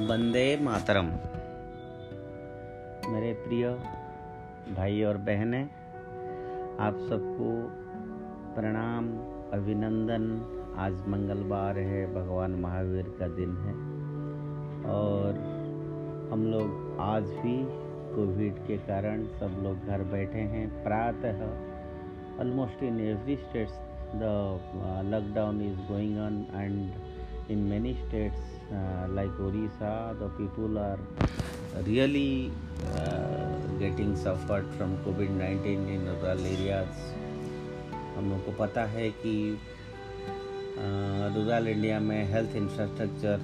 वंदे मातरम। मेरे प्रिय भाई और बहनें, आप सबको प्रणाम, अभिनंदन। आज मंगलवार है, भगवान महावीर का दिन है। और हम लोग आज भी कोविड के कारण सब लोग घर बैठे हैं। प्रातः almost in every states the lockdown is going on and in many states uh, like Orissa, the people are really uh, getting suffered from COVID-19 in rural areas. हम लोग को पता है कि रूरल इंडिया में हेल्थ इंफ्रास्ट्रक्चर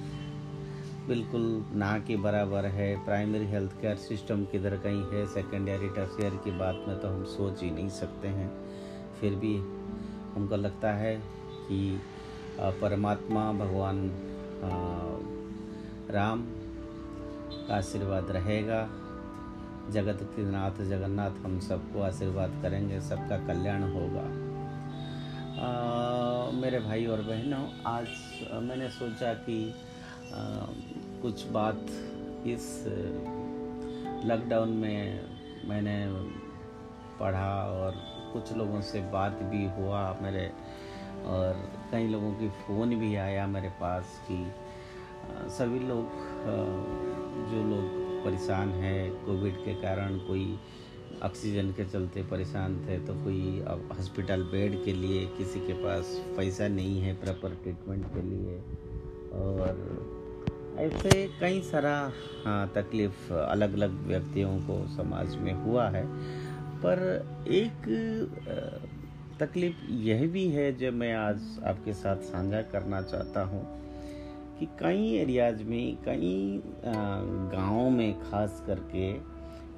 बिल्कुल ना के बराबर है। प्राइमरी हेल्थ केयर सिस्टम किधर कहीं है? सेकेंडरी टर्सियर की बात में तो हम सोच ही नहीं सकते हैं। फिर भी हमको लगता है कि परमात्मा भगवान राम का आशीर्वाद रहेगा। जगत के नाथ जगन्नाथ हम सबको आशीर्वाद करेंगे सबका कल्याण होगा। आ, मेरे भाई और बहनों आज मैंने सोचा कि आ, कुछ बात इस लॉकडाउन में मैंने पढ़ा और कुछ लोगों से बात भी हुआ मेरे और कई लोगों की फ़ोन भी आया मेरे पास कि सभी लोग जो लोग परेशान हैं, कोविड के कारण कोई ऑक्सीजन के चलते परेशान थे तो कोई अब हॉस्पिटल बेड के लिए किसी के पास पैसा नहीं है प्रॉपर ट्रीटमेंट के लिए। और ऐसे कई सारा हाँ तकलीफ़ अलग अलग व्यक्तियों को समाज में हुआ है। पर एक तकलीफ़ यह भी है जो मैं आज आपके साथ साझा करना चाहता हूँ कि कई एरियाज़ में, कई गाँव में खास करके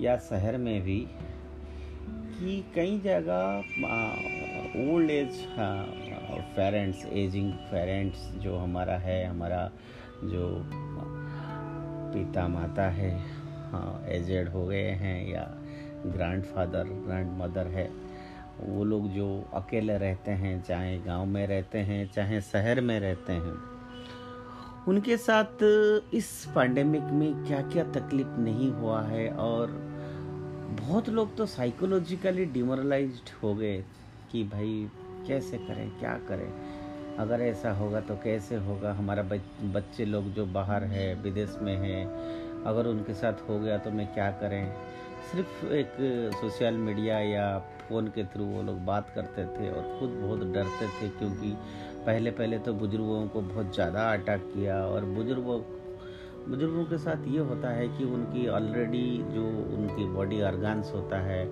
या शहर में भी कि कई जगह old age parents ageing parents जो हमारा है, हमारा जो पिता माता है हाँ एजेड हो गए हैं या ग्रैंड फादर ग्रैंड मदर है वो लोग जो अकेले रहते हैं, चाहे गाँव में रहते हैं, चाहे शहर में रहते हैं, उनके साथ इस पैंडेमिक में क्या क्या तकलीफ़ नहीं हुआ है? और बहुत लोग तो साइकोलॉजिकली डिमोरलाइज हो गए कि भाई, कैसे करें, क्या करें? अगर ऐसा होगा तो कैसे होगा? हमारा बच्चे लोग जो बाहर है, विदेश में है, अगर उनके साथ हो गया तो मैं क्या करें? सिर्फ़ एक सोशल मीडिया या फ़ोन के थ्रू वो लोग बात करते थे और खुद बहुत डरते थे क्योंकि पहले पहले तो बुज़ुर्गों को बहुत ज़्यादा अटैक किया और बुज़ुर्गों बुज़ुर्गों के साथ ये होता है कि उनकी ऑलरेडी जो उनकी बॉडी ऑर्गन्स होता है,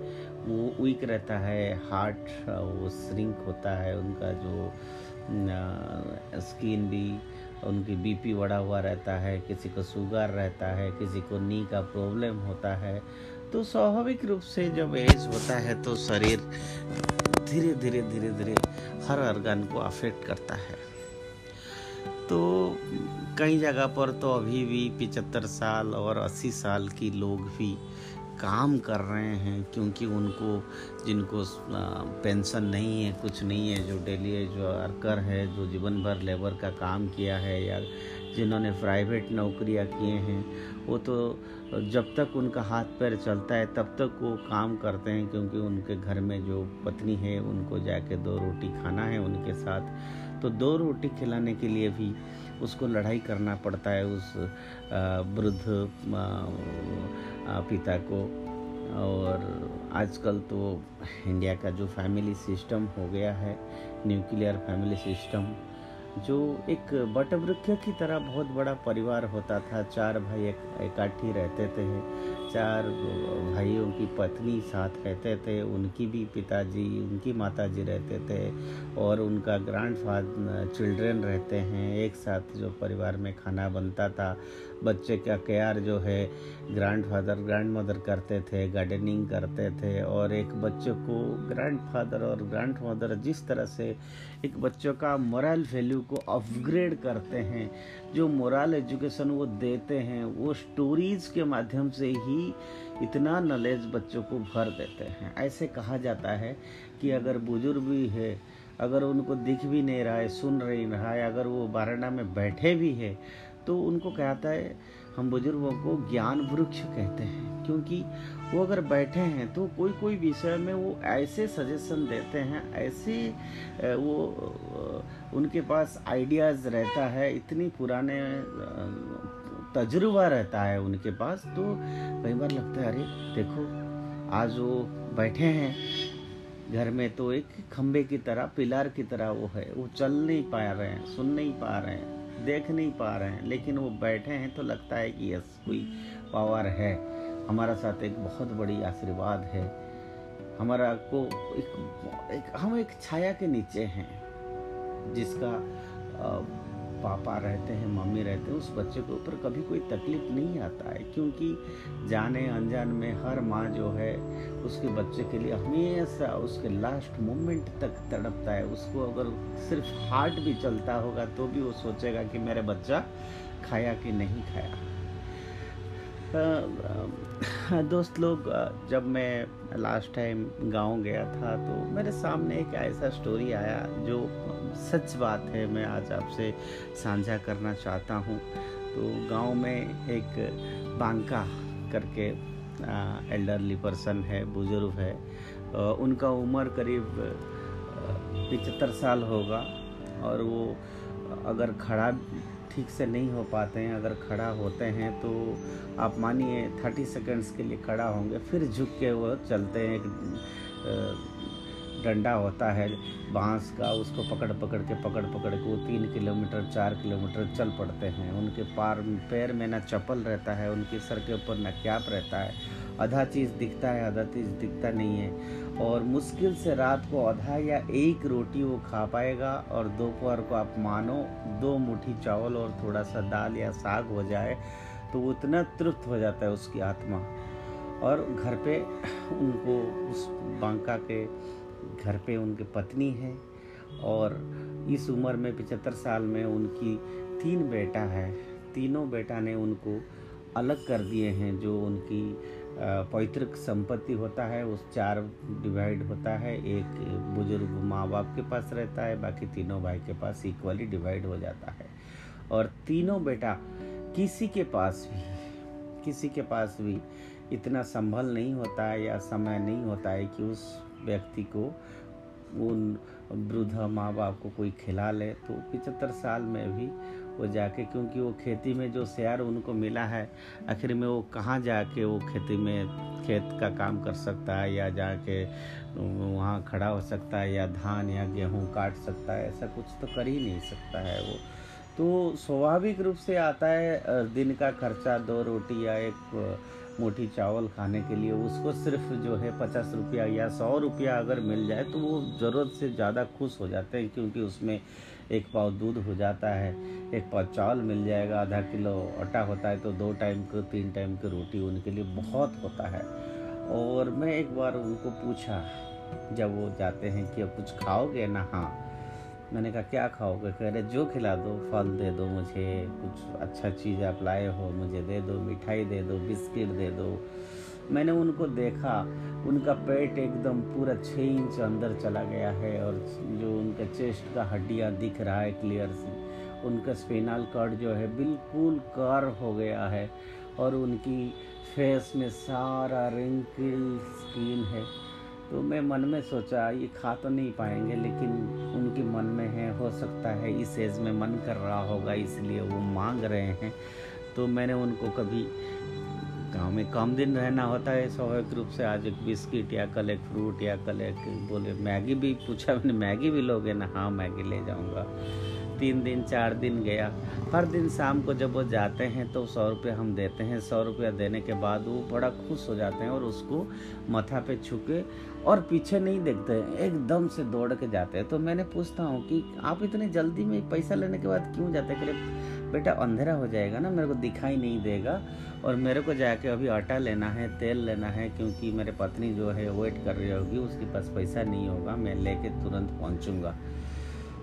वो वीक रहता है हार्ट वो श्रिंक होता है, उनका जो स्किन भी, उनकी बीपी बढ़ा हुआ रहता है, किसी को शुगर रहता है, किसी को नी का प्रॉब्लम होता है तो स्वाभाविक रूप से जब एज होता है तो शरीर धीरे धीरे धीरे धीरे हर अर्गन को अफेक्ट करता है। तो कई जगह पर तो अभी भी पिचहत्तर साल और अस्सी साल की लोग भी काम कर रहे हैं क्योंकि उनको, जिनको पेंशन नहीं है, कुछ नहीं है, जो डेली जो वर्कर है, जो जीवन भर लेबर का काम किया है या जिन्होंने प्राइवेट नौकरियाँ किए हैं, वो तो जब तक उनका हाथ पैर चलता है, तब तक वो काम करते हैं क्योंकि उनके घर में जो पत्नी है, उनको जाके दो रोटी खाना है उनके साथ। तो दो रोटी खिलाने के लिए भी उसको लड़ाई करना पड़ता है उस वृद्ध पिता को। और आजकल तो इंडिया का जो फैमिली सिस्टम हो गया है, न्यूक्लियर फैमिली सिस्टम जो एक बटवृक्ष की तरह बहुत बड़ा परिवार होता था। चार भाई एक इकट्ठी रहते थे। चार भाइयों की पत्नी साथ रहते थे। उनकी भी पिताजी, उनकी माताजी रहते थे और उनका ग्रैंड फादर चिल्ड्रन रहते हैं। एक साथ जो परिवार में खाना बनता था। बच्चे का केयर जो है ग्रैंड फादर ग्रैंड मदर करते थे गार्डनिंग करते थे, और एक बच्चे को ग्रैंड फादर और ग्रैंड मदर जिस तरह से एक बच्चों का मोरल वैल्यू को अपग्रेड करते हैं, जो मोरल एजुकेशन वो देते हैं, वो स्टोरीज के माध्यम से ही इतना नॉलेज बच्चों को भर देते हैं। ऐसे कहा जाता है कि अगर बुज़ुर्ग भी है, अगर उनको दिख भी नहीं रहा है, सुन रही रहा है, अगर वो बारंडा में बैठे भी है तो उनको कहता है, हम बुज़ुर्गों को ज्ञान वृक्ष कहते हैं, क्योंकि वो अगर बैठे हैं तो कोई कोई विषय में वो ऐसे सजेशन देते हैं, ऐसे वो उनके पास आइडियाज़ रहता है, इतनी पुराने तजुर्बा रहता है उनके पास तो कई बार लगता है, अरे, देखो, आज वो बैठे हैं, घर में तो एक खम्बे की तरह, पिलर की तरह वो है, वो चल नहीं पा रहे हैं, सुन नहीं पा रहे हैं। देख नहीं पा रहे हैं लेकिन वो बैठे हैं तो लगता है कि यस कोई पावर है। हमारा साथ एक बहुत बड़ी आशीर्वाद है। हमारा को एक, एक हम एक छाया के नीचे हैं जिसका पापा रहते हैं, मम्मी रहते हैं, उस बच्चे के ऊपर कभी कोई तकलीफ़ नहीं आता है, क्योंकि जाने अनजान में हर माँ जो है, उसके बच्चे के लिए हमेशा उसके लास्ट मोमेंट तक तड़पता है। उसको अगर सिर्फ़ हार्ट भी चलता होगा तो भी वो सोचेगा कि मेरा बच्चा खाया कि नहीं खाया। दोस्त लोग जब मैं लास्ट टाइम गाँव गया था तो मेरे सामने एक ऐसा स्टोरी आया जो सच बात है, मैं आज आपसे साझा करना चाहता हूँ। तो गाँव में एक बांका करके एल्डरली पर्सन है, बुज़ुर्ग है। उनका उम्र करीब पिचहत्तर साल होगा। और वो अगर खड़ा ठीक से नहीं हो पाते हैं, अगर खड़ा होते हैं तो आप मानिए थर्टी सेकेंड्स के लिए खड़ा होंगे, फिर झुक के वो चलते हैं, एक डंडा होता है, बाँस का, उसको पकड़ पकड़ के, पकड़ पकड़ के वो तीन किलोमीटर, चार किलोमीटर चल पड़ते हैं। उनके पार, पैर में ना चप्पल रहता है, उनके सर के ऊपर ना कैप रहता है। आधा चीज़ दिखता है, आधा चीज़ दिखता नहीं है। और मुश्किल से रात को आधा या एक रोटी वो खा पाएगा और दोपहर को आप मानो दो मुट्ठी चावल और थोड़ा सा दाल या साग हो जाए तो वो इतना तृप्त हो जाता है उसकी आत्मा। और घर पे उनको, उस बांका के घर पे उनके पत्नी है और इस उम्र में पचहत्तर साल में उनकी तीन बेटा है। तीनों बेटा ने उनको अलग कर दिए हैं जो उनकी पैतृक संपत्ति होता है, उस चार डिवाइड होता है। एक बुज़ुर्ग माँ बाप के पास रहता है, बाकी तीनों भाई के पास इक्वली डिवाइड हो जाता है। और तीनों बेटा किसी के पास भी, किसी के पास भी इतना संभल नहीं होता है या समय नहीं होता है कि उस व्यक्ति को उन वृद्ध माँ बाप को कोई खिला ले तो पिचहत्तर साल में भी वो जाके, क्योंकि वो खेती में जो शेयर उनको मिला है, आखिर में वो कहाँ जाके वो खेती में खेत का काम कर सकता है या जाके वहाँ खड़ा हो सकता है या धान या गेहूँ काट सकता है? ऐसा कुछ तो कर ही नहीं सकता है वो। तो स्वाभाविक रूप से आता है दिन का खर्चा, दो रोटी या एक मोटी चावल खाने के लिए, उसको सिर्फ़ जो है पचास रुपया या सौ रुपया अगर मिल जाए तो वो ज़रूरत से ज़्यादा खुश हो जाते हैं, क्योंकि उसमें एक पाव दूध हो जाता है, एक पाव चावल मिल जाएगा, आधा किलो आटा होता है तो दो टाइम को, तीन टाइम की रोटी उनके लिए बहुत होता है। और मैं एक बार उनको पूछा, जब वो जाते हैं कि अब कुछ खाओगे ना? हाँ। मैंने कहा, क्या खाओगे? कह रहे, जो खिला दो, फल दे दो मुझे, कुछ अच्छा चीज़ आप लाए हो, मुझे दे दो, मिठाई दे दो, बिस्किट दे दो मैंने उनको देखा, उनका पेट एकदम पूरा छः इंच अंदर चला गया है और जो उनका चेस्ट का हड्डियाँ दिख रहा है क्लियर से, उनका स्पिनल कार्ड जो है बिल्कुल कार हो गया है और उनकी फेस में सारा रिंकल स्किन है। तो मैं मन में सोचा, ये खा तो नहीं पाएँगे, लेकिन उनके मन में है, हो सकता है इस एज में मन कर रहा होगा, इसलिए वो मांग रहे हैं। तो मैंने उनको कभी गाँव में कम दिन रहना होता है, स्वाभाविक रूप से आज एक बिस्किट या कल एक फ्रूट या कल एक बोले मैगी भी पूछा मैंने, मैगी भी लोगे ना? हाँ मैगी ले जाऊँगा। तीन दिन, चार दिन गया। हर दिन शाम को जब वो जाते हैं तो सौ रुपया हम देते हैं। सौ रुपया देने के बाद वो बड़ा खुश हो जाते हैं और उसको मथा पे छुके और पीछे नहीं देखते हैं एकदम से दौड़ के जाते हैं। तो मैंने पूछता हूँ कि आप इतनी जल्दी में पैसा लेने के बाद क्यों जाते हैं? बेटा अंधेरा हो जाएगा ना, मेरे को दिखाई नहीं देगा। और मेरे को जाके अभी आटा लेना है, तेल लेना है, क्योंकि मेरे पत्नी जो है वेट कर रही होगी, उसके पास पैसा नहीं होगा, मैं लेके तुरंत पहुँचूँगा।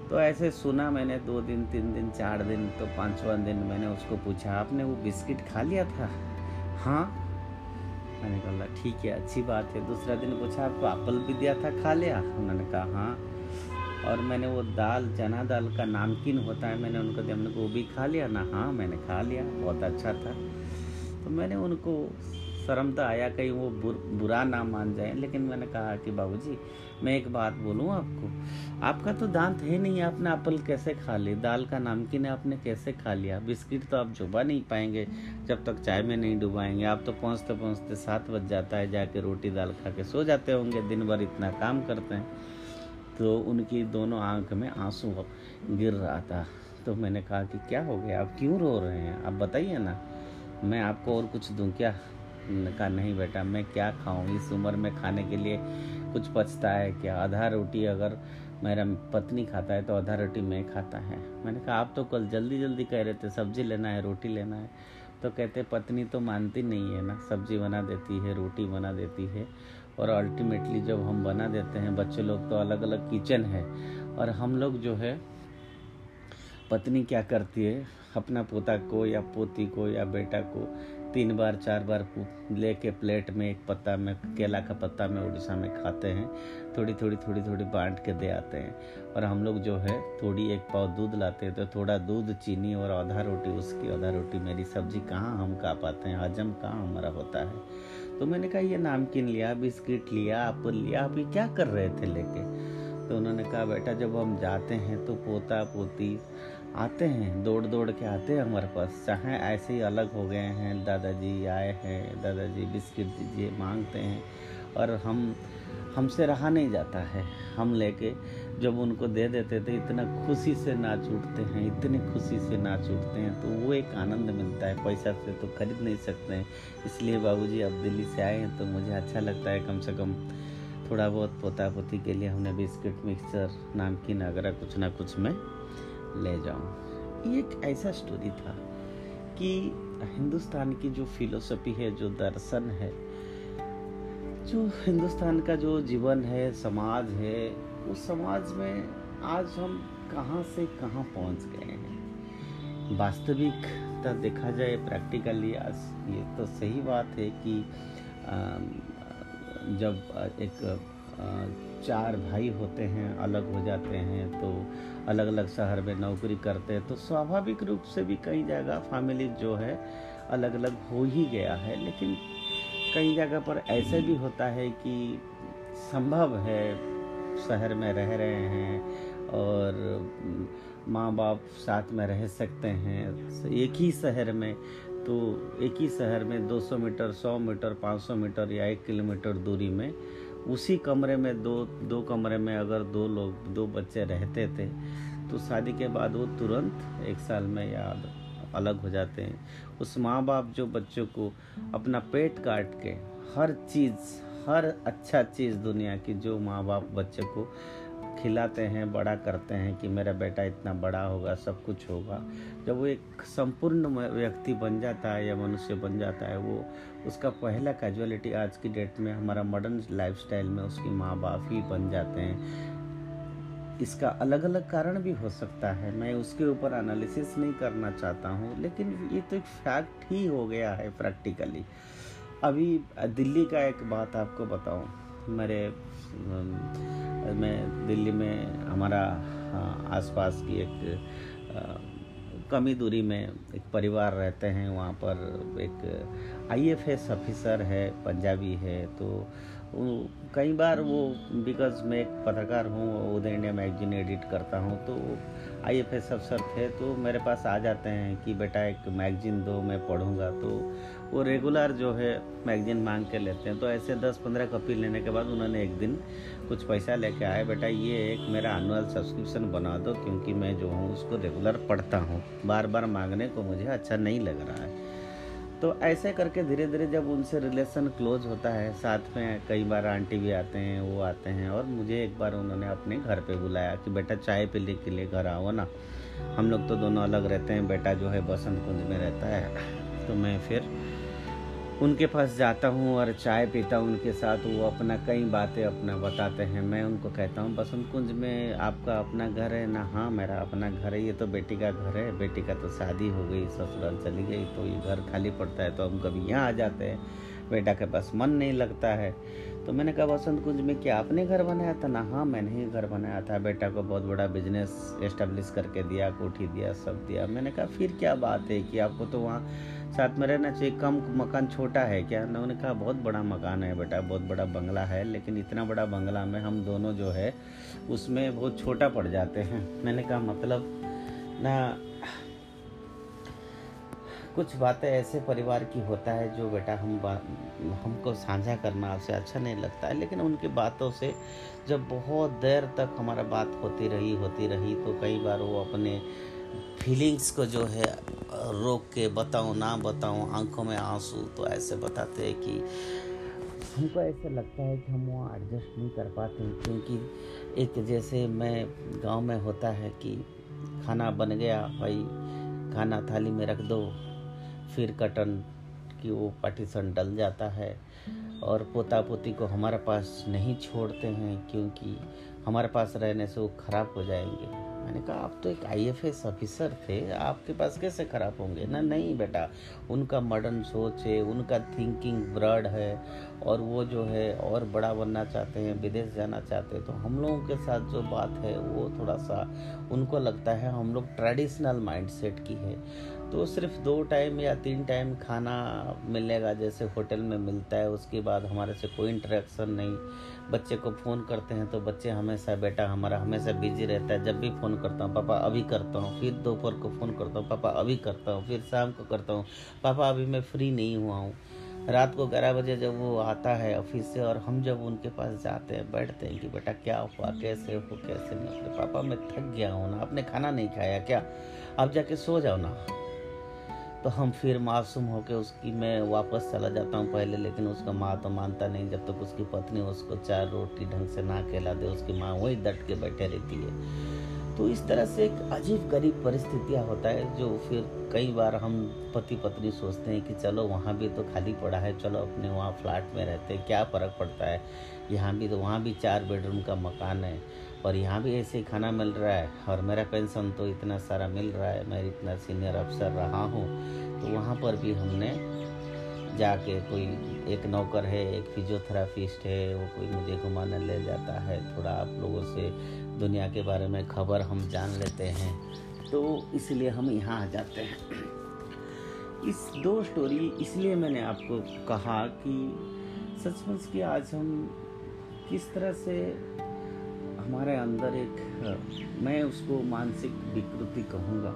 तो ऐसे सुना मैंने दो दिन, तीन दिन, चार दिन तो पाँचवा दिन मैंने उसको पूछा, आपने वो बिस्किट खा लिया था? हाँ। मैंने कहा ठीक है, अच्छी बात है। दूसरा दिन पूछा, आपको एप्पल भी दिया था? खा लिया? उन्होंने कहा हाँ। और मैंने वो दाल चना दाल का नामकीन होता है मैंने उनको दिया मैंने वो भी खा लिया ना? हाँ मैंने खा लिया बहुत अच्छा था। तो मैंने उनको शर्म तो आया कहीं वो बुर, बुरा ना मान जाए लेकिन मैंने कहा कि बाबूजी मैं एक बात बोलूँ आपको आपका तो दांत है नहीं आपने एप्पल कैसे खा ली दाल का नामकिन है आपने कैसे खा लिया? बिस्किट तो आप चुबा नहीं पाएँगे जब तक चाय में नहीं डुबाएँगे। आप तो पहुँचते पहुँचते सात बज जाता है जाके रोटी दाल खा के सो जाते होंगे दिन भर इतना काम करते हैं। तो उनकी दोनों आँख में आँसू गिर रहा था। तो मैंने कहा कि क्या हो गया? आप क्यों रो रहे हैं? आप बताइए ना। मैं आपको और कुछ दूँ क्या? कहा, नहीं बेटा, मैं क्या खाऊं? इस उम्र में खाने के लिए कुछ पचता है क्या? आधा रोटी अगर मेरा पत्नी खाता है तो आधा रोटी मैं खाता है। मैंने कहा, आप तो कल जल्दी जल्दी कह रहे थे, सब्ज़ी लेना है, रोटी लेना है। तो कहते, पत्नी तो मानती नहीं है ना, सब्ज़ी बना देती है, रोटी बना देती है। और अल्टीमेटली जब हम बना देते हैं, बच्चे लोग तो अलग अलग किचन है। और हम लोग जो है, पत्नी क्या करती है, अपना पोता को या पोती को या बेटा को तीन बार, चार बार लेके प्लेट में एक पत्ता में, केला का पत्ता में, उड़ीसा में खाते हैं। थोड़ी थोड़ी थोड़ी थोड़ी बांट के दे आते हैं। और हम लोग जो है, थोड़ी एक पाव दूध लाते हैं तो थोड़ा दूध, चीनी और आधा रोटी, उसकी आधा रोटी मेरी सब्ज़ी कहाँ हम खा पाते हैं, हजम कहाँ हमारा होता है। तो मैंने कहा, ये नामकिन लिया, बिस्किट लिया, एप्पल लिया, आप ये क्या कर रहे थे लेके? तो उन्होंने कहा, बेटा, जब हम जाते हैं तो पोता पोती आते हैं, दौड़ दौड़ के आते हैं हमारे पास। चाहे ऐसे ही अलग हो गए हैं, दादाजी आए हैं, दादाजी बिस्किट दीजिए, मांगते हैं और हम, हमसे रहा नहीं जाता है, हम लेके जब उनको दे देते थे, इतना खुशी से नाच उठते हैं, इतनी खुशी से नाच उठते हैं तो वो एक आनंद मिलता है। पैसा से तो खरीद नहीं सकते हैं। इसलिए बाबूजी अब दिल्ली से आए हैं तो मुझे अच्छा लगता है कम से कम थोड़ा बहुत पोता पोती के लिए हमने बिस्किट मिक्सर, नामकीन वगैरह कुछ ना कुछ मैं ले जाऊँ। ये एक ऐसा स्टोरी था कि हिंदुस्तान की जो फिलोसफी है, जो दर्शन है, जो हिंदुस्तान का जो जीवन है, समाज है उस समाज में आज हम कहाँ से कहाँ पहुँच गए हैं? वास्तविकता देखा जाए प्रैक्टिकली, आज ये तो सही बात है कि जब एक चार भाई होते हैं, अलग हो जाते हैं तो अलग अलग शहर में नौकरी करते हैं तो स्वाभाविक रूप से भी कई जगह फैमिली जो है अलग अलग हो ही गया है। लेकिन कई जगह पर ऐसे भी होता है कि संभव है शहर में रह रहे हैं और माँ बाप साथ में रह सकते हैं। एक ही शहर में तो एक ही शहर में 200 मीटर 100 मीटर 500 मीटर या एक किलोमीटर दूरी में, उसी कमरे में दो दो कमरे में अगर दो लोग, दो बच्चे रहते थे तो शादी के बाद वो तुरंत एक साल में याद अलग हो जाते हैं। उस माँ बाप जो बच्चों को अपना पेट काट के हर चीज़ हर अच्छा चीज़ दुनिया की जो माँ बाप बच्चे को खिलाते हैं, बड़ा करते हैं कि मेरा बेटा इतना बड़ा होगा, सब कुछ होगा। जब वो एक संपूर्ण व्यक्ति बन जाता है या मनुष्य बन जाता है, वो उसका पहला कैजुअलिटी आज की डेट में हमारा मॉडर्न लाइफस्टाइल में उसकी माँ बाप ही बन जाते हैं। इसका अलग अलग कारण भी हो सकता है। मैं उसके ऊपर एनालिसिस नहीं करना चाहता हूँ, लेकिन ये तो एक फैक्ट ही हो गया है प्रैक्टिकली अभी दिल्ली का एक बात आपको बताऊँ। मेरे मैं दिल्ली में हमारा आसपास की एक कमी दूरी में एक परिवार रहते हैं। वहाँ पर एक आईएफएस ऑफिसर है, पंजाबी है। तो कई बार वो बिकॉज़ मैं एक पत्रकार हूँ उदय इंडिया मैगजीन एडिट करता हूँ तो आई एफ़ एस अफसर थे तो मेरे पास आ जाते हैं कि, बेटा, एक मैगजीन दो, मैं पढ़ूँगा। तो वो रेगुलर जो है मैगजीन मांग के लेते हैं। तो ऐसे दस पंद्रह कॉपी लेने के बाद उन्होंने एक दिन कुछ पैसा लेके आए बेटा, ये एक मेरा एनुअल सब्सक्रिप्शन बना दो क्योंकि मैं जो हूँ उसको रेगुलर पढ़ता हूँ। बार बार मांगने को मुझे अच्छा नहीं लग रहा है। तो ऐसे करके धीरे धीरे जब उनसे रिलेशन क्लोज होता है, साथ में कई बार आंटी भी आते हैं, वो आते हैं और मुझे एक बार उन्होंने अपने घर पे बुलाया कि, बेटा, चाय पीने के लिए घर आओ ना। हम लोग तो दोनों अलग रहते हैं, बेटा जो है बसंत कुंज में रहता है। तो मैं फिर उनके पास जाता हूँ और चाय पीता हूँ उनके साथ, वो अपना कई बातें अपना बताते हैं। मैं उनको कहता हूँ, बसंत कुंज में आपका अपना घर है? ना हाँ मेरा अपना घर है। ये तो बेटी का घर है। बेटी का तो शादी हो गई, ससुराल चली गई तो ये घर खाली पड़ता है तो हम कभी यहाँ आ जाते हैं। बेटा के पास मन नहीं लगता है। तो मैंने कहा, बसंत कुंज में क्या आपने घर बनाया था? ना हाँ मैंने ही घर बनाया था। बेटा को बहुत बड़ा बिज़नेस एस्टेब्लिश करके दिया, कोठी दिया, सब दिया। मैंने कहा, फिर क्या बात है कि आपको तो वहाँ साथ में रहना चाहिए। कम मकान छोटा है क्या? उन्होंने कहा, बहुत बड़ा मकान है बेटा, बहुत बड़ा बंगला है, लेकिन इतना बड़ा बंगला में हम दोनों जो है, उसमें बहुत छोटा पड़ जाते हैं। मैंने कहा मतलब ना, कुछ बातें ऐसे परिवार की होता है जो बेटा हम हमको साझा करना आपसे अच्छा नहीं लगता है, लेकिन उनकी बातों से जब बहुत देर तक हमारा बात होती रही होती रही तो कई बार वो अपने फीलिंग्स को जो है, रोक के बताऊँ, ना बताऊँ, आँखों में आँसू तो ऐसे बताते हैं कि हमको ऐसा लगता है कि हम वहाँ एडजस्ट नहीं कर पाते हैं, क्योंकि एक जैसे मैं गाँव में होता है कि खाना बन गया, भाई, खाना थाली में रख दो, फिर कटन की वो पार्टीशन डल जाता है, और पोता पोती को हमारे पास नहीं छोड़ते हैं, क्योंकि हमारे पास रहने से वो ख़राब हो जाएँगे। मैंने कहा, आप तो एक आईएफएस ऑफिसर थे, आपके पास कैसे खराब होंगे? ना, नहीं बेटा, उनका मॉडर्न सोच है, उनका थिंकिंग ब्रड है, और वो जो है, और बड़ा बनना चाहते हैं, विदेश जाना चाहते हैं तो हम लोगों के साथ जो बात है, वो थोड़ा सा उनको लगता है हम लोग ट्रेडिशनल माइंडसेट की है। तो सिर्फ़ दो टाइम या तीन टाइम खाना मिलेगा, जैसे होटल में मिलता है, उसके बाद हमारे से कोई इंटरेक्शन नहीं। बच्चे को फ़ोन करते हैं तो बच्चे हमेशा, बेटा हमारा हमेशा बिज़ी रहता है। जब भी फ़ोन करता हूँ, पापा, अभी करता हूँ। फिर दोपहर को फ़ोन करता हूँ, पापा, अभी करता हूँ। फिर शाम को करता हूँ, पापा, अभी मैं फ्री नहीं हुआ हूँ। रात को ग्यारह बजे जब वो आता है ऑफ़िस से और हम जब उनके पास जाते हैं, बैठते हैं कि, बेटा, क्या हुआ? कैसे हो? कैसे नहीं? पापा, मैं थक गया हूँ ना। आपने खाना नहीं खाया क्या? आप जाके सो जाओ ना। तो हम फिर मासूम होकर उसकी, मैं वापस चला जाता हूँ पहले, लेकिन उसका माँ तो मानता नहीं। जब तक तो उसकी पत्नी उसको चार रोटी ढंग से ना खिला दे, उसकी माँ वही डट के बैठे रहती है। तो इस तरह से एक अजीब गरीब परिस्थितियाँ होता है, जो फिर कई बार हम पति पत्नी सोचते हैं कि चलो वहाँ भी तो खाली पड़ा है, चलो अपने वहाँ फ्लैट में रहते हैं, क्या फ़र्क पड़ता है? यहाँ भी तो वहाँ भी चार बेडरूम का मकान है। और यहाँ भी ऐसे खाना मिल रहा है और मेरा पेंशन तो इतना सारा मिल रहा है, मैं इतना सीनियर अफसर रहा हूँ तो वहाँ पर भी हमने जाके कोई एक नौकर है, एक फिजियोथेरापिस्ट है, वो कोई मुझे घुमाने ले जाता है, थोड़ा आप लोगों से दुनिया के बारे में खबर हम जान लेते हैं। तो इसलिए हम यहाँ आ जाते हैं। इस दो स्टोरी इसलिए मैंने आपको कहा कि सचमुच कि आज हम किस तरह से हमारे अंदर एक मैं उसको मानसिक विकृति कहूँगा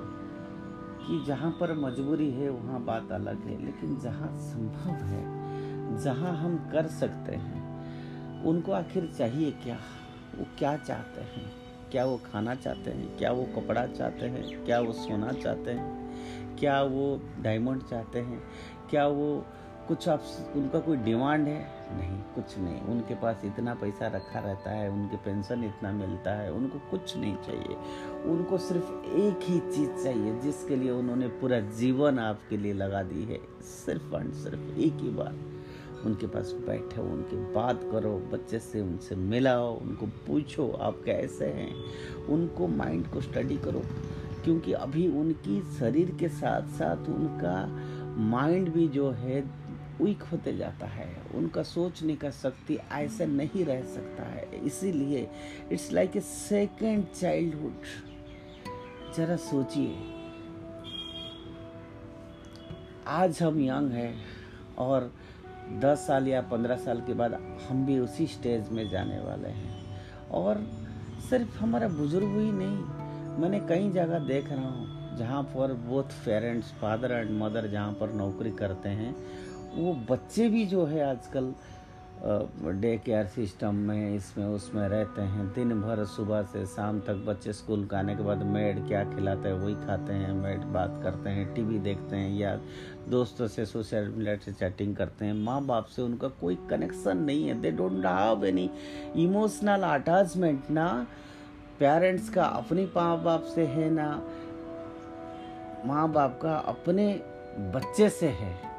कि जहाँ पर मजबूरी है वहाँ बात अलग है। लेकिन जहाँ संभव है जहाँ हम कर सकते हैं उनको आखिर चाहिए क्या? वो क्या चाहते हैं? क्या वो खाना चाहते हैं? क्या वो कपड़ा चाहते हैं? क्या वो सोना चाहते हैं? क्या वो डायमंड चाहते हैं? क्या वो कुछ आप उनका कोई डिमांड है? नहीं, कुछ नहीं। उनके पास इतना पैसा रखा रहता है, उनके पेंशन इतना मिलता है, उनको कुछ नहीं चाहिए। उनको सिर्फ़ एक ही चीज़ चाहिए, जिसके लिए उन्होंने पूरा जीवन आपके लिए लगा दी है। सिर्फ़ एंड सिर्फ़ एक ही बार उनके पास बैठो, उनकी बात करो, बच्चे से उनसे मिलाओ, उनको पूछो, आप कैसे हैं? उनको माइंड को स्टडी करो। क्योंकि अभी उनकी शरीर के साथ साथ उनका माइंड भी जो है वीक होते जाता है। उनका सोचने का शक्ति ऐसे नहीं रह सकता है। इसीलिए it's like a second childhood जरा सोचिए। आज हम यंग हैं और दस साल या पंद्रह साल के बाद हम भी उसी स्टेज में जाने वाले हैं। और सिर्फ़ हमारा बुज़ुर्ग ही नहीं, मैंने कई जगह देख रहा हूँ जहाँ पर both parents father and mother जहाँ पर नौकरी करते हैं। वो बच्चे भी जो है आजकल डे केयर सिस्टम में, इसमें, उसमें रहते हैं। दिन भर सुबह से शाम तक बच्चे स्कूल का आने के बाद मेड क्या खिलाते हैं, वही खाते हैं मेड बात करते हैं टीवी देखते हैं या दोस्तों से सोशल मीडिया से चैटिंग करते हैं। माँ बाप से उनका कोई कनेक्शन नहीं है। They don't have any emotional attachment ना। पेरेंट्स का अपनी माँ बाप से है ना। माँ बाप का अपने बच्चे से है।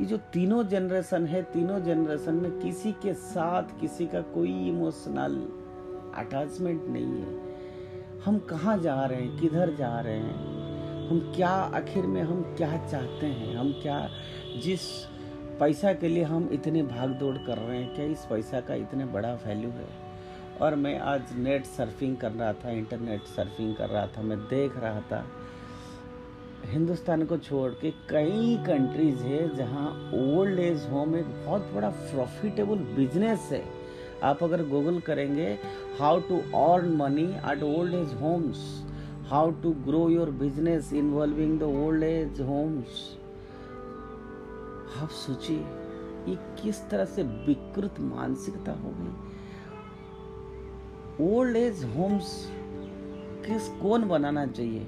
ये जो तीनों जनरेशन है, तीनों जनरेशन में किसी के साथ किसी का कोई इमोशनल अटैचमेंट नहीं है। हम कहाँ जा रहे हैं? किधर जा रहे हैं? हम क्या, आखिर में हम क्या चाहते हैं? हम क्या, जिस पैसा के लिए हम इतने भाग दौड़ कर रहे हैं, क्या इस पैसा का इतने बड़ा वैल्यू है? और मैं आज नेट सर्फिंग कर रहा था इंटरनेट सर्फिंग कर रहा था, मैं देख रहा था हिंदुस्तान को छोड़ के कई कंट्रीज़ है जहाँ ओल्ड एज होम एक बहुत बड़ा प्रॉफिटेबल बिज़नेस है। आप अगर गूगल करेंगे how to earn money at old age homes how to grow your business involving the old age homes आप सोचिए, ये किस तरह से विकृत मानसिकता हो गई। ओल्ड एज होम्स किस कौन बनाना चाहिए?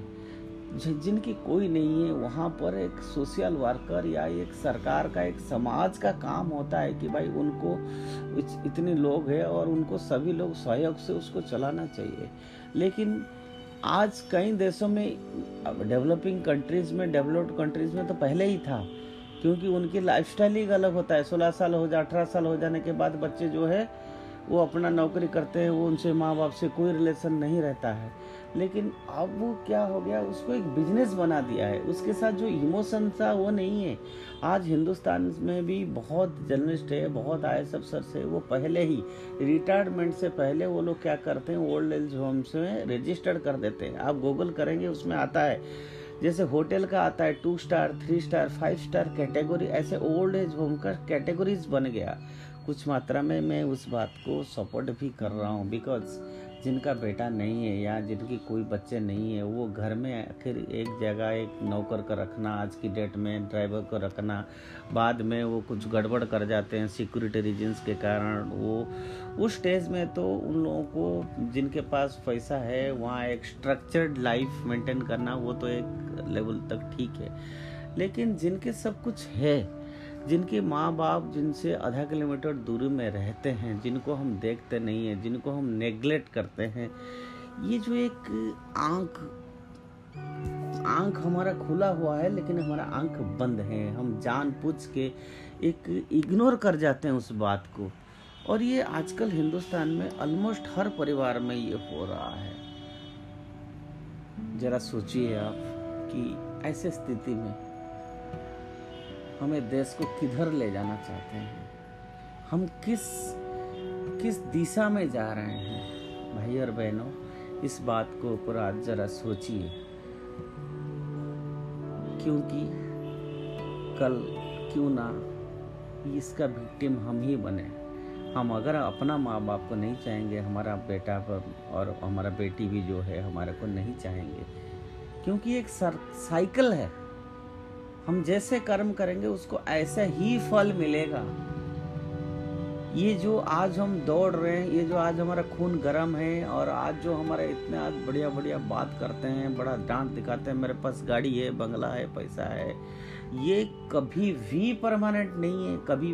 जिनकी कोई नहीं है, वहाँ पर एक सोशल वर्कर या एक सरकार का, एक समाज का काम होता है कि भाई उनको इतने लोग हैं और उनको सभी लोग सहयोग से उसको चलाना चाहिए। लेकिन आज कई देशों में डेवलपिंग कंट्रीज़ में डेवलप्ड कंट्रीज़ में तो पहले ही था, क्योंकि उनकी लाइफस्टाइल ही अलग होता है। सोलह साल हो जाए अठारह साल हो जाने के बाद बच्चे जो है, वो अपना नौकरी करते हैं, वो उनसे माँ बाप से कोई रिलेशन नहीं रहता है। लेकिन अब वो क्या हो गया, उसको एक बिज़नेस बना दिया है। उसके साथ जो इमोशन था, वो नहीं है। आज हिंदुस्तान में भी बहुत जर्नलिस्ट है, बहुत आई एस अफसर है वो पहले ही रिटायरमेंट से पहले वो लोग क्या करते हैं ओल्ड एज होम्स में रजिस्टर्ड कर देते हैं। आप गूगल करेंगे, उसमें आता है। जैसे होटल का आता है two star three star five star category ऐसे ओल्ड एज होम का कैटेगरीज बन गया। कुछ मात्रा में मैं उस बात को सपोर्ट भी कर रहा हूँ बिकॉज़ जिनका बेटा नहीं है या जिनकी कोई बच्चे नहीं है, वो घर में आखिर एक जगह एक नौकर का रखना, आज की डेट में ड्राइवर को रखना, बाद में वो कुछ गड़बड़ कर जाते हैं सिक्योरिटी रीजन्स के कारण, वो, उस स्टेज में तो उन लोगों को जिनके पास पैसा है, वहाँ एक स्ट्रक्चर्ड लाइफ मेंटेन करना, वो तो एक लेवल तक ठीक है। लेकिन जिनके सब कुछ है जिनके माँ बाप जिनसे आधा किलोमीटर दूरी में रहते हैं, जिनको हम देखते नहीं हैं, जिनको हम नेग्लेक्ट करते हैं, ये जो एक आँख आँख हमारा खुला हुआ है, लेकिन हमारा आँख बंद है। हम जान पूछ के एक इग्नोर कर जाते हैं उस बात को। और ये आजकल हिंदुस्तान में ऑलमोस्ट हर परिवार में ये हो रहा है। जरा सोचिए आप कि ऐसे स्थिति में हमें देश को किधर ले जाना चाहते हैं? हम किस किस दिशा में जा रहे हैं? भाई और बहनों, इस बात को ऊपर आज जरा सोचिए। क्योंकि कल क्यों ना इसका विक्टिम हम ही बने। हम अगर अपना माँ बाप को नहीं चाहेंगे, हमारा बेटा और हमारा बेटी भी जो है, हमारे को नहीं चाहेंगे। क्योंकि एक सर साइकिल है। हम जैसे कर्म करेंगे, उसको ऐसा ही फल मिलेगा। ये जो आज हम दौड़ रहे हैं, ये जो आज हमारा खून गर्म है, और आज जो हमारा इतने आज बढ़िया बढ़िया बात करते हैं, बड़ा डांट दिखाते हैं, मेरे पास गाड़ी है, बंगला है, पैसा है, ये कभी भी परमानेंट नहीं है, कभी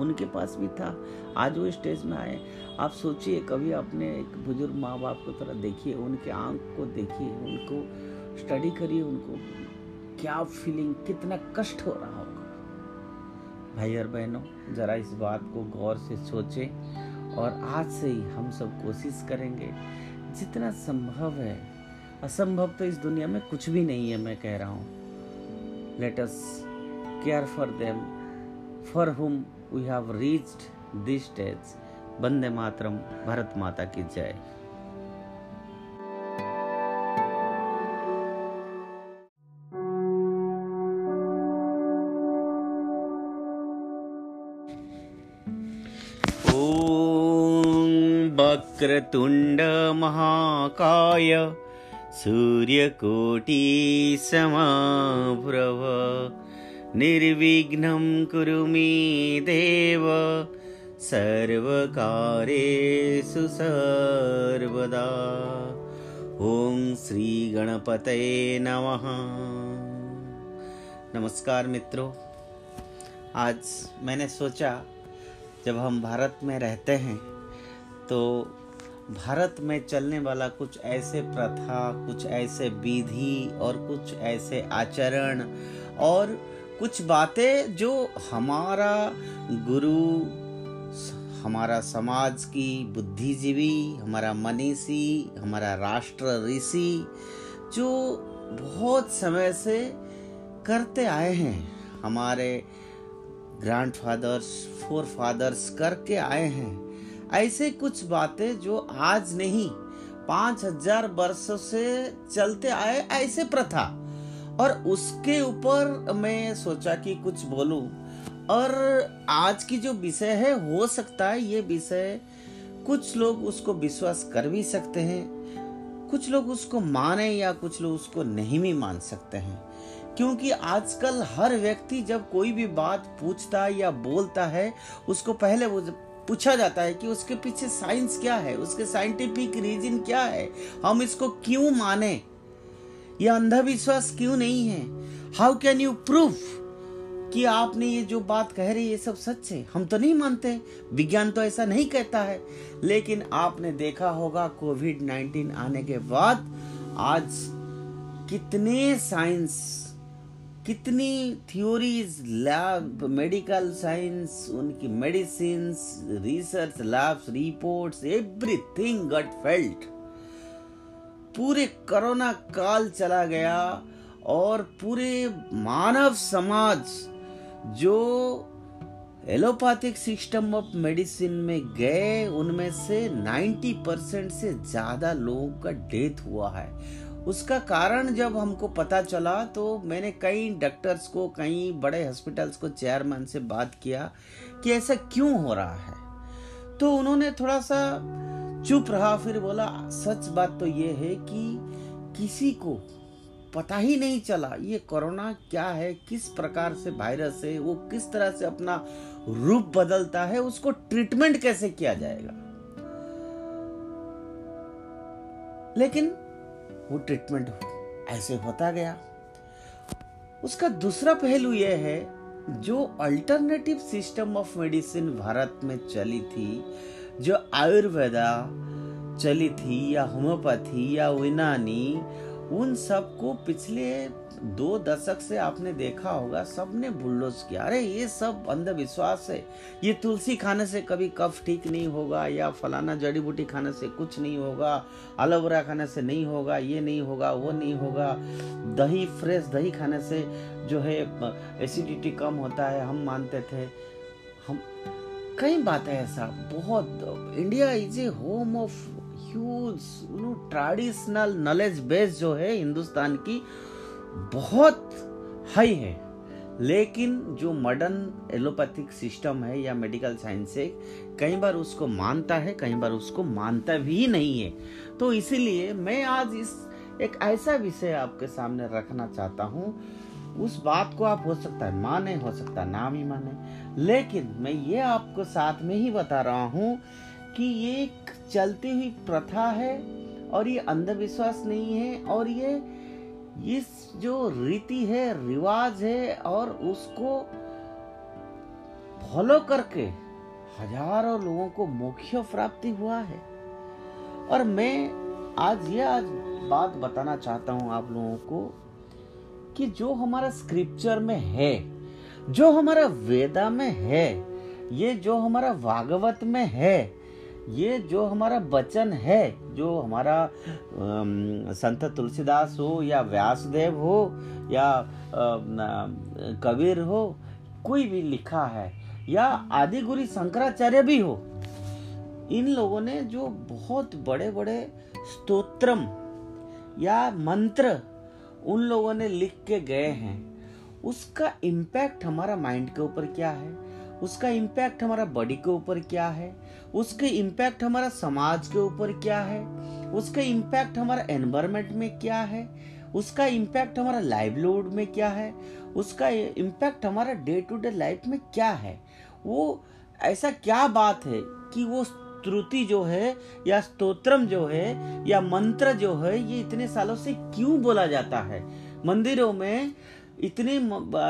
उनके पास भी था, आज वो स्टेज में आए। आप सोचिए, कभी अपने एक बुज़ुर्ग माँ बाप को तरह देखिए, उनके आँख को देखिए, उनको स्टडी करिए, उनको क्या फीलिंग कितना कष्ट हो रहा होगा। भाई और बहनों, जरा इस बात को गौर से सोचें और आज से ही हम सब कोशिश करेंगे। जितना संभव है, असंभव तो इस दुनिया में कुछ भी नहीं है, मैं कह रहा हूँ। Let us care for them for whom we have reached this stage Vande Mataram, Bharat Mata की जय। वक्रतुण्ड महाकाय सूर्यकोटिसमाभ्रव। निर्विघ्नं कुरु मे देव, सर्वकारेषु सर्वदा। ओम श्री गणपतये नमः। नमस्कार मित्रों, आज मैंने सोचा, जब हम भारत में रहते हैं तो भारत में चलने वाला कुछ ऐसे प्रथा, कुछ ऐसे विधि और कुछ ऐसे आचरण और कुछ बातें जो हमारा गुरु, हमारा समाज की बुद्धिजीवी, हमारा मनीषी, हमारा राष्ट्र ऋषि जो बहुत समय से करते आए हैं, हमारे ग्रैंडफादर्स फोर फादर्स करके आए हैं। ऐसे कुछ बातें जो आज नहीं, पाँच हज़ार वर्षों से चलते आए ऐसे प्रथा। और उसके ऊपर मैं सोचा कि कुछ बोलूँ। और आज की जो विषय है, हो सकता है ये विषय कुछ लोग उसको विश्वास कर भी सकते हैं, कुछ लोग उसको माने या कुछ लोग उसको नहीं भी मान सकते हैं। क्योंकि आजकल हर व्यक्ति जब कोई भी बात पूछता या बोलता है, उसको पहले वो पूछा जाता है कि उसके पीछे साइंस क्या है? उसके साइंटिफिक रीजन क्या है? हम इसको क्यों माने? यह अंधविश्वास क्यों नहीं है? हाउ कैन यू प्रूव कि आपने ये जो बात कह रही है सब सच है? हम तो नहीं मानते। विज्ञान तो ऐसा नहीं कहता है। लेकिन आपने देखा होगा, कोविड 19 आने के बाद आज कितने साइंस कितनी थ्योरीज लैब मेडिकल साइंस उनकी medicine research labs reports everything got failed पूरे कोरोना काल चला गया और पूरे मानव समाज जो एलोपैथिक सिस्टम ऑफ़ मेडिसिन में गए, उनमें से 90 परसेंट से ज़्यादा लोगों का डेथ हुआ है। उसका कारण जब हमको पता चला तो मैंने कई डॉक्टर्स को, कई बड़े हॉस्पिटल्स को चेयरमैन से बात किया कि ऐसा क्यों हो रहा है। तो उन्होंने थोड़ा सा चुप रहा, फिर बोला, सच बात तो ये है कि किसी को पता ही नहीं चला ये कोरोना क्या है, किस प्रकार से वायरस है, वो किस तरह से अपना रूप बदलता है, उसको ट्रीटमेंट कैसे किया जाएगा। लेकिन वो ट्रीटमेंट ऐसे होता गया। उसका दूसरा पहलू यह है, जो alternative system of medicine Bharat में चली थी, जो आयुर्वेदा चली थी या होम्योपैथी या यूनानी उन सबको पिछले दो दशक से आपने देखा होगा, सबने बुल्डोज किया। अरे, ये सब अंधविश्वास है। ये तुलसी खाने से कभी कफ ठीक नहीं होगा, या फलाना जड़ी बूटी खाने से कुछ नहीं होगा एलोवेरा खाने से नहीं होगा, ये नहीं होगा, वो नहीं होगा। दही फ्रेश दही खाने से जो है, एसिडिटी कम होता है, हम मानते थे। हम, कई बातें ऐसा, बहुत। India is a home of huge traditional knowledge base जो है हिंदुस्तान की। बहुत हाई है। लेकिन जो मॉडर्न एलोपैथिक सिस्टम है या मेडिकल साइंस है, कई बार उसको मानता है, कई बार उसको मानता भी नहीं है। तो इसीलिए मैं आज इस एक ऐसा विषय आपके सामने रखना चाहता हूँ। उस बात को आप हो सकता है माने, हो सकता है ना भी माने। लेकिन मैं ये आपको साथ में ही बता रहा हूँ कि ये एक चलती हुई प्रथा है और ये अंधविश्वास नहीं है और ये इस जो रीति है, रिवाज है और उसको फॉलो करके हज़ारों लोगों को मोक्ष प्राप्ति हुआ है। और मैं आज ये आज बात बताना चाहता हूँ आप लोगों को कि जो हमारा स्क्रिप्चर में है, जो हमारा वेदा में है, ये जो हमारा भागवत में है ये जो हमारा वचन है, जो हमारा संत तुलसीदास हो या व्यासदेव हो या कबीर हो, कोई भी लिखा है, या आदि गुरु शंकराचार्य भी हो, इन लोगों ने जो बहुत बड़े बड़े स्तोत्रम या मंत्र उन लोगों ने लिख के गए हैं, उसका इम्पैक्ट हमारा माइंड के ऊपर क्या है? उसका इम्पैक्ट हमारा बॉडी के ऊपर क्या है? उसके इम्पैक्ट हमारा समाज के ऊपर क्या है? उसका इम्पैक्ट हमारा एनवायरमेंट में क्या है? उसका इम्पैक्ट हमारा लाइवलीहुड में क्या है? उसका इम्पैक्ट हमारा डे टू डे लाइफ में क्या है? वो ऐसा क्या बात है कि वो त्रुति जो है, या स्तोत्रम जो है, या मंत्र जो है, ये इतने सालों से क्यों बोला जाता है? मंदिरों में इतने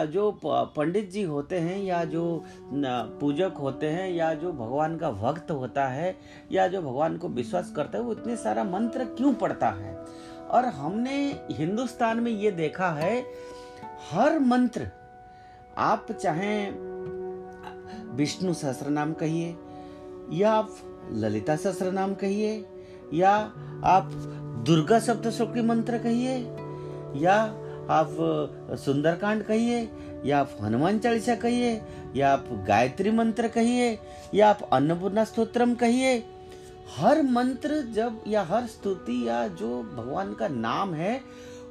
जो पंडित जी होते हैं या जो पूजक होते हैं या जो भगवान का भक्त होता है या जो भगवान को विश्वास करता है, वो इतने सारा मंत्र क्यों पढ़ता है? और हमने हिंदुस्तान में ये देखा है, हर मंत्र, आप चाहे, विष्णु सहस्र नाम कहिए, या आप ललिता सहस्र नाम कहिए, या आप दुर्गा सप्तशोकी मंत्र कहिए, या आप सुंदरकांड कहिए, या आप हनुमान चालीसा कहिए, या आप गायत्री मंत्र कहिए, या आप अन्नपूर्णा स्तोत्रम कहिए, हर मंत्र जब, या हर स्तुति, या जो भगवान का नाम है,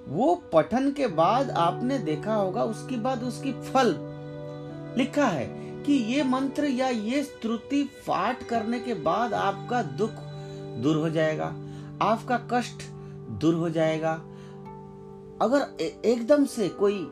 वो पठन के बाद आपने देखा होगा, उसके बाद उसकी फल लिखा है कि ये मंत्र या ये स्तुति पाठ करने के बाद आपका दुख दूर हो जाएगा, आपका कष्ट दूर हो जाएगा अगर एकदम से कोई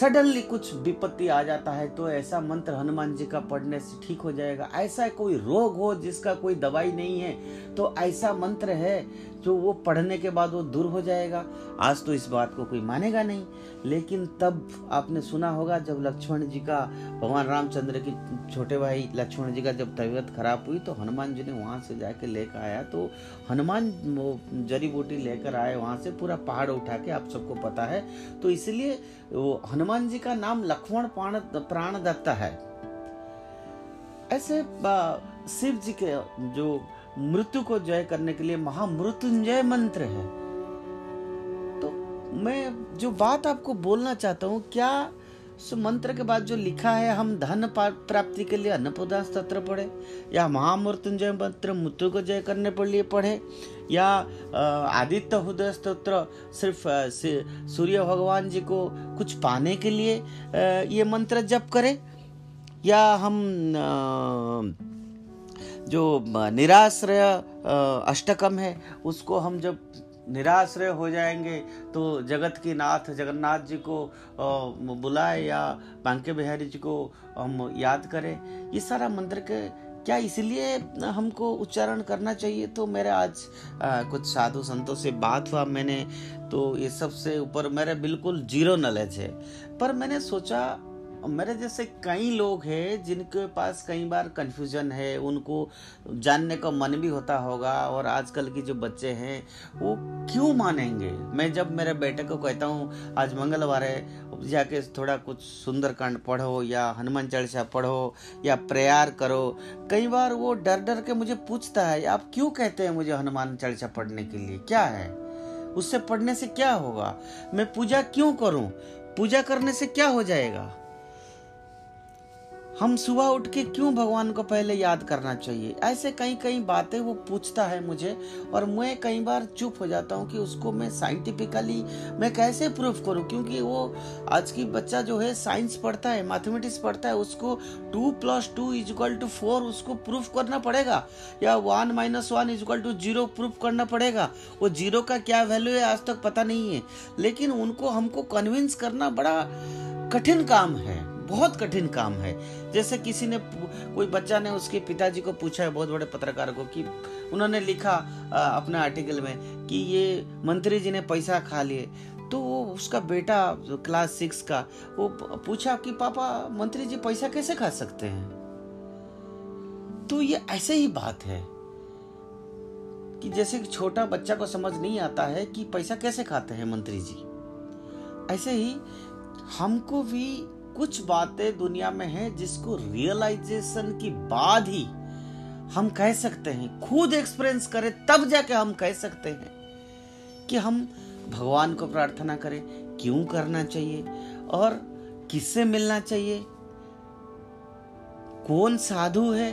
सडनली कुछ विपत्ति आ जाता है तो ऐसा मंत्र हनुमान जी का पढ़ने से ठीक हो जाएगा। ऐसा कोई रोग हो जिसका कोई दवाई नहीं है तो ऐसा मंत्र है जो वो पढ़ने के बाद वो दूर हो जाएगा। आज तो इस बात को कोई मानेगा नहीं, लेकिन तब आपने सुना होगा जब लक्ष्मण जी का, भगवान रामचंद्र की छोटे भाई लक्ष्मण जी का जब तबीयत खराब हुई तो हनुमान जी ने वहाँ से जाके लेकर आया। तो हनुमान वो जड़ी बूटी लेकर आए वहाँ से, पूरा पहाड़ उठा के आप सबको पता है। तो इसलिए वो हनुमान जी का नाम लक्ष्मण प्राण प्राण दत्ता है। ऐसे शिव जी के जो मृत्यु को जय करने के लिए महामृत्युंजय मंत्र है। तो मैं जो बात आपको बोलना चाहता हूँ, क्या मंत्र के बाद जो लिखा है, हम धन प्राप्ति के लिए अन्नपूर्णा स्त्र पढ़े, या महामृत्युंजय मंत्र मृत्यु को जय करने के लिए पढ़े, या आदित्य हृदय स्त्रोत्र सिर्फ़ सूर्य भगवान जी को कुछ पाने के लिए ये मंत्र जप करें, या हम जो निराश्रय अष्टकम है उसको हम जब निराश्रय हो जाएँगे तो जगत की नाथ जगन्नाथ जी को बुलाए या बांके बिहारी जी को हम याद करें। ये सारा मंत्र के क्या इसलिए हमको उच्चारण करना चाहिए? तो मेरे आज आ, कुछ साधु संतों से बात हुआ मैंने तो ये सबसे ऊपर मेरे बिल्कुल ज़ीरो नॉलेज है। पर मैंने सोचा मेरे जैसे कई लोग हैं जिनके पास कई बार कन्फ्यूज़न है, उनको जानने का मन भी होता होगा और आजकल की जो बच्चे हैं, वो क्यों मानेंगे? मैं जब मेरे बेटे को कहता हूँ, आज मंगलवार है जाके थोड़ा कुछ सुंदरकांड पढ़ो या हनुमान चालीसा पढ़ो या प्रेयर करो। कई बार वो डर डर के मुझे पूछता है, आप क्यों कहते हैं मुझे हनुमान चालीसा पढ़ने के लिए? क्या है? उससे पढ़ने से क्या होगा? मैं पूजा क्यों करूँ? पूजा करने से क्या हो जाएगा? हम सुबह उठ के क्यों भगवान को पहले याद करना चाहिए? ऐसे कई कई बातें वो पूछता है मुझे और मैं कई बार चुप हो जाता हूँ कि उसको मैं साइंटिफिकली मैं कैसे प्रूफ करूँ? क्योंकि वो आज की बच्चा जो है साइंस पढ़ता है मैथमेटिक्स पढ़ता है, उसको two plus two is equal to four उसको प्रूफ करना पड़ेगा? या one minus one is equal to zero proof करना पड़ेगा? वो ज़ीरो का क्या वैल्यू है? आज तक पता नहीं है। लेकिन उनको हमको कन्विंस करना बड़ा कठिन काम है। बहुत कठिन काम है। जैसे किसी ने कोई बच्चा ने उसके पिताजी को पूछा है, बहुत बड़े पत्रकार को, कि उन्होंने लिखा अपने आर्टिकल में, कि ये मंत्री जी ने पैसा खा लिए। तो वो उसका बेटा क्लास सिक्स का, वो पूछा कि, पापा, मंत्री जी पैसा कैसे खा सकते हैं? तो ये ऐसे ही बात है, कि जैसे छोटा बच्चा को समझ नहीं आता है कि पैसा कैसे खाते हैं मंत्री जी। ऐसे ही हमको भी कुछ बातें दुनिया में हैं जिसको रियलाइजेशन की बाद ही हम कह सकते हैं। खुद एक्सपीरियंस करें, तब जाके हम कह सकते हैं कि हम भगवान को प्रार्थना करें, क्यों करना चाहिए और किससे मिलना चाहिए? कौन साधु है?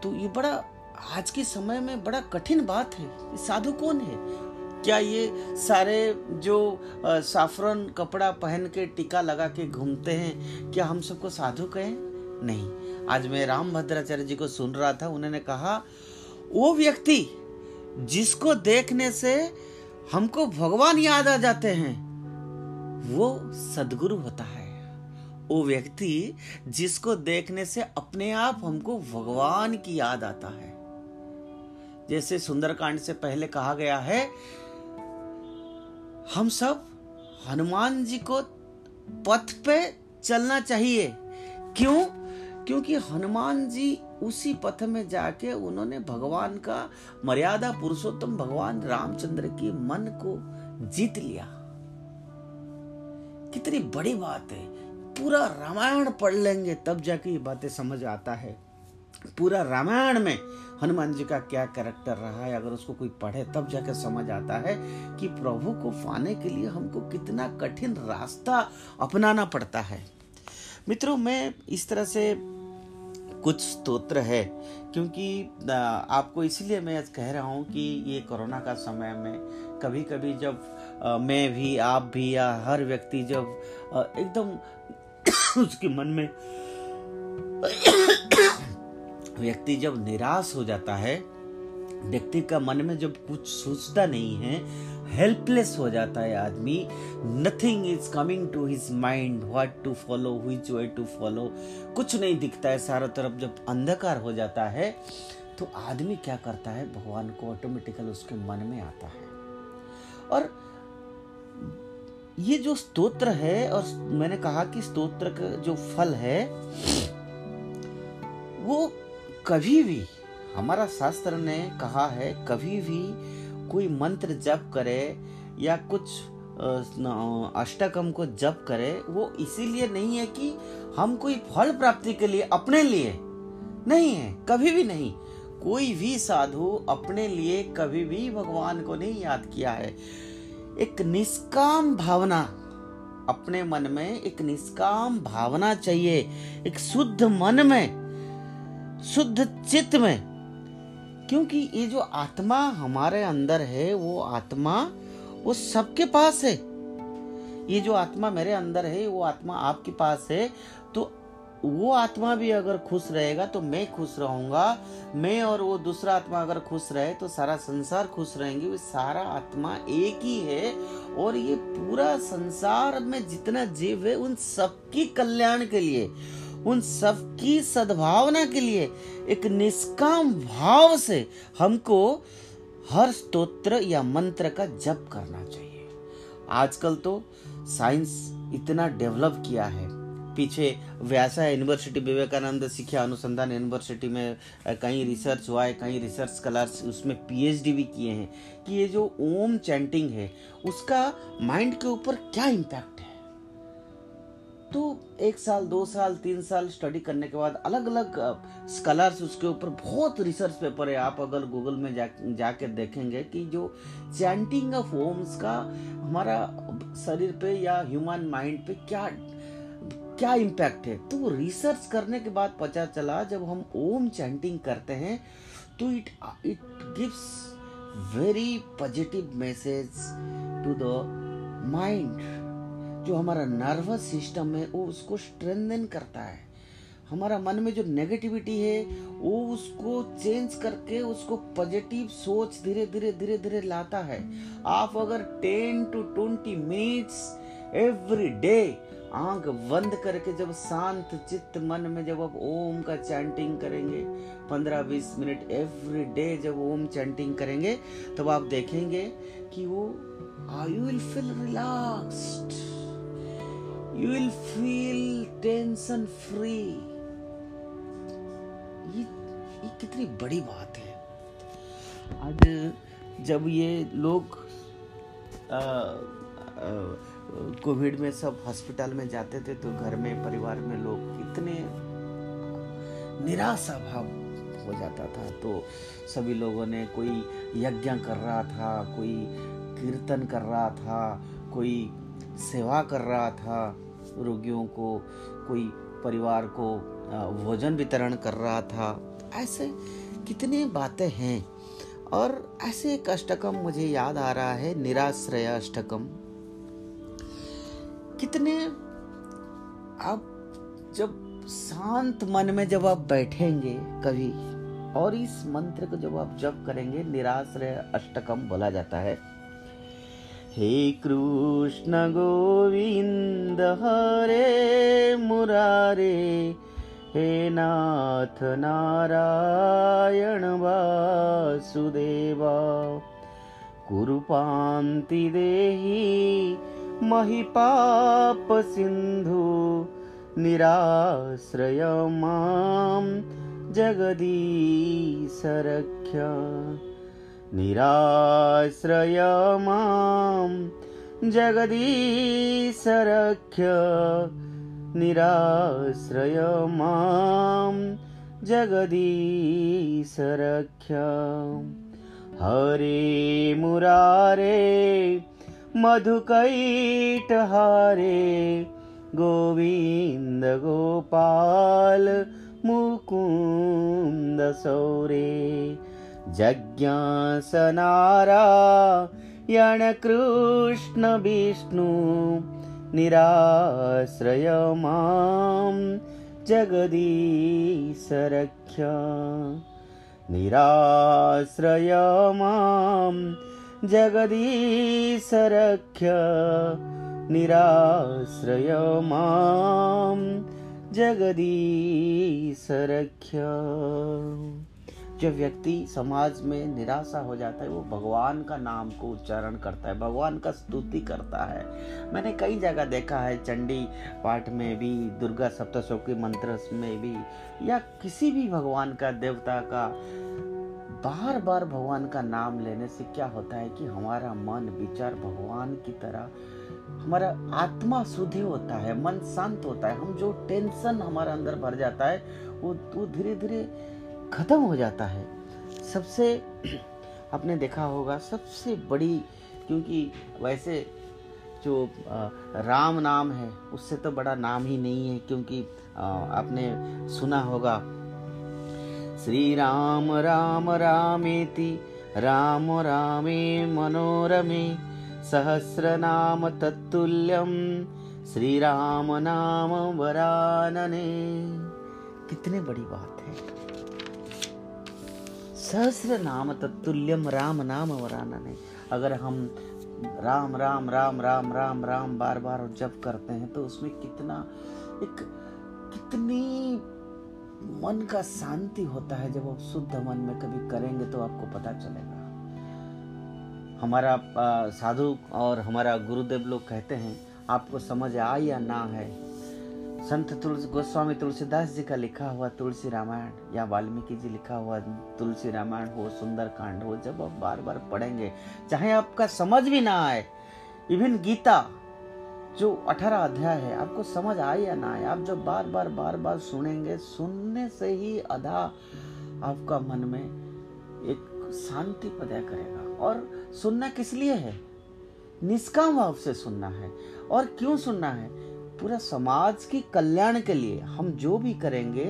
तो ये बड़ा, आज के समय में बड़ा कठिन बात है। साधु कौन है? क्या ये सारे जो साफरन कपड़ा पहन के टीका लगा के घूमते हैं, क्या हम सबको साधु कहें? नहीं। आज मैं राम भद्राचार्य जी को सुन रहा था, उन्होंने कहा, वो व्यक्ति जिसको देखने से हमको भगवान याद आ जाते हैं, वो सदगुरु होता है। वो व्यक्ति जिसको देखने से अपने आप हमको भगवान की याद आता है। जैसे सुंदरकांड से पहले कहा गया है हम सब हनुमान जी को पथ पे चलना चाहिए। क्यों? क्योंकि हनुमान जी उसी पथ में जाके उन्होंने भगवान का मर्यादा पुरुषोत्तम भगवान रामचंद्र की मन को जीत लिया। कितनी बड़ी बात है। पूरा रामायण पढ़ लेंगे तब जाके ये बातें समझ आता है। पूरा रामायण में हनुमान जी का क्या कैरेक्टर रहा है, अगर उसको कोई पढ़े, तब जाकर समझ आता है कि प्रभु को पाने के लिए हमको कितना कठिन रास्ता अपनाना पड़ता है। मित्रों, मैं इस तरह से कुछ स्तोत्र है, क्योंकि आपको इसलिए मैं कह रहा हूँ कि ये कोरोना का समय में कभी कभी जब मैं भी, आप भी, या हर व्यक्ति जब एकदम उसके मन में व्यक्ति जब निराश हो जाता है, व्यक्ति का मन में जब कुछ सोचता नहीं है हेल्पलेस हो जाता है आदमी nothing is coming to his mind what to follow which way to follow कुछ नहीं दिखता है, सारा तरफ़ जब अंधकार हो जाता है तो आदमी क्या करता है, भगवान को ऑटोमेटिकल उसके मन में आता है। और ये जो स्तोत्र है, और मैंने कहा कि स्तोत्र का जो फल है, वो कभी भी, हमारा शास्त्र ने कहा है, कभी भी कोई मंत्र जप करे या कुछ अष्टकम को जप करे, वो इसीलिए नहीं है कि हम कोई फल प्राप्ति के लिए अपने लिए नहीं है, कभी भी नहीं। कोई भी साधु अपने लिए कभी भी भगवान को नहीं याद किया है। एक निष्काम भावना अपने मन में, एक निष्काम भावना चाहिए, एक शुद्ध मन में शुद्ध चित्त में। क्योंकि ये जो आत्मा हमारे अंदर है, वो आत्मा, वो सबके पास है। ये जो आत्मा मेरे अंदर है, वो आत्मा आपके पास है। तो वो आत्मा भी अगर खुश रहेगा तो मैं खुश रहूँगा। मैं और वो दूसरा आत्मा अगर खुश रहे तो सारा संसार खुश रहेंगे। वो सारा आत्मा एक ही है और ये पूरा संसार में जितना जीव है, उन सबकी कल्याण के लिए। उन सब की सद्भावना के लिए, एक निष्काम भाव से हमको हर स्तोत्र या मंत्र का जप करना चाहिए। आजकल तो साइंस इतना डेवलप किया है। पीछे व्यासा यूनिवर्सिटी विवेकानंद शिक्षा अनुसंधान यूनिवर्सिटी में कहीं रिसर्च हुआ है कई रिसर्च स्कॉलर्स उसमें पीएचडी भी किए हैं कि ये जो ओम चैंटिंग है, उसका माइंड के ऊपर क्या इम्पैक्ट तो एक साल, दो साल, तीन साल स्टडी करने के बाद अलग अलग स्कॉलर्स उसके ऊपर बहुत रिसर्च पेपर है। आप अगर गूगल में जा जाकर देखेंगे कि जो चैंटिंग ऑफ़ होम्स का हमारा शरीर पे या ह्यूमन माइंड पे क्या क्या इम्पैक्ट है? तो रिसर्च करने के बाद पता चला, जब हम ओम चैंटिंग करते हैं तो it it gives very positive message to the mind जो हमारा नर्वस सिस्टम है, वो उसको स्ट्रेंथन करता है। हमारा मन में जो नेगेटिविटी है, वो उसको चेंज करके उसको पॉजिटिव सोच धीरे धीरे धीरे धीरे लाता है। आप अगर ten to twenty minutes every day आँख बंद करके जब शांत चित्त मन में जब आप ओम का चैंटिंग करेंगे, पंद्रह बीस मिनट एवरी डे जब ओम चैंटिंग करेंगे, तब आप देखेंगे कि वो I will feel relaxed you will feel tension free ये ये कितनी बड़ी बात है। आज जब ये लोग कोविड में सब हॉस्पिटल में जाते थे तो घर में, परिवार में लोग कितने निराशा भाव हो जाता था। तो सभी लोगों ने कोई यज्ञ कर रहा था, कोई कीर्तन कर रहा था, कोई सेवा कर रहा था। रोगियों को, कोई परिवार को भोजन वितरण कर रहा था। ऐसे कितने बातें हैं। और ऐसे एक अष्टकम मुझे याद आ रहा है, निराश्रय अष्टकम। कितने आप जब शांत मन में जब आप बैठेंगे कभी, और इस मंत्र को जब आप जप करेंगे, निराश्रय अष्टकम बोला जाता है। हे कृष्ण गोविंद हरे मुरारे हे नाथ नारायण वासुदेवा कुरुपान्ति देही महिपापसिन्धु निराश्रय मां जगदीशरक्ष्य निराश्रय मां जगदीशरक्ष्य निराश्रय मां जगदीश रक्षा हरे मुरारे मधुकैटहारे गोविन्द गोपाल मुकुन्द सौरे कृष्ण विष्णु निराश्रय मां जगदीशरक्ष निराश्रय मां जगदीशरक्ष निराश्रय मां जगदीशरक्ष जो व्यक्ति समाज में निराशा हो जाता है, वो भगवान का नाम को उच्चारण करता है, भगवान का स्तुति करता है। मैंने कई जगह देखा है, चंडी पाठ में भी, दुर्गा सप्तशोकी मंत्र में भी, या किसी भी भगवान का, देवता का बार बार भगवान का नाम लेने से क्या होता है कि हमारा मन, विचार भगवान की तरह, हमारा आत्मा शुद्धि होता है, मन शांत होता है, हम जो टेंशन हमारे अंदर भर जाता है, वो वो धीरे धीरे खत्म हो जाता है। सबसे आपने देखा होगा, सबसे बड़ी, क्योंकि वैसे जो राम नाम है, उससे तो बड़ा नाम ही नहीं है, क्योंकि आपने सुना होगा, श्री राम राम रामेति, राम रामे मनोरमे, सहस्र नाम तत्तुल्यम श्री राम नाम वरानने। कितने बड़ी बात। सहस्र नाम तत्तुल्यम राम नाम वरानने अगर हम राम राम राम राम राम राम बार बार जप करते हैं तो उसमें कितना, एक कितनी मन का शांति होता है, जब आप शुद्ध मन में कभी करेंगे तो आपको पता चलेगा। हमारा साधु और हमारा गुरुदेव लोग कहते हैं, आपको समझ आ या ना है संत तुलसी गोस्वामी तुलसीदास जी का लिखा हुआ तुलसी रामायण, या वाल्मीकि जी लिखा हुआ तुलसी रामायण हो सुंदर कांड हो जब आप बार बार पढ़ेंगे, चाहे आपका समझ भी ना आए इवन गीता, जो अठारह अध्याय है, आपको समझ आए या ना आए, आप जब बार बार बार बार सुनेंगे, सुनने से ही आधा आपका मन में एक शांति पैदा करेगा। और सुनना किस लिए है? निष्काम भाव से सुनना है। और क्यों सुनना है? पूरा समाज के कल्याण के लिए हम जो भी करेंगे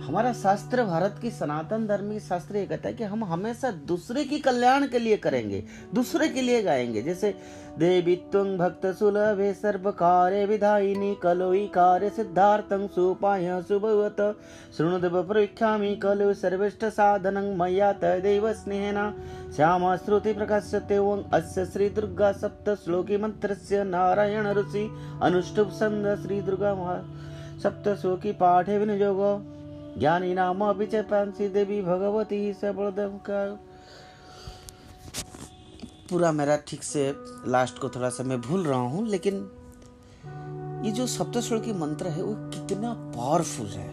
हमारा शास्त्र भारत की सनातन धर्म की शास्त्र ये कहता है कि हम हमेशा दूसरे की कल्याण के लिए करेंगे, दूसरे के लिए गाएँगे। जैसे, देवी तुंग भक्त सुलभे सर्व कार्य विधायिनी कलोई कार्य सिद्धार्थं सुपाय सुभवत। शृणुदेव प्रख्यामि कलो सर्वेष्ठ साधनं मया तदेव स्नेहना। श्याम श्रुति प्रकाश्यते ओं अस्य श्री दुर्गा सप्त श्लोकी मंत्रस्य नारायण ऋषि। अनुष्टुप छंद श्री दुर्गा सप्त श्लोकी पाठे विनियोगो ज्ञानी नाम अभी देवी भगवती सबलदम का पूरा मेरा ठीक से लास्ट को थोड़ा सा मैं भूल रहा हूँ, लेकिन ये जो सप्तस्वर की मंत्र है, वो कितना पावरफुल है।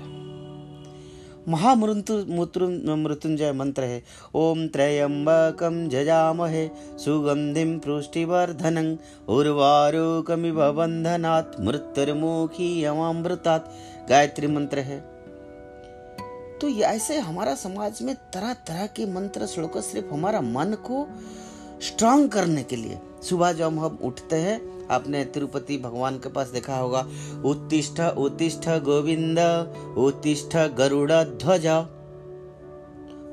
महामृत्यु मृत्युंजय मंत्र है। ओम त्रयंबकम जजामहे सुगंधिम पुष्टिवर्धनं, उर्वारुकमिव बंधनात् मृत्युर्मुखी यमामृतात् गायत्री मंत्र है। तो ऐसे हमारा समाज में तरह तरह के मंत्र श्लोक सिर्फ़ हमारा मन को स्ट्रांग करने के लिए। सुबह जब हम हम उठते हैं, आपने तिरुपति भगवान के पास देखा होगा, उत्तिष्ठ उत्तिष्ठ गोविंद, उत्तिष्ठ गरुड़ ध्वज,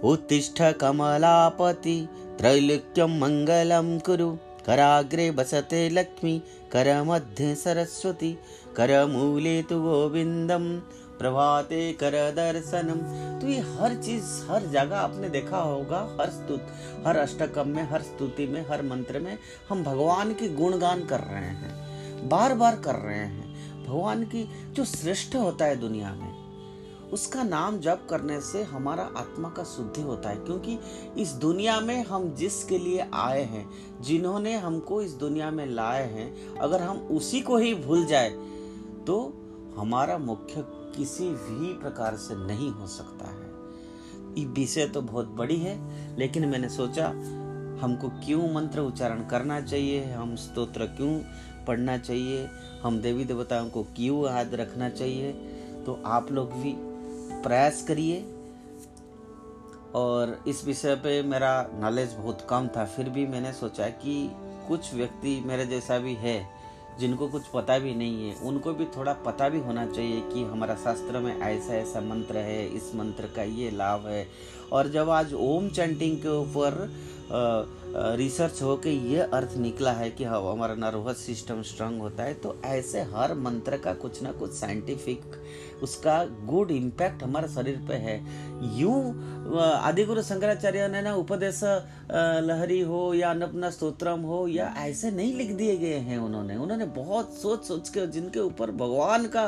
उत्तिष्ठ कमलापति त्रैलोक्यम मंगलम कुरु, कराग्रे बसते लक्ष्मी, कर मध्य सरस्वती, कर मूले तु गोविंदम प्रभाते कर दर्शनम। तो ये हर चीज़, हर जगह आपने देखा होगा, हर स्तुत, हर अष्टकम में, हर स्तुति में, हर मंत्र में हम भगवान की गुणगान कर रहे हैं बार बार कर रहे हैं। भगवान की जो श्रेष्ठ होता है दुनिया में, उसका नाम जप करने से हमारा आत्मा का शुद्धि होता है, क्योंकि इस दुनिया में हम जिसके लिए आए हैं, जिन्होंने हमको इस दुनिया में लाए हैं, अगर हम उसी को ही भूल जाए तो हमारा मुख्य किसी भी प्रकार से नहीं हो सकता है। ये विषय तो बहुत बड़ी है, लेकिन मैंने सोचा, हमको क्यों मंत्र उच्चारण करना चाहिए, हम स्तोत्र क्यों पढ़ना चाहिए, हम देवी देवताओं को क्यों याद रखना चाहिए? तो आप लोग भी प्रयास करिए। और इस विषय पे मेरा नॉलेज बहुत कम था, फिर भी मैंने सोचा कि कुछ व्यक्ति मेरे जैसा भी है जिनको कुछ पता भी नहीं है, उनको भी थोड़ा पता भी होना चाहिए कि हमारा शास्त्र में ऐसा ऐसा मंत्र है, इस मंत्र का ये लाभ है। और जब आज ओम चैंटिंग के ऊपर रिसर्च हो के ये अर्थ निकला है कि हाँ हमारा नर्वस सिस्टम स्ट्रांग होता है तो ऐसे हर मंत्र का कुछ ना कुछ साइंटिफिक उसका गुड इम्पैक्ट हमारे शरीर पे है। यूँ आदि गुरु शंकराचार्य ने ना उपदेश लहरी हो या अन्नपूर्णा स्तोत्रम हो या ऐसे नहीं लिख दिए गए हैं उन्होंने। उन्होंने बहुत सोच सोच के, जिनके ऊपर भगवान का,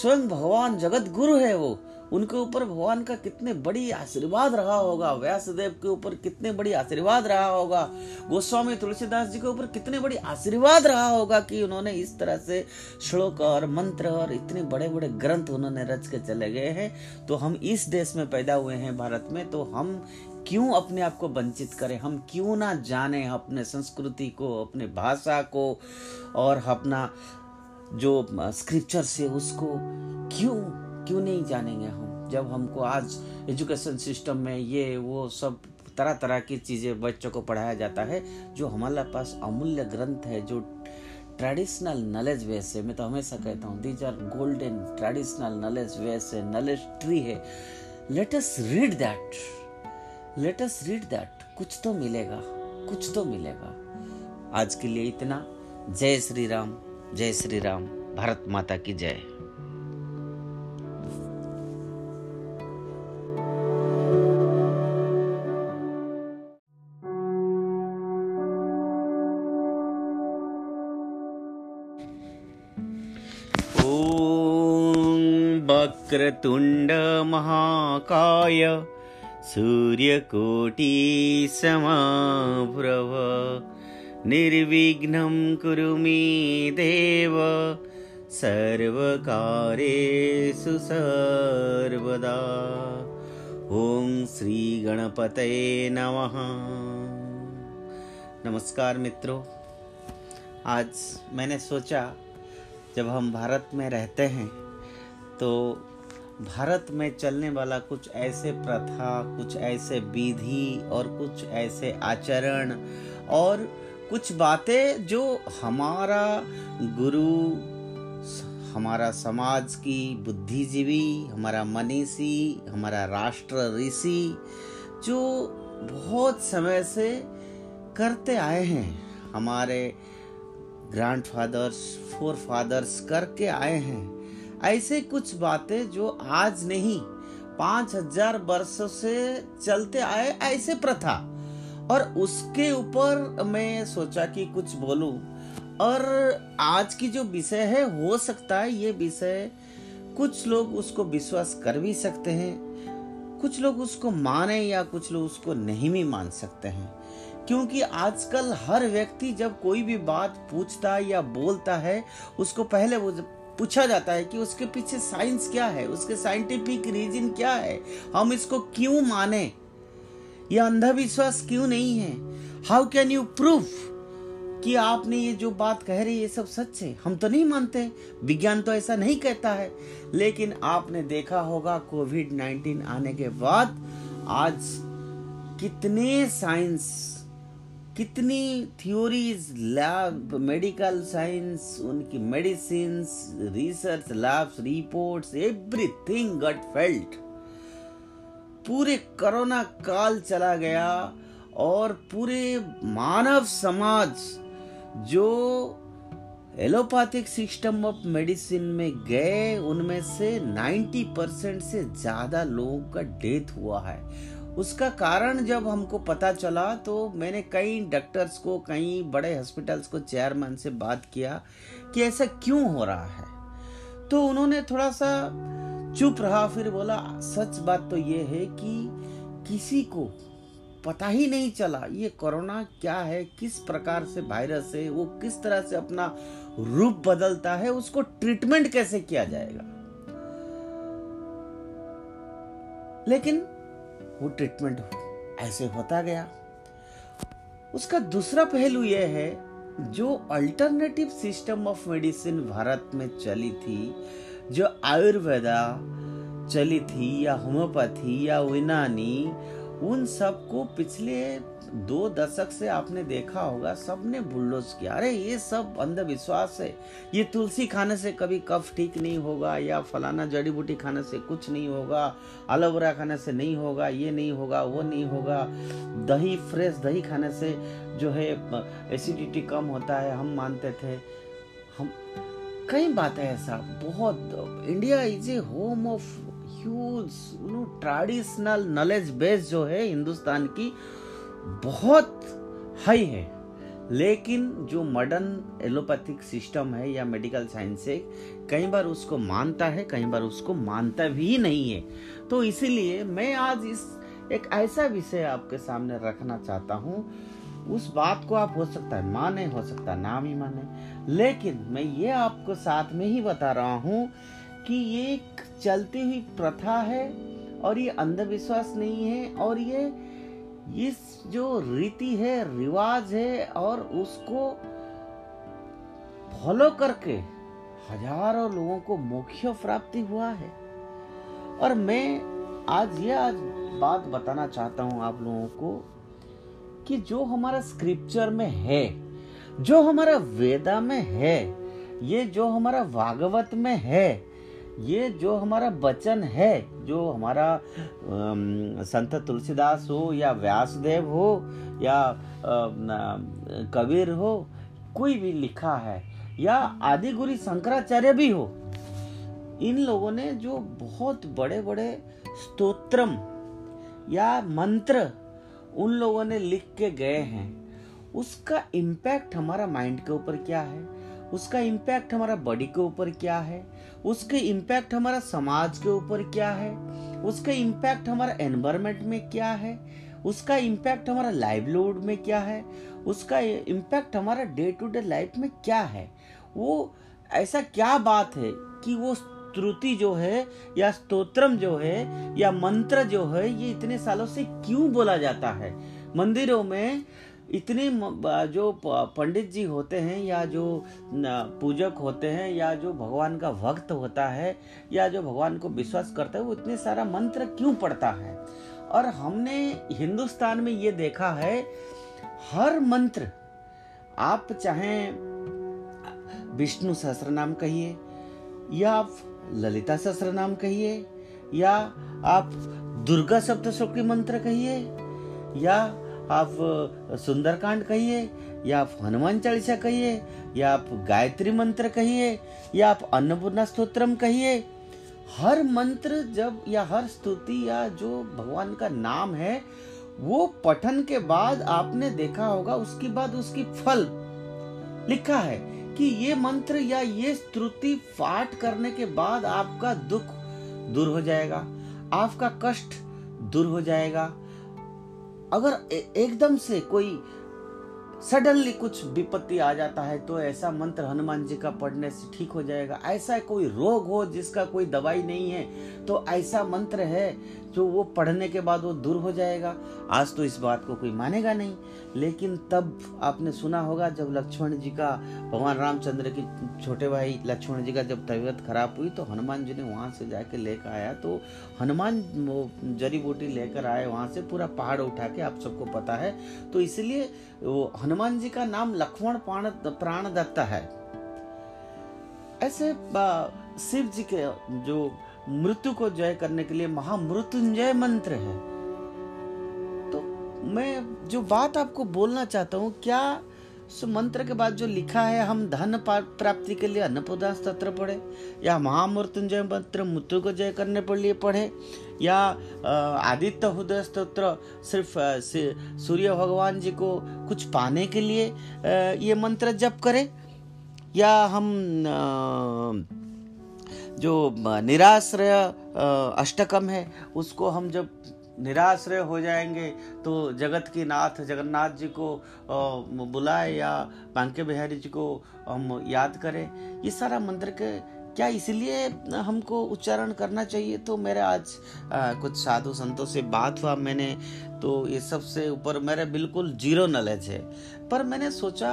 स्वयं भगवान जगत गुरु है वो। उनके ऊपर भगवान का कितने बड़ी आशीर्वाद रहा होगा, व्यासदेव के ऊपर कितने बड़ी आशीर्वाद रहा होगा, गोस्वामी तुलसीदास जी के ऊपर कितने बड़ी आशीर्वाद रहा होगा कि उन्होंने इस तरह से श्लोक और मंत्र और इतने बड़े बड़े ग्रंथ उन्होंने रच के चले गए हैं। तो हम इस देश में पैदा हुए हैं भारत में तो हम क्यों अपने आप को वंचित करें? हम क्यों ना जाने अपने संस्कृति को, अपने भाषा को और अपना जो स्क्रिप्चर से उसको क्यों क्यों नहीं जानेंगे हम? जब हमको आज एजुकेशन सिस्टम में ये, वो सब तरह तरह की चीज़ें बच्चों को पढ़ाया जाता है, जो हमारे पास अमूल्य ग्रंथ है, जो ट्रेडिशनल नॉलेज बेस है मैं तो हमेशा कहता हूँ these are golden traditional knowledge base है नॉलेज ट्री है। Let us read that let us read that कुछ तो मिलेगा, कुछ तो मिलेगा। आज के लिए इतना। जय श्री राम। जय श्री राम भारत माता की जय। वक्रतुण्डमहाकाय सूर्यकोटिसमाभ्रव निर्विघ्नं कुरु मे देव, सर्वकारेषु सर्वदा। ॐ श्रीगणपतये नमः। नमस्कार मित्रों, आज मैंने सोचा, जब हम भारत में रहते हैं तो भारत में चलने वाला कुछ ऐसे प्रथा, कुछ ऐसे विधि और कुछ ऐसे आचरण और कुछ बातें जो हमारा गुरु, हमारा समाज की बुद्धिजीवी, हमारा मनीषी, हमारा राष्ट्र ऋषि, जो बहुत समय से करते आए हैं, हमारे ग्रैंड फादर्स फोर फादर्स करके आए हैं। ऐसे कुछ बातें जो आज नहीं, पाँच हज़ार वर्षों से चलते आए ऐसे प्रथा। और उसके ऊपर मैं सोचा कि कुछ बोलूँ। और आज की जो विषय है, हो सकता है ये विषय कुछ लोग उसको विश्वास कर भी सकते हैं, कुछ लोग उसको माने या कुछ लोग उसको नहीं भी मान सकते हैं। क्योंकि आजकल हर व्यक्ति जब कोई भी बात पूछता है या बोलता है, उसको पहले वो पूछा जाता है कि उसके पीछे साइंस क्या है, उसके साइंटिफिक रीजन क्या है, हम इसको क्यों माने? यह अंधविश्वास क्यों नहीं है? हाउ कैन यू प्रूव कि आपने ये जो बात कह रही है, ये सब सच है? हम तो नहीं मानते। विज्ञान तो ऐसा नहीं कहता है। लेकिन आपने देखा होगा कोविड 19 आने के बाद आज कितने साइंस कितनी थ्योरीज लैब मेडिकल साइंस उनकी medicine research labs reports everything got failed पूरे कोरोना काल चला गया और पूरे मानव समाज जो एलोपैथिक सिस्टम ऑफ़ मेडिसिन में गए, उनमें से 90 परसेंट से ज़्यादा लोगों का डेथ हुआ है। उसका कारण जब हमको पता चला तो मैंने कई डॉक्टर्स को, कई बड़े हॉस्पिटल्स को, चेयरमैन से बात किया कि ऐसा क्यों हो रहा है। तो उन्होंने थोड़ा सा चुप रहा, फिर बोला, सच बात तो ये है कि किसी को पता ही नहीं चला ये कोरोना क्या है, किस प्रकार से वायरस है, वो किस तरह से अपना रूप बदलता है, उसको ट्रीटमेंट कैसे किया जाएगा? लेकिन वो ट्रीटमेंट ऐसे होता गया। उसका दूसरा पहलू यह है जो alternative system of medicine Bharat में चली थी, जो आयुर्वेदा चली थी या होम्योपैथी या यूनानी उन सबको पिछले दो दशक से आपने देखा होगा, सबने बुल्डोज किया। अरे, ये सब अंधविश्वास है। ये तुलसी खाने से कभी कफ ठीक नहीं होगा, या फलाना जड़ी बूटी खाने से कुछ नहीं होगा एलोवेरा खाने से नहीं होगा, ये नहीं होगा, वो नहीं होगा। दही, फ्रेश दही खाने से जो है, एसिडिटी कम होता है, हम मानते थे। हम, कई बातें ऐसा, बहुत। India is a home of huge traditional knowledge base जो है हिंदुस्तान की। बहुत हाई है। लेकिन जो मॉडर्न एलोपैथिक सिस्टम है या मेडिकल साइंस है, कई बार उसको मानता है, कई बार उसको मानता भी नहीं है। तो इसीलिए मैं आज इस एक ऐसा विषय आपके सामने रखना चाहता हूँ। उस बात को आप हो सकता है माने, हो सकता है ना भी माने। लेकिन मैं ये आपको साथ में ही बता रहा हूँ कि ये एक चलती हुई प्रथा है और ये अंधविश्वास नहीं है और ये इस जो रीति है, रिवाज है और उसको फॉलो करके हज़ारों लोगों को मोक्ष प्राप्ति हुआ है। और मैं आज ये आज बात बताना चाहता हूँ आप लोगों को कि जो हमारा स्क्रिप्चर में है, जो हमारा वेदा में है, ये जो हमारा भागवत में है ये जो हमारा वचन है, जो हमारा संत तुलसीदास हो या व्यासदेव हो या कबीर हो, कोई भी लिखा है, या आदि गुरु शंकराचार्य भी हो, इन लोगों ने जो बहुत बड़े बड़े स्तोत्रम या मंत्र उन लोगों ने लिख के गए हैं, उसका इम्पैक्ट हमारा माइंड के ऊपर क्या है? उसका इम्पैक्ट हमारा बॉडी के ऊपर क्या है? उसके इम्पैक्ट हमारा समाज के ऊपर क्या है? उसका इम्पैक्ट हमारा एनवायरमेंट में क्या है? उसका इम्पैक्ट हमारा लाइवलीहुड में क्या है? उसका इम्पैक्ट हमारा डे टू डे लाइफ में क्या है? वो ऐसा क्या बात है कि वो स्तुति जो है या स्तोत्रम जो है या मंत्र जो है, ये इतने सालों से क्यों बोला जाता है? मंदिरों में इतने जो पंडित जी होते हैं या जो पूजक होते हैं या जो भगवान का भक्त होता है या जो भगवान को विश्वास करता है, वो इतने सारा मंत्र क्यों पढ़ता है? और हमने हिंदुस्तान में ये देखा है, हर मंत्र, आप चाहे विष्णु सहस्र नाम कहिए, या आप ललिता सहस्र नाम कहिए, या आप दुर्गा सप्तशती मंत्र कहिए, या आप सुंदरकांड कहिए, या आप हनुमान चालीसा कहिए, या आप गायत्री मंत्र कहिए, या आप अन्नपूर्णा स्त्रोत्रम कहिए, हर मंत्र जब, या हर स्तुति, या जो भगवान का नाम है, वो पठन के बाद आपने देखा होगा, उसके बाद उसकी फल। लिखा है कि ये मंत्र या ये स्तुति पाठ करने के बाद आपका दुख दूर हो जाएगा, आपका कष्ट दूर हो जाएगा अगर एकदम से कोई सडनली कुछ विपत्ति आ जाता है तो ऐसा मंत्र हनुमान जी का पढ़ने से ठीक हो जाएगा। ऐसा कोई रोग हो जिसका कोई दवाई नहीं है तो ऐसा मंत्र है जो वो पढ़ने के बाद वो दूर हो जाएगा। आज तो इस बात को कोई मानेगा नहीं, लेकिन तब आपने सुना होगा जब लक्ष्मण जी का, भगवान रामचंद्र की छोटे भाई लक्ष्मण जी का जब तबीयत खराब हुई तो हनुमान जी ने वहाँ से जाके लेकर आया। तो हनुमान वो जड़ी बूटी लेकर आए, वहाँ से पूरा पहाड़ उठा के आप सबको पता है। तो इसलिए वो हनुमान जी का नाम लक्ष्मण प्राण प्राण दत्ता है। ऐसे शिव जी के जो मृत्यु को जय करने के लिए महामृत्युंजय मंत्र है। तो मैं जो बात आपको बोलना चाहता हूँ, क्या उस मंत्र के बाद जो लिखा है, हम धन प्राप्ति के लिए अन्नपूर्णा स्त्र पढ़े, या महामृत्युंजय मंत्र मृत्यु को जय करने के लिए पढ़े, या आदित्य हृदय स्त्रोत्र सिर्फ़ सूर्य भगवान जी को कुछ पाने के लिए ये मंत्र जप करें, या हम जो निराश्रय अष्टकम है उसको हम जब निराश्रय हो जाएँगे तो जगत के नाथ जगन्नाथ जी को बुलाए या बांके बिहारी जी को हम याद करें। ये सारा मंत्र के क्या इसलिए हमको उच्चारण करना चाहिए? तो मेरे आज आ, कुछ साधु संतों से बात हुआ मैंने तो ये सबसे ऊपर मेरे बिल्कुल ज़ीरो नॉलेज है। पर मैंने सोचा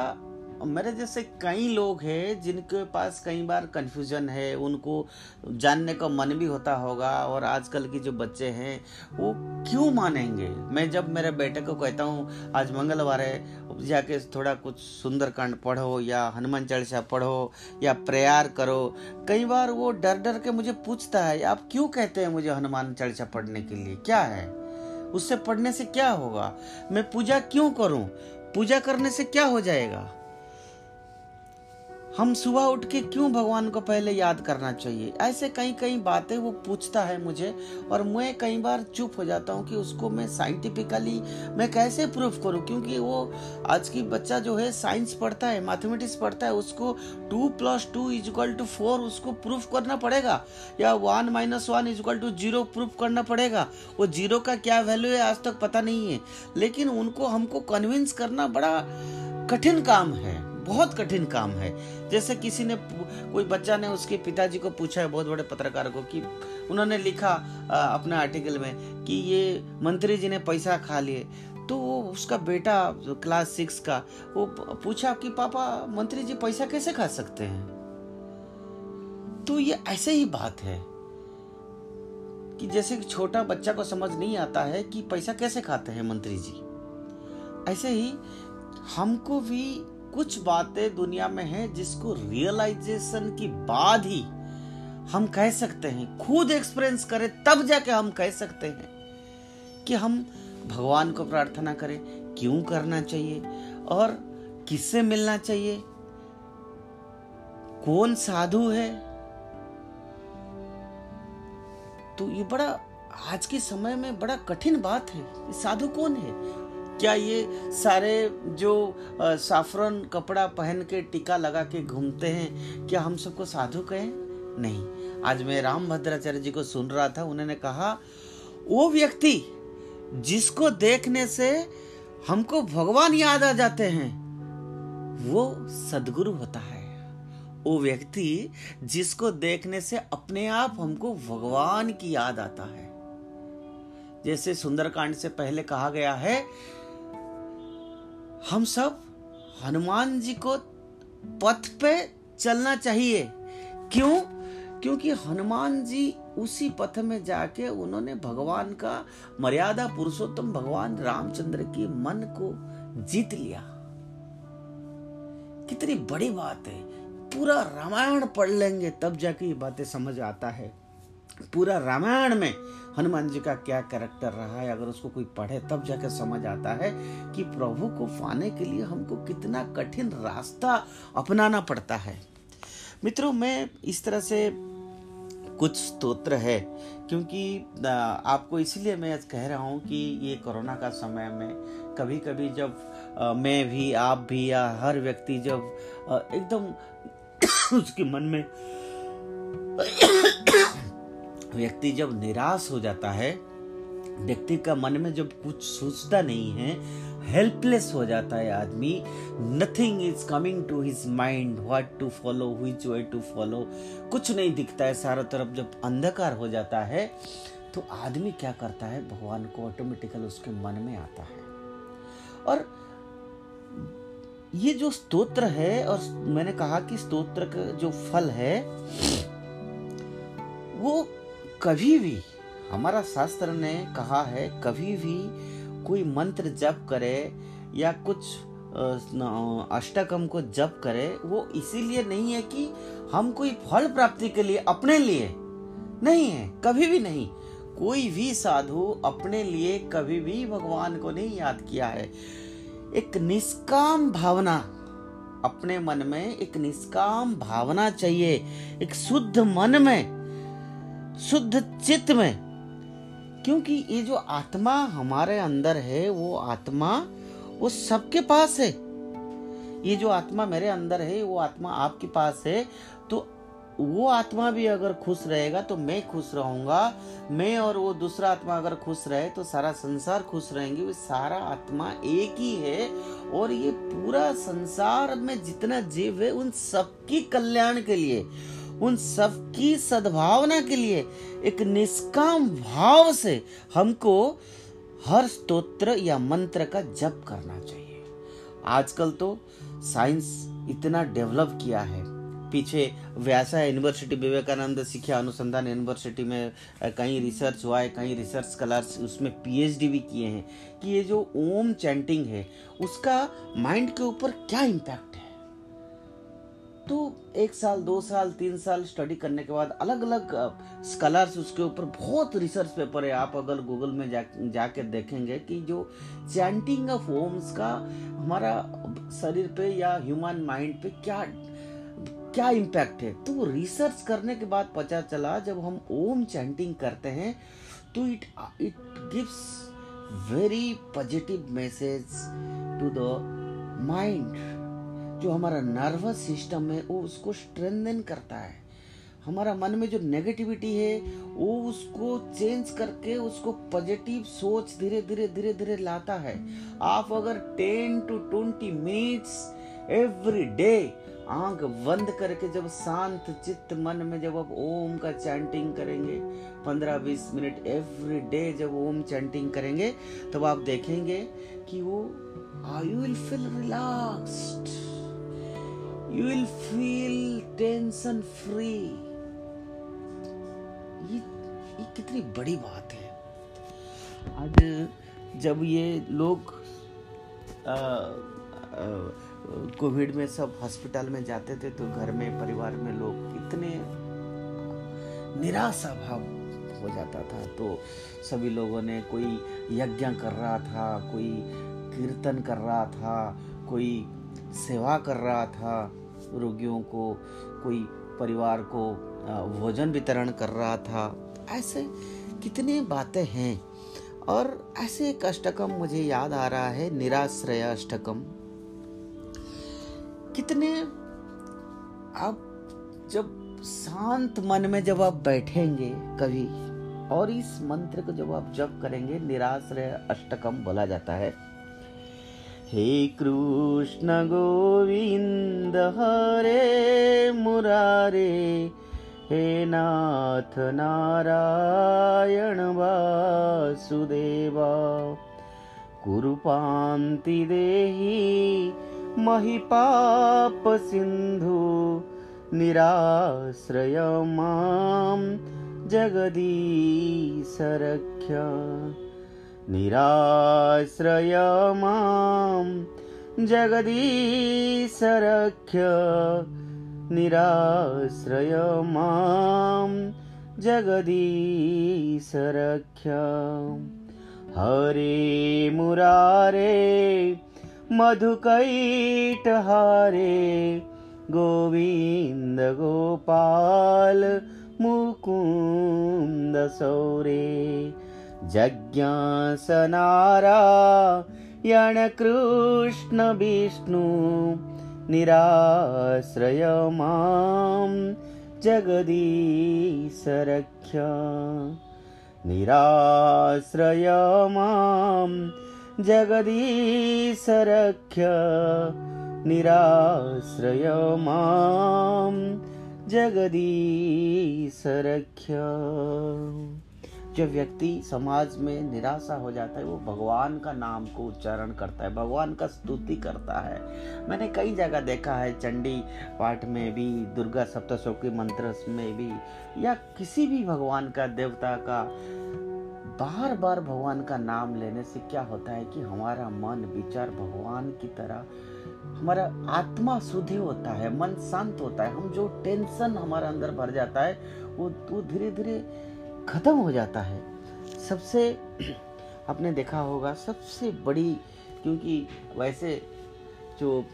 मेरे जैसे कई लोग हैं जिनके पास कई बार कन्फ्यूज़न है, उनको जानने का मन भी होता होगा और आजकल के जो बच्चे हैं, वो क्यों मानेंगे? मैं जब मेरे बेटे को कहता हूँ, आज मंगलवार है, जाके थोड़ा कुछ सुंदरकांड पढ़ो या हनुमान चालीसा पढ़ो या प्रेयर करो। कई बार वो डर डर के मुझे पूछता है, आप क्यों कहते हैं मुझे हनुमान चालीसा पढ़ने के लिए? क्या है? उससे पढ़ने से क्या होगा? मैं पूजा क्यों करूँ? पूजा करने से क्या हो जाएगा? हम सुबह उठ के क्यों भगवान को पहले याद करना चाहिए? ऐसे कई कई बातें वो पूछता है मुझे और मैं कई बार चुप हो जाता हूँ कि उसको मैं साइंटिफिकली मैं कैसे प्रूफ करूँ? क्योंकि वो आज की बच्चा जो है साइंस पढ़ता है मैथमेटिक्स पढ़ता है, उसको two plus two is equal to four उसको प्रूफ करना पड़ेगा? या one minus one is equal to zero proof करना पड़ेगा? वो ज़ीरो का क्या वैल्यू है? आज तक पता नहीं है। लेकिन उनको हमको कन्विंस करना बड़ा कठिन काम है। बहुत कठिन काम है। जैसे किसी ने कोई बच्चा ने उसके पिताजी को पूछा है, बहुत बड़े पत्रकार को कि उन्होंने लिखा अपने आर्टिकल में कि ये मंत्री जी ने पैसा खा लिए। तो वो उसका बेटा क्लास सिक्स का, वो पूछा कि, पापा, मंत्री जी पैसा कैसे खा सकते हैं? तो ये ऐसे ही बात है कि जैसे छोटा बच्चा को समझ नहीं आता है कि पैसा कैसे खाते हैं मंत्री जी। ऐसे ही हमको भी कुछ बातें दुनिया में हैं जिसको रियलाइजेशन की बाद ही हम कह सकते हैं। खुद एक्सपीरियंस करें, तब जाके हम कह सकते हैं कि हम भगवान को प्रार्थना करें, क्यों करना चाहिए और किससे मिलना चाहिए? कौन साधु है? तो ये बड़ा, आज के समय में बड़ा कठिन बात है। साधु कौन है? क्या ये सारे जो साफरन कपड़ा पहन के टीका लगा के घूमते हैं, क्या हम सबको साधु कहें? नहीं। आज मैं राम भद्राचार्य जी को सुन रहा था, उन्होंने कहा, वो व्यक्ति जिसको देखने से हमको भगवान याद आ जाते हैं, वो सदगुरु होता है। वो व्यक्ति जिसको देखने से अपने आप हमको भगवान की याद आता है। जैसे सुंदरकांड से पहले कहा गया है हम सब हनुमान जी को पथ पे चलना चाहिए। क्यों? क्योंकि हनुमान जी उसी पथ में जाके उन्होंने भगवान का मर्यादा पुरुषोत्तम भगवान रामचंद्र की मन को जीत लिया। कितनी बड़ी बात है। पूरा रामायण पढ़ लेंगे तब जाके ये बातें समझ आता है। पूरा रामायण में हनुमान जी का क्या कैरेक्टर रहा है, अगर उसको कोई पढ़े, तब जाकर समझ आता है कि प्रभु को पाने के लिए हमको कितना कठिन रास्ता अपनाना पड़ता है। मित्रों, मैं इस तरह से कुछ स्तोत्र है, क्योंकि आपको इसलिए मैं कह रहा हूँ कि ये कोरोना का समय में कभी कभी जब मैं भी, आप भी, या हर व्यक्ति जब एकदम उसके मन में व्यक्ति जब निराश हो जाता है, व्यक्ति का मन में जब कुछ सोचता नहीं है हेल्पलेस हो जाता है आदमी nothing is coming to his mind what to follow which way to follow कुछ नहीं दिखता है, सारा तरफ़ जब अंधकार हो जाता है तो आदमी क्या करता है, भगवान को ऑटोमेटिकल उसके मन में आता है। और ये जो स्तोत्र है, और मैंने कहा कि स्तोत्र का जो फल है, वो कभी भी, हमारा शास्त्र ने कहा है, कभी भी कोई मंत्र जप करे या कुछ अष्टकम को जप करे, वो इसीलिए नहीं है कि हम कोई फल प्राप्ति के लिए अपने लिए नहीं है, कभी भी नहीं। कोई भी साधु अपने लिए कभी भी भगवान को नहीं याद किया है। एक निष्काम भावना अपने मन में, एक निष्काम भावना चाहिए, एक शुद्ध मन में शुद्ध चित्त में। क्योंकि ये जो आत्मा हमारे अंदर है, वो आत्मा वो सबके पास है। ये जो आत्मा मेरे अंदर है, वो आत्मा आपके पास है। तो वो आत्मा भी अगर खुश रहेगा तो मैं खुश रहूँगा। मैं और वो दूसरा आत्मा अगर खुश रहे तो सारा संसार खुश रहेंगे। वो सारा आत्मा एक ही है और ये पूरा संसार में जितना जीव है, उन सबकी कल्याण के लिए। उन सबकी सद्भावना के लिए, एक निष्काम भाव से हमको हर स्तोत्र या मंत्र का जप करना चाहिए। आजकल तो साइंस इतना डेवलप किया है। पीछे व्यासा यूनिवर्सिटी विवेकानंद शिक्षा अनुसंधान यूनिवर्सिटी में कहीं रिसर्च हुआ है कई रिसर्च स्कॉलर्स उसमें पीएचडी भी किए हैं कि ये जो ओम चैंटिंग है, उसका माइंड के ऊपर क्या इम्पैक्ट है? तो एक साल, दो साल, तीन साल स्टडी करने के बाद अलग अलग स्कॉलर्स उसके ऊपर बहुत रिसर्च पेपर है। आप अगर गूगल में जा जाकर देखेंगे कि जो चैंटिंग ऑफ़ ओम्स का हमारा शरीर पे या ह्यूमन माइंड पे क्या क्या इम्पैक्ट है? तो रिसर्च करने के बाद पता चला, जब हम ओम चैंटिंग करते हैं तो it it gives very positive message to the mind जो हमारा नर्वस सिस्टम है, वो उसको स्ट्रेंथन करता है। हमारा मन में जो नेगेटिविटी है, वो उसको चेंज करके उसको पॉजिटिव सोच धीरे धीरे धीरे धीरे लाता है। आप अगर 10 टू 20 मिनट्स एवरी डे आँख बंद करके जब शांत चित्त मन में जब आप ओम का चैंटिंग करेंगे 15-20 मिनट एवरी डे जब ओम चैंटिंग करेंगे, तब आप देखेंगे कि वो I will feel relaxed you will feel tension free ये ये कितनी बड़ी बात है। आज जब ये लोग कोविड में सब हॉस्पिटल में जाते थे तो घर में, परिवार में लोग इतने निराशा भाव हो जाता था। तो सभी लोगों ने कोई यज्ञ कर रहा था, कोई कीर्तन कर रहा था, कोई सेवा कर रहा था, रोगियों को, कोई परिवार को भोजन वितरण कर रहा था। ऐसे कितने बातें हैं। और ऐसे एक अष्टकम मुझे याद आ रहा है निराश्रय अष्टकम कितने आप जब शांत मन में जब आप बैठेंगे कभी, और इस मंत्र को जब आप जप करेंगे निराश्रय अष्टकम बोला जाता है। हे कृष्ण गोविंद हरे मुरारे हे नाथ नारायण वासुदेवा कुरुपान्ति देही महिपापसिन्धु निराश्रय मां जगदीशरक्ष्य निराश्रय मां। जगदीशरक्ष्य निराश्रय मां। जगदीशरक्ष्य हरे मुरारे मधुकैटहारे गोविन्द गोपाल मुकुन्द सौरे जज्ञासनारायणकृष्णविष्णु निराश्रय मां जगदीशरक्ष निराश्रय मां जगदीशरक्ष निराश्रय मां जगदीशरक्ष जो व्यक्ति समाज में निराशा हो जाता है, वो भगवान का नाम को उच्चारण करता है, भगवान का स्तुति करता है। मैंने कई जगह देखा है, चंडी पाठ में भी, दुर्गा सप्तशोकी मंत्र में भी, या किसी भी भगवान का, देवता का बार बार भगवान का नाम लेने से क्या होता है कि हमारा मन, विचार भगवान की तरह, हमारा आत्मा शुद्धि होता है, मन शांत होता है, हम जो टेंशन हमारे अंदर भर जाता है, वो वो धीरे धीरे खत्म हो जाता है। सबसे आपने देखा होगा, सबसे बड़ी, क्योंकि वैसे जो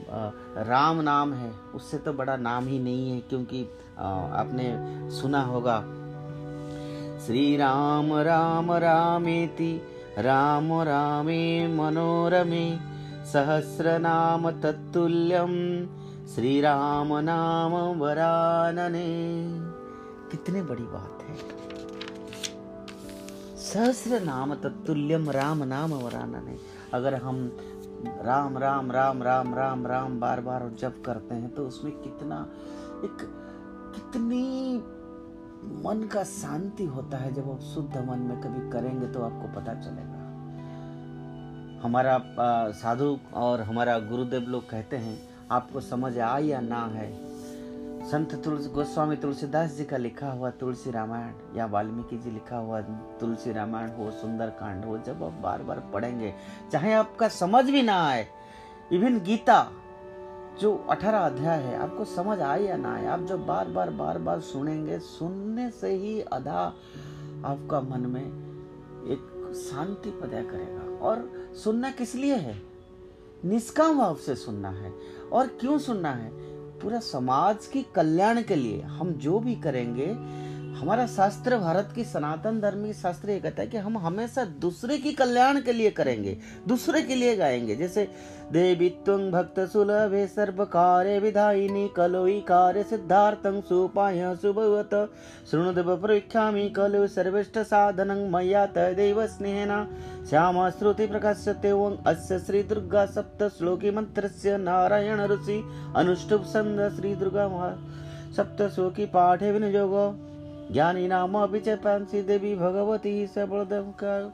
राम नाम है, उससे तो बड़ा नाम ही नहीं है, क्योंकि आपने सुना होगा, श्री राम राम रामेति, राम रामे मनोरमे, सहस्र नाम तत्तुल्यम श्री राम नाम वरानने। कितने बड़ी बात। सहस्र नाम तत्तुल्यम राम नाम वरानने अगर हम राम राम राम राम राम राम बार बार जप करते हैं तो उसमें कितना, एक कितनी मन का शांति होता है, जब आप शुद्ध मन में कभी करेंगे तो आपको पता चलेगा। हमारा साधु और हमारा गुरुदेव लोग कहते हैं, आपको समझ आ या ना है संत तुलसी गोस्वामी तुलसीदास जी का लिखा हुआ तुलसी रामायण, या वाल्मीकि जी लिखा हुआ तुलसी रामायण हो, सुंदर कांड हो, जब आप बार बार पढ़ेंगे, चाहे आपका समझ भी ना आए इवन गीता जो अठारह अध्याय है, आपको समझ आए या ना आए, आप जब बार बार बार बार सुनेंगे, सुनने से ही अधा आपका मन में एक शांति पैदा करेगा। और सुनना किस लिए है? निष्काम भाव से सुनना है। और क्यों सुनना है? पूरा समाज के कल्याण के लिए हम जो भी करेंगे हमारा शास्त्र भारत की सनातन धर्मी शास्त्र ये कहता है कि हम हमेशा दूसरे की कल्याण के लिए करेंगे, दूसरे के लिए गाएँगे। जैसे, देवी तुंग भक्त सुलभे सर्व कार्य विधायिनी कलोई कार्य सिद्धार्थं सुपाय सुभवत। शृणुदेव प्रख्यामि कलो सर्वेष्ठ साधनं मया तदेव स्नेहेन। श्याम श्रुति प्रकाश्यते ओं अस्य श्री दुर्गा सप्त श्लोकी मंत्रस्य नारायण ऋषि। अनुष्टुप छन्द श्री दुर्गा सप्त श्लोकी पाठे विनियोगो ज्ञानी नाम च पांसी देवी भगवती सबलदम का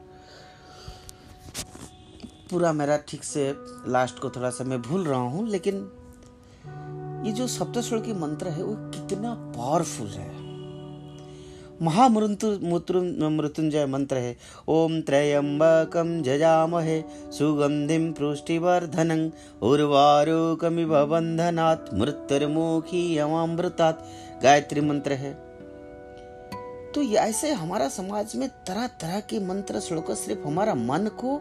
पूरा मेरा ठीक से लास्ट को थोड़ा सा मैं भूल रहा हूँ, लेकिन ये जो सप्तस्वर की मंत्र है, वो कितना पावरफुल है। महामृत्युंजय मंत्र है। ओम त्रयंबकम जजामहे सुगंधिम पुष्टिवर्धनं, उर्वारुकमिव बंधनात् मृत्युर्मुखी यमामृतात् गायत्री मंत्र है। तो ऐसे हमारा समाज में तरह तरह के मंत्र, श्लोक सिर्फ़ हमारा मन को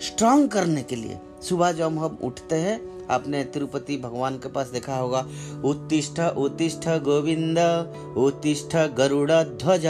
स्ट्रांग करने के लिए। सुबह जब हम उठते हैं, आपने तिरुपति भगवान के पास देखा होगा, उत्तिष्ठ उत्तिष्ठ गोविंद, उत्तिष्ठ गरुड़ ध्वज,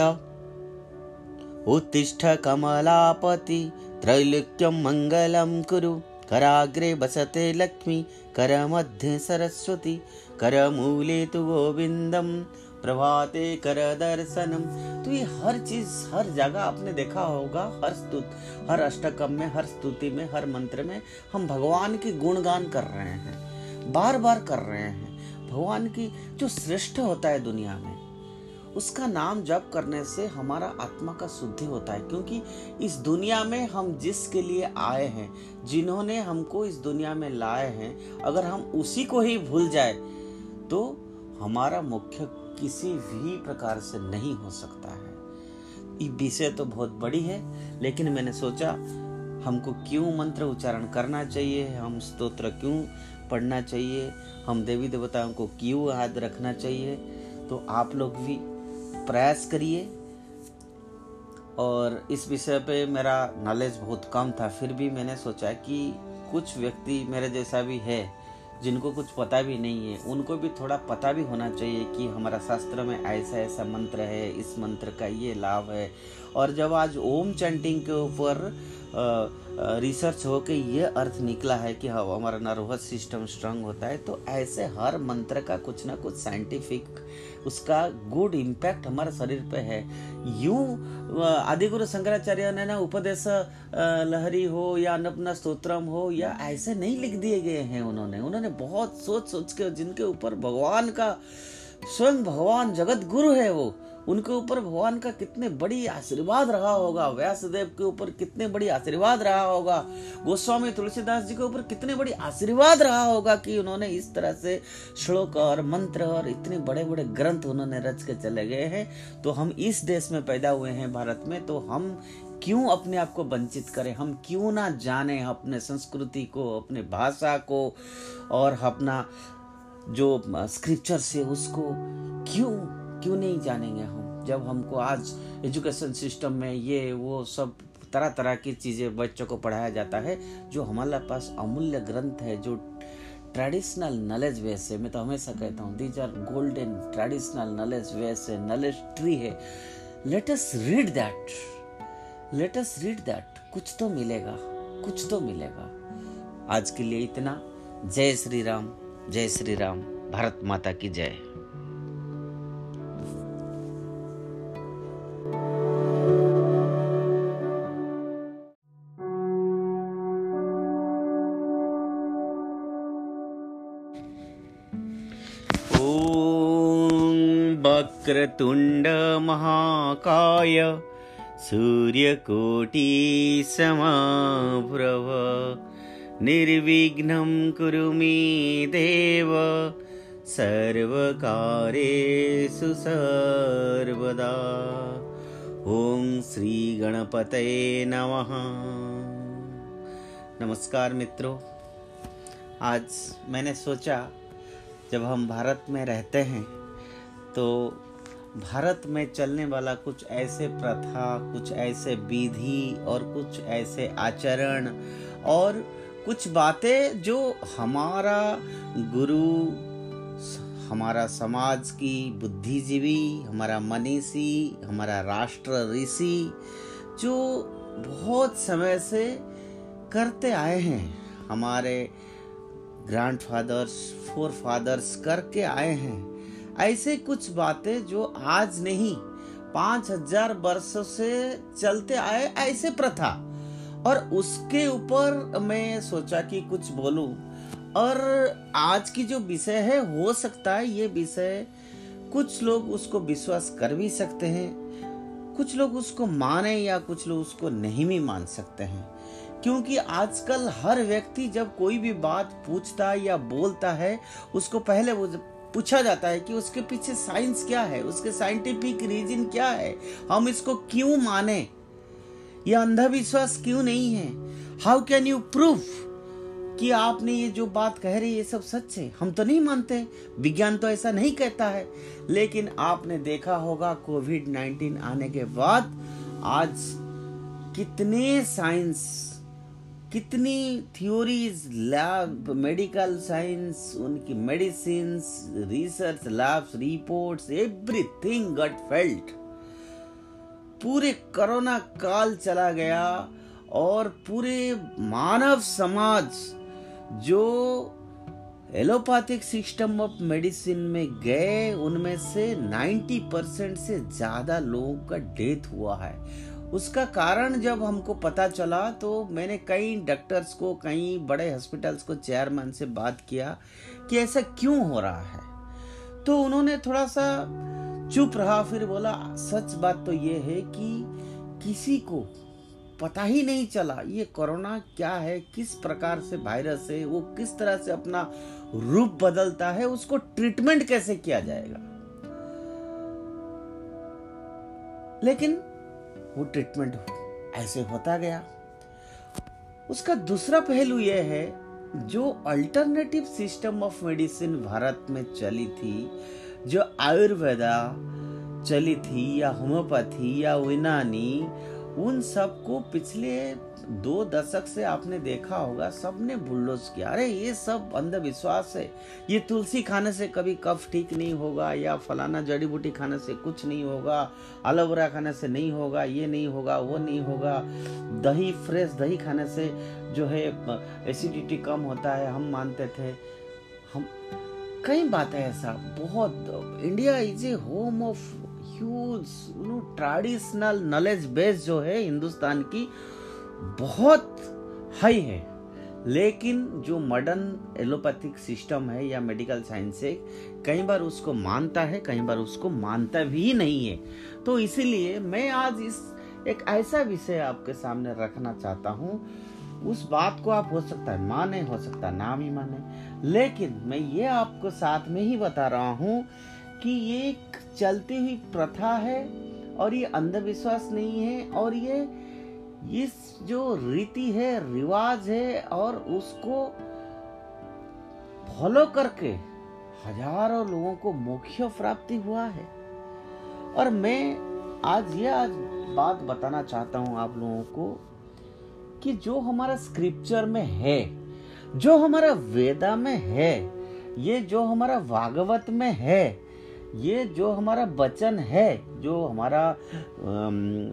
उत्तिष्ठ कमलापति त्रैलोक्यम मंगलम कुरु, कराग्रे बसते लक्ष्मी, कर मध्य सरस्वती, कर मूले तु गोविंदम प्रभाते कर दर्शनम। तो ये हर चीज़, हर जगह आपने देखा होगा, हर स्तुत, हर अष्टकम में, हर स्तुति में, हर मंत्र में हम भगवान की गुणगान कर रहे हैं बार बार कर रहे हैं। भगवान की जो श्रेष्ठ होता है दुनिया में, उसका नाम जप करने से हमारा आत्मा का शुद्धि होता है, क्योंकि इस दुनिया में हम जिसके लिए आए हैं, जिन्होंने हमको इस दुनिया में लाए हैं, अगर हम उसी को ही भूल जाए तो हमारा मुख्य किसी भी प्रकार से नहीं हो सकता है। विषय तो बहुत बड़ी है, लेकिन मैंने सोचा हमको क्यों मंत्र उच्चारण करना चाहिए, हम स्तोत्र क्यों पढ़ना चाहिए, हम देवी देवताओं को क्यों याद रखना चाहिए। तो आप लोग भी प्रयास करिए। और इस विषय पे मेरा नॉलेज बहुत कम था, फिर भी मैंने सोचा कि कुछ व्यक्ति मेरे जैसा भी है जिनको कुछ पता भी नहीं है, उनको भी थोड़ा पता भी होना चाहिए कि हमारा शास्त्र में ऐसा ऐसा मंत्र है, इस मंत्र का ये लाभ है। और जब आज ओम चैंटिंग के ऊपर रिसर्च हो के ये अर्थ निकला है कि हाँ हमारा नर्वस सिस्टम स्ट्रांग होता है तो ऐसे हर मंत्र का कुछ ना कुछ साइंटिफिक उसका गुड इम्पैक्ट हमारे शरीर पे है। यूँ आदि गुरु शंकराचार्य ने ना उपदेश लहरी हो या अन्नपना स्तोत्रम हो या ऐसे नहीं लिख दिए गए हैं उन्होंने। उन्होंने बहुत सोच सोच के जिनके ऊपर भगवान का, स्वयं भगवान जगत गुरु है वो। उनके ऊपर भगवान का कितने बड़ी आशीर्वाद रहा होगा, व्यासदेव के ऊपर कितने बड़ी आशीर्वाद रहा होगा, गोस्वामी तुलसीदास जी के ऊपर कितने बड़ी आशीर्वाद रहा होगा कि उन्होंने इस तरह से श्लोक और मंत्र और इतने बड़े बड़े ग्रंथ उन्होंने रच के चले गए हैं। तो हम इस देश में पैदा हुए हैं भारत में तो हम क्यों अपने आप को वंचित करें? हम क्यों ना जाने अपने संस्कृति को, अपने भाषा को और अपना जो स्क्रिप्चर से उसको क्यों क्यों नहीं जानेंगे हम? जब हमको आज एजुकेशन सिस्टम में ये, वो सब तरह तरह की चीज़ें बच्चों को पढ़ाया जाता है, जो हमारे पास अमूल्य ग्रंथ है, जो ट्रेडिशनल नॉलेज वेस है मैं तो हमेशा कहता हूँ these are golden traditional knowledge base है नॉलेज ट्री है। Let us read that let us read that कुछ तो मिलेगा, कुछ तो मिलेगा। आज के लिए इतना। जय श्री राम, जय श्री राम। भारत माता की जय। वक्रतुण्डमहाकाय सूर्यकोटि समाभ्रव। निर्विघ्नं कुरु मे देव, सर्वकारेषु सर्वदा। ॐ श्रीगणपतये नमः। नमस्कार मित्रों, आज मैंने सोचा, जब हम भारत में रहते हैं तो भारत में चलने वाला कुछ ऐसे प्रथा, कुछ ऐसे विधि और कुछ ऐसे आचरण और कुछ बातें जो हमारा गुरु, हमारा समाज की बुद्धिजीवी, हमारा मनीषी, हमारा राष्ट्र ऋषि जो बहुत समय से करते आए हैं, हमारे ग्रैंड फादर्स फोर फादर्स करके आए हैं। ऐसे कुछ बातें जो आज नहीं, पाँच हज़ार वर्षों से चलते आए ऐसे प्रथा। और उसके ऊपर मैं सोचा कि कुछ बोलूँ। और आज की जो विषय है, हो सकता है ये विषय कुछ लोग उसको विश्वास कर भी सकते हैं, कुछ लोग उसको माने या कुछ लोग उसको नहीं भी मान सकते हैं। क्योंकि आजकल हर व्यक्ति जब कोई भी बात पूछता है या बोलता है, उसको पहले वो पूछा जाता है कि उसके पीछे साइंस क्या है, उसके साइंटिफिक रीजन क्या है, हम इसको क्यों माने? यह अंधविश्वास क्यों नहीं है? हाउ कैन यू प्रूफ कि आपने ये जो बात कह रही है, ये सब सच है? हम तो नहीं मानते। विज्ञान तो ऐसा नहीं कहता है। लेकिन आपने देखा होगा, कोविड 19 आने के बाद आज कितने साइंस कितनी थ्योरीज लैब मेडिकल साइंस उनकी medicine research labs reports everything got failed पूरे कोरोना काल चला गया और पूरे मानव समाज जो एलोपैथिक सिस्टम ऑफ़ मेडिसिन में गए, उनमें से 90 परसेंट से ज़्यादा लोगों का डेथ हुआ है। उसका कारण जब हमको पता चला तो मैंने कई डॉक्टर्स को, कई बड़े हॉस्पिटल्स को चेयरमैन से बात किया कि ऐसा क्यों हो रहा है। तो उन्होंने थोड़ा सा चुप रहा, फिर बोला, सच बात तो ये है कि किसी को पता ही नहीं चला ये कोरोना क्या है, किस प्रकार से वायरस है, वो किस तरह से अपना रूप बदलता है, उसको ट्रीटमेंट कैसे किया जाएगा। लेकिन वो ट्रीटमेंट ऐसे होता गया। उसका दूसरा पहलू यह है, जो alternative system of medicine Bharat में चली थी, जो आयुर्वेदा चली थी या होम्योपैथी या यूनानी, उन सबको पिछले दो दशक से आपने देखा होगा, सबने बुल्डोज किया। अरे, ये सब अंधविश्वास है। ये तुलसी खाने से कभी कफ ठीक नहीं होगा, या फलाना जड़ी बूटी खाने से कुछ नहीं होगा एलोवेरा खाने से नहीं होगा, ये नहीं होगा, वो नहीं होगा। दही, फ्रेश दही खाने से जो है, एसिडिटी कम होता है, हम मानते थे। हम, कई बात है ऐसा, बहुत। India is a home of huge traditional knowledge base जो है, हिंदुस्तान की। बहुत हाई है। लेकिन जो मॉडर्न एलोपैथिक सिस्टम है या मेडिकल साइंस है, कई बार उसको मानता है, कई बार उसको मानता भी नहीं है। तो इसीलिए मैं आज इस एक ऐसा विषय आपके सामने रखना चाहता हूँ। उस बात को आप हो सकता है माने, हो सकता है ना भी माने। लेकिन मैं ये आपको साथ में ही बता रहा हूँ कि ये एक चलती हुई प्रथा है और ये अंधविश्वास नहीं है और ये इस जो रीति है, रिवाज है और उसको फॉलो करके हज़ारों लोगों को मोक्ष प्राप्ति हुआ है। और मैं आज यह आज बात बताना चाहता हूँ आप लोगों को कि जो हमारा स्क्रिप्चर में है, जो हमारा वेदा में है, ये जो हमारा भागवत में है ये जो हमारा वचन है, जो हमारा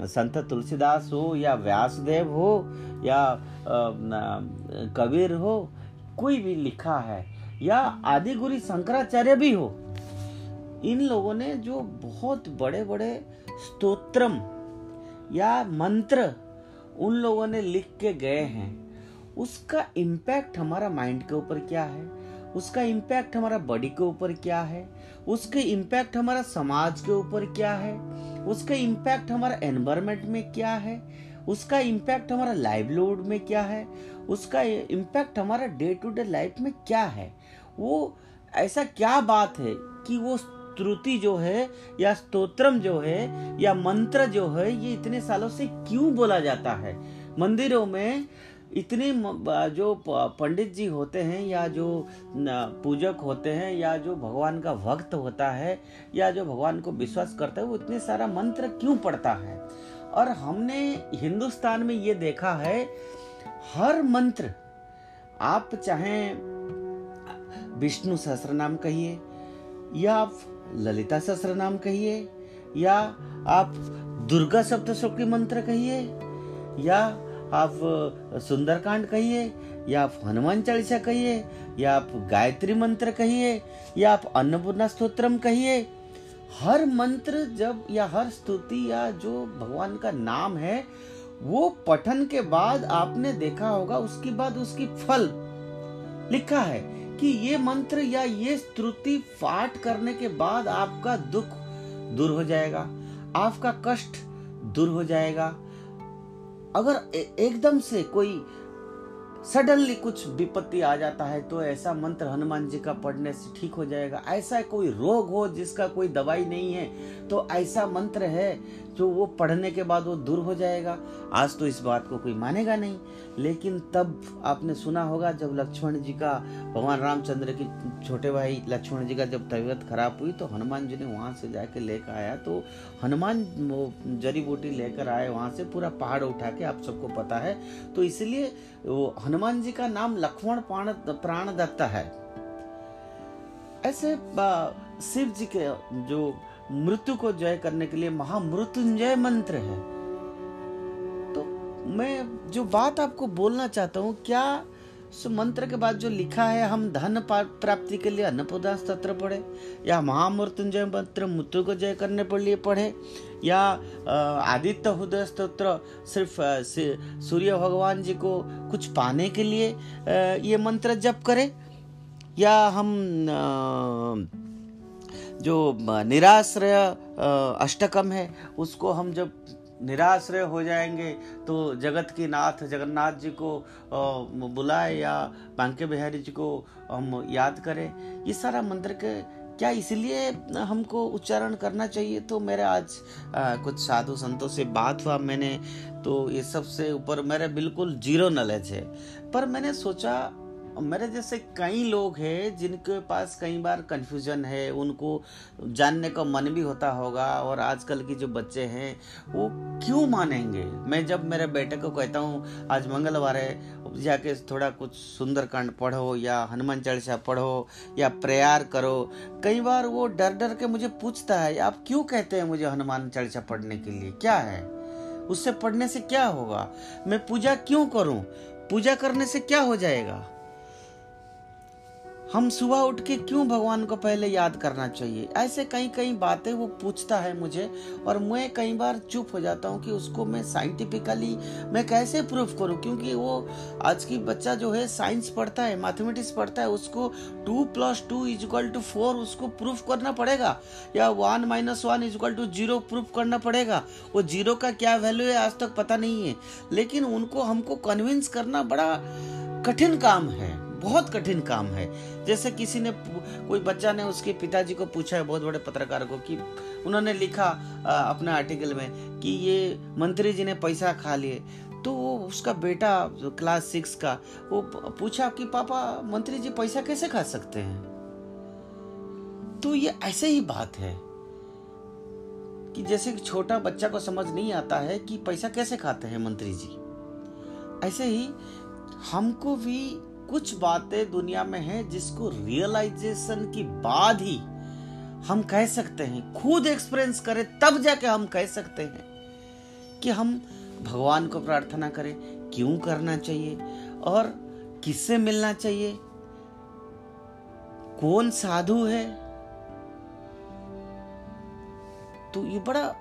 संत तुलसीदास हो या व्यासदेव हो या कबीर हो, कोई भी लिखा है, या आदि गुरु शंकराचार्य भी हो, इन लोगों ने जो बहुत बड़े बड़े स्तोत्रम या मंत्र उन लोगों ने लिख के गए हैं, उसका इम्पैक्ट हमारा माइंड के ऊपर क्या है? उसका इम्पैक्ट हमारा बॉडी के ऊपर क्या है? उसके इम्पैक्ट हमारा समाज के ऊपर क्या है? उसका इम्पैक्ट हमारा एनवायरमेंट में क्या है? उसका इम्पैक्ट हमारा लाइवलीहुड में क्या है? उसका इम्पैक्ट हमारा डे टू डे लाइफ में क्या है? वो ऐसा क्या बात है कि वो स्तुति जो है या स्तोत्रम जो है या मंत्र जो है, ये इतने सालों से क्यों बोला जाता है? मंदिरों में इतने जो पंडित जी होते हैं या जो पूजक होते हैं या जो भगवान का भक्त होता है या जो भगवान को विश्वास करता है, वो इतने सारा मंत्र क्यों पढ़ता है? और हमने हिंदुस्तान में ये देखा है, हर मंत्र, आप चाहे विष्णु सहस्र नाम कहिए, या आप ललिता सहस्र नाम कहिए, या आप दुर्गा सप्तशती मंत्र कहिए, या आप सुंदरकांड कहिए, या आप हनुमान चालीसा कहिए, या आप गायत्री मंत्र कहिए, या आप अन्नपूर्णा स्तोत्रम कहिए, हर मंत्र जब, या हर स्तुति, या जो भगवान का नाम है, वो पठन के बाद आपने देखा होगा, उसके बाद उसकी फल। लिखा है कि ये मंत्र या ये स्तुति पाठ करने के बाद आपका दुख दूर हो जाएगा, आपका कष्ट दूर हो जाएगा अगर एकदम से कोई सडनली कुछ विपत्ति आ जाता है तो ऐसा मंत्र हनुमान जी का पढ़ने से ठीक हो जाएगा। ऐसा कोई रोग हो जिसका कोई दवाई नहीं है तो ऐसा मंत्र है जो वो पढ़ने के बाद वो दूर हो जाएगा। आज तो इस बात को कोई मानेगा नहीं। लेकिन तब आपने सुना होगा जब लक्ष्मण जी का, भगवान रामचंद्र की छोटे भाई लक्ष्मण जी का जब तबीयत खराब हुई तो हनुमान जी ने वहाँ से जाके लेकर आया। तो हनुमान वो जड़ी बूटी लेकर आए वहाँ से, पूरा पहाड़ उठा के आप सबको पता है। तो इसलिए वो हनुमान जी का नाम लक्ष्मण प्राण प्राण दत्ता है। ऐसे शिव जी के जो मृत्यु को जय करने के लिए महामृत्युंजय मंत्र है। तो मैं जो बात आपको बोलना चाहता हूँ, क्या मंत्र के बाद जो लिखा है, हम धन प्राप्ति के लिए अन्नपूर्णा स्त्र पढ़े, या महामृत्युंजय मंत्र मृत्यु को जय करने के लिए पढ़े, या आदित्य हृदय स्त्रोत्र सिर्फ़ सूर्य भगवान जी को कुछ पाने के लिए ये मंत्र जप करें, या हम जो निराश्रय अष्टकम है उसको हम जब निराश्रय हो जाएँगे तो जगत के नाथ जगन्नाथ जी को बुलाए या बांके बिहारी जी को हम याद करें। ये सारा मंत्र के क्या इसलिए हमको उच्चारण करना चाहिए? तो मेरे आज आ, कुछ साधु संतों से बात हुआ मैंने तो ये सबसे ऊपर मेरे बिल्कुल ज़ीरो नॉलेज है। पर मैंने सोचा मेरे जैसे कई लोग हैं जिनके पास कई बार कन्फ्यूज़न है, उनको जानने का मन भी होता होगा और आजकल की जो बच्चे हैं, वो क्यों मानेंगे? मैं जब मेरे बेटे को कहता हूँ, आज मंगलवार है जाके थोड़ा कुछ सुंदरकांड पढ़ो या हनुमान चालीसा पढ़ो या प्रेयर करो। कई बार वो डर डर के मुझे पूछता है, आप क्यों कहते हैं मुझे हनुमान चालीसा पढ़ने के लिए? क्या है? उससे पढ़ने से क्या होगा? मैं पूजा क्यों करूँ? पूजा करने से क्या हो जाएगा? हम सुबह उठ के क्यों भगवान को पहले याद करना चाहिए? ऐसे कई कई बातें वो पूछता है मुझे और मैं कई बार चुप हो जाता हूँ कि उसको मैं साइंटिफिकली मैं कैसे प्रूफ करूँ? क्योंकि वो आज की बच्चा जो है साइंस पढ़ता है मैथमेटिक्स पढ़ता है, उसको two plus two is equal to four उसको प्रूफ करना पड़ेगा? या one minus one is equal to zero proof करना पड़ेगा? वो ज़ीरो का क्या वैल्यू है? आज तक पता नहीं है। लेकिन उनको हमको कन्विंस करना बड़ा कठिन काम है। बहुत कठिन काम है। जैसे किसी ने कोई बच्चा ने उसके पिताजी को पूछा है बहुत बड़े पत्रकार को कि उन्होंने लिखा अपने आर्टिकल में कि ये मंत्री जी ने पैसा खा लिए। तो वो उसका बेटा क्लास सिक्स का, वो पूछा कि पापा, मंत्री जी पैसा कैसे खा सकते हैं? तो ये ऐसे ही बात है कि जैसे छोटा बच्चा को समझ नहीं आता है कि पैसा कैसे खाते हैं मंत्री जी। ऐसे ही हमको भी कुछ बातें दुनिया में हैं जिसको रियलाइजेशन की बाद ही हम कह सकते हैं। खुद एक्सपीरियंस करें, तब जाके हम कह सकते हैं कि हम भगवान को प्रार्थना करें, क्यों करना चाहिए और किससे मिलना चाहिए? कौन साधु है? तो ये बड़ा,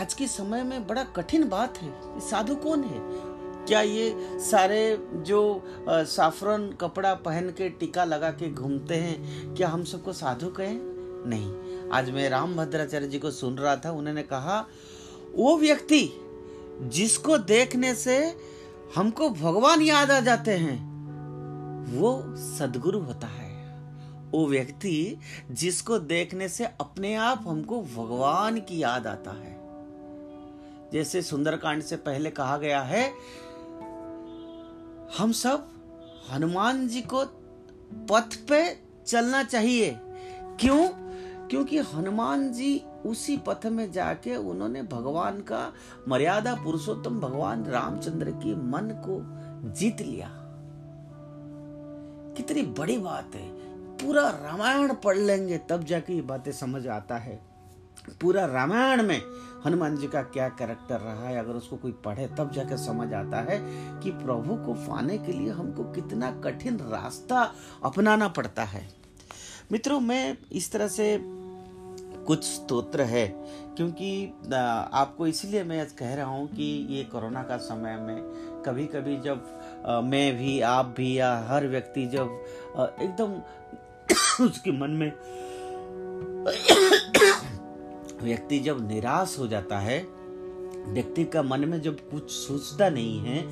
आज के समय में बड़ा कठिन बात है। साधु कौन है? क्या ये सारे जो साफरन कपड़ा पहन के टीका लगा के घूमते हैं, क्या हम सबको साधु कहें? नहीं। आज मैं राम भद्राचार्य जी को सुन रहा था, उन्होंने कहा, वो व्यक्ति जिसको देखने से हमको भगवान याद आ जाते हैं, वो सदगुरु होता है। वो व्यक्ति जिसको देखने से अपने आप हमको भगवान की याद आता है। जैसे सुंदरकांड से पहले कहा गया है हम सब हनुमान जी को पथ पे चलना चाहिए। क्यों? क्योंकि हनुमान जी उसी पथ में जाके उन्होंने भगवान का मर्यादा पुरुषोत्तम भगवान रामचंद्र की मन को जीत लिया। कितनी बड़ी बात है। पूरा रामायण पढ़ लेंगे तब जाके ये बातें समझ आता है। पूरा रामायण में हनुमान जी का क्या कैरेक्टर रहा है? अगर उसको कोई पढ़े, तब जाकर समझ आता है कि प्रभु को पाने के लिए हमको कितना कठिन रास्ता अपनाना पड़ता है। मित्रों, मैं इस तरह से कुछ स्तोत्र है, क्योंकि आपको इसलिए मैं कह रहा हूँ कि ये कोरोना का समय में कभी कभी जब मैं भी, आप भी, या हर व्यक्ति जब एकदम उसके मन में व्यक्ति जब निराश हो जाता है, व्यक्ति का मन में जब कुछ सोचता नहीं है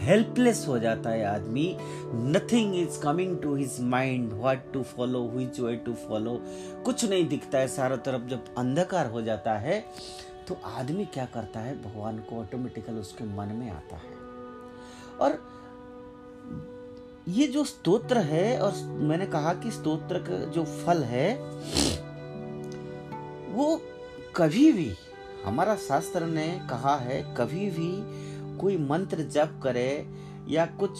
हेल्पलेस हो जाता है आदमी nothing is coming to his mind what to follow which way to follow कुछ नहीं दिखता है सारों तरफ़ जब अंधकार हो जाता है तो आदमी क्या करता है, भगवान को ऑटोमेटिकल उसके मन में आता है। और ये जो स्तोत्र है, और मैंने कहा कि स्तोत्र का जो फल है, वो कभी भी, हमारा शास्त्र ने कहा है, कभी भी कोई मंत्र जप करे या कुछ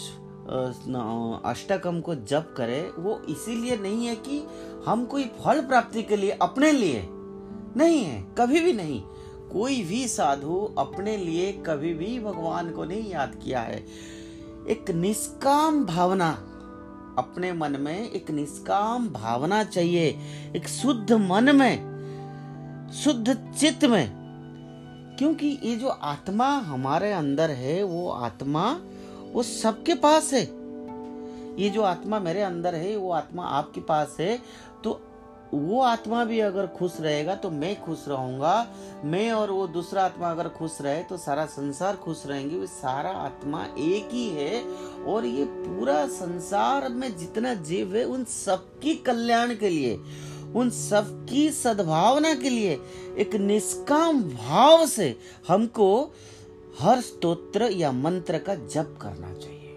अष्टकम को जप करे, वो इसीलिए नहीं है कि हम कोई फल प्राप्ति के लिए अपने लिए नहीं है, कभी भी नहीं। कोई भी साधु अपने लिए कभी भी भगवान को नहीं याद किया है। एक निष्काम भावना अपने मन में, एक निष्काम भावना चाहिए, एक शुद्ध मन में शुद्ध चित्त में। क्योंकि ये जो आत्मा हमारे अंदर है, वो आत्मा, वो सबके पास है। ये जो आत्मा मेरे अंदर है, वो आत्मा आपके पास है। तो वो आत्मा भी अगर खुश रहेगा तो मैं खुश रहूँगा। मैं और वो दूसरा आत्मा अगर खुश रहे तो सारा संसार खुश रहेंगे। वो सारा आत्मा एक ही है और ये पूरा संसार में जितना जीव है, उन सबकी कल्याण के लिए। उन सबकी सद्भावना के लिए, एक निष्काम भाव से हमको हर स्तोत्र या मंत्र का जप करना चाहिए।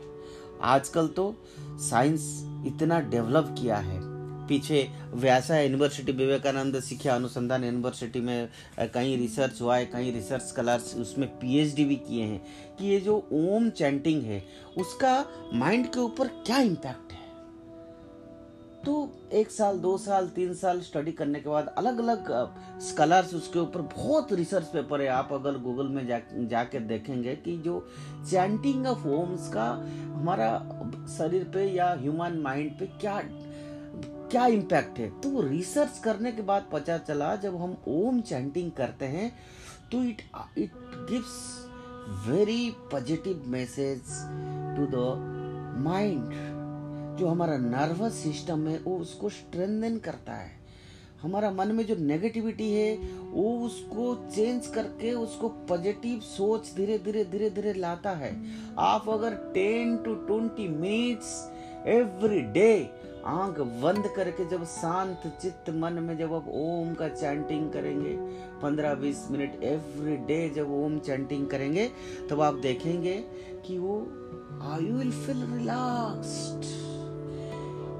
आजकल तो साइंस इतना डेवलप किया है। पीछे व्यासा यूनिवर्सिटी विवेकानंद शिक्षा अनुसंधान यूनिवर्सिटी में कहीं रिसर्च हुआ है कई रिसर्च स्कॉलर्स उसमें पीएचडी भी किए हैं। कि ये जो ओम चैंटिंग है, उसका माइंड के ऊपर क्या इम्पैक्ट है? तो एक साल, दो साल, तीन साल स्टडी करने के बाद अलग अलग स्कॉलर्स उसके ऊपर बहुत रिसर्च पेपर है। आप अगर गूगल में जा जाकर देखेंगे कि जो चैंटिंग ऑफ़ होम्स का हमारा शरीर पे या ह्यूमन माइंड पे क्या क्या इम्पैक्ट है? तो रिसर्च करने के बाद पता चला, जब हम ओम चैंटिंग करते हैं तो it it gives very positive message to the mind जो हमारा नर्वस सिस्टम है, वो उसको स्ट्रेंथन करता है। हमारा मन में जो नेगेटिविटी है, वो उसको चेंज करके उसको पॉजिटिव सोच धीरे धीरे धीरे धीरे लाता है। आप अगर ten to twenty minutes every day आँख बंद करके जब शांत चित्त मन में जब आप ओम का चैंटिंग करेंगे, पंद्रह बीस मिनट एवरी डे जब ओम चैंटिंग करेंगे, तब आप देखेंगे कि वो I will feel relaxed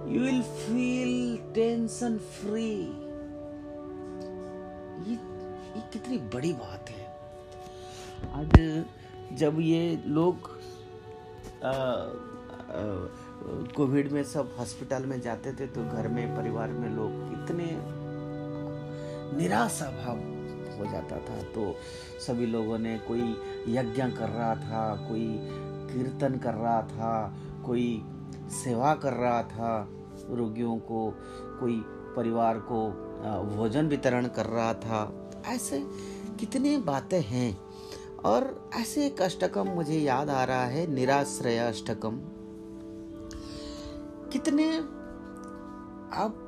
you will feel tension free ये ये कितनी बड़ी बात है। आज जब ये लोग कोविड में सब हॉस्पिटल में जाते थे तो घर में, परिवार में लोग इतने निराशा भाव हो जाता था। तो सभी लोगों ने कोई यज्ञ कर रहा था, कोई कीर्तन कर रहा था, कोई सेवा कर रहा था। रोगियों को, कोई परिवार को भोजन वितरण कर रहा था। ऐसे कितने बातें हैं। और ऐसे एक अष्टकम मुझे याद आ रहा है, निराश्रय अष्टकम। कितने आप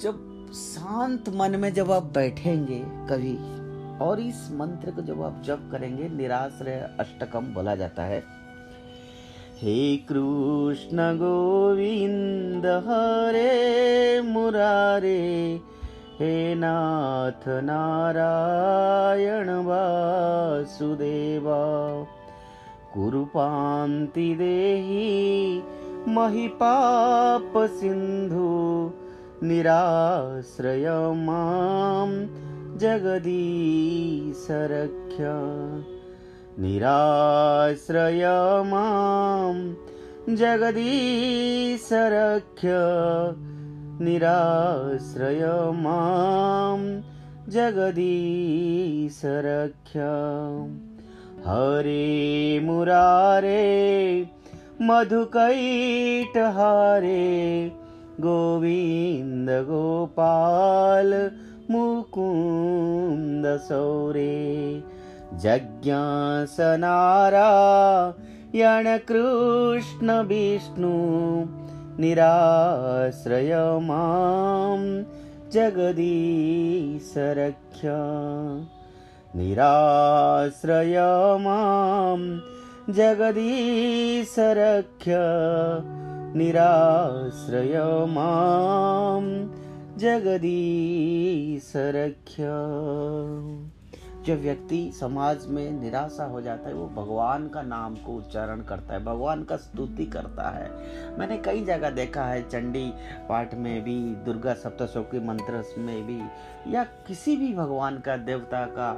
जब शांत मन में जब आप बैठेंगे कभी, और इस मंत्र को जब आप जप करेंगे, निराश्रय अष्टकम बोला जाता है। हे कृष्ण गोविंद हरे मुरारे हे नाथ नारायण वासुदेवा कुरुपान्ति देहि महिपाप सिन्धु निराश्रय मां जगदीशरक्ष्य निराश्रय मां जगदीशरक्ष्य निराश्रय मां जगदीशरक्ष्य हरे मुरारे मधुकैटहारे गोविन्द गोपाल मुकुन्द सौरे जज्ञासनारायणकृष्णविष्णु निराश्रय मां जगदीशरक्ष निराश्रय मां जगदीशरक्ष निराश्रय मां जगदीशरक्ष जो व्यक्ति समाज में निराशा हो जाता है, वो भगवान का नाम को उच्चारण करता है, भगवान का स्तुति करता है। मैंने कई जगह देखा है, चंडी पाठ में भी, दुर्गा सप्तशोकी मंत्र में भी, या किसी भी भगवान का, देवता का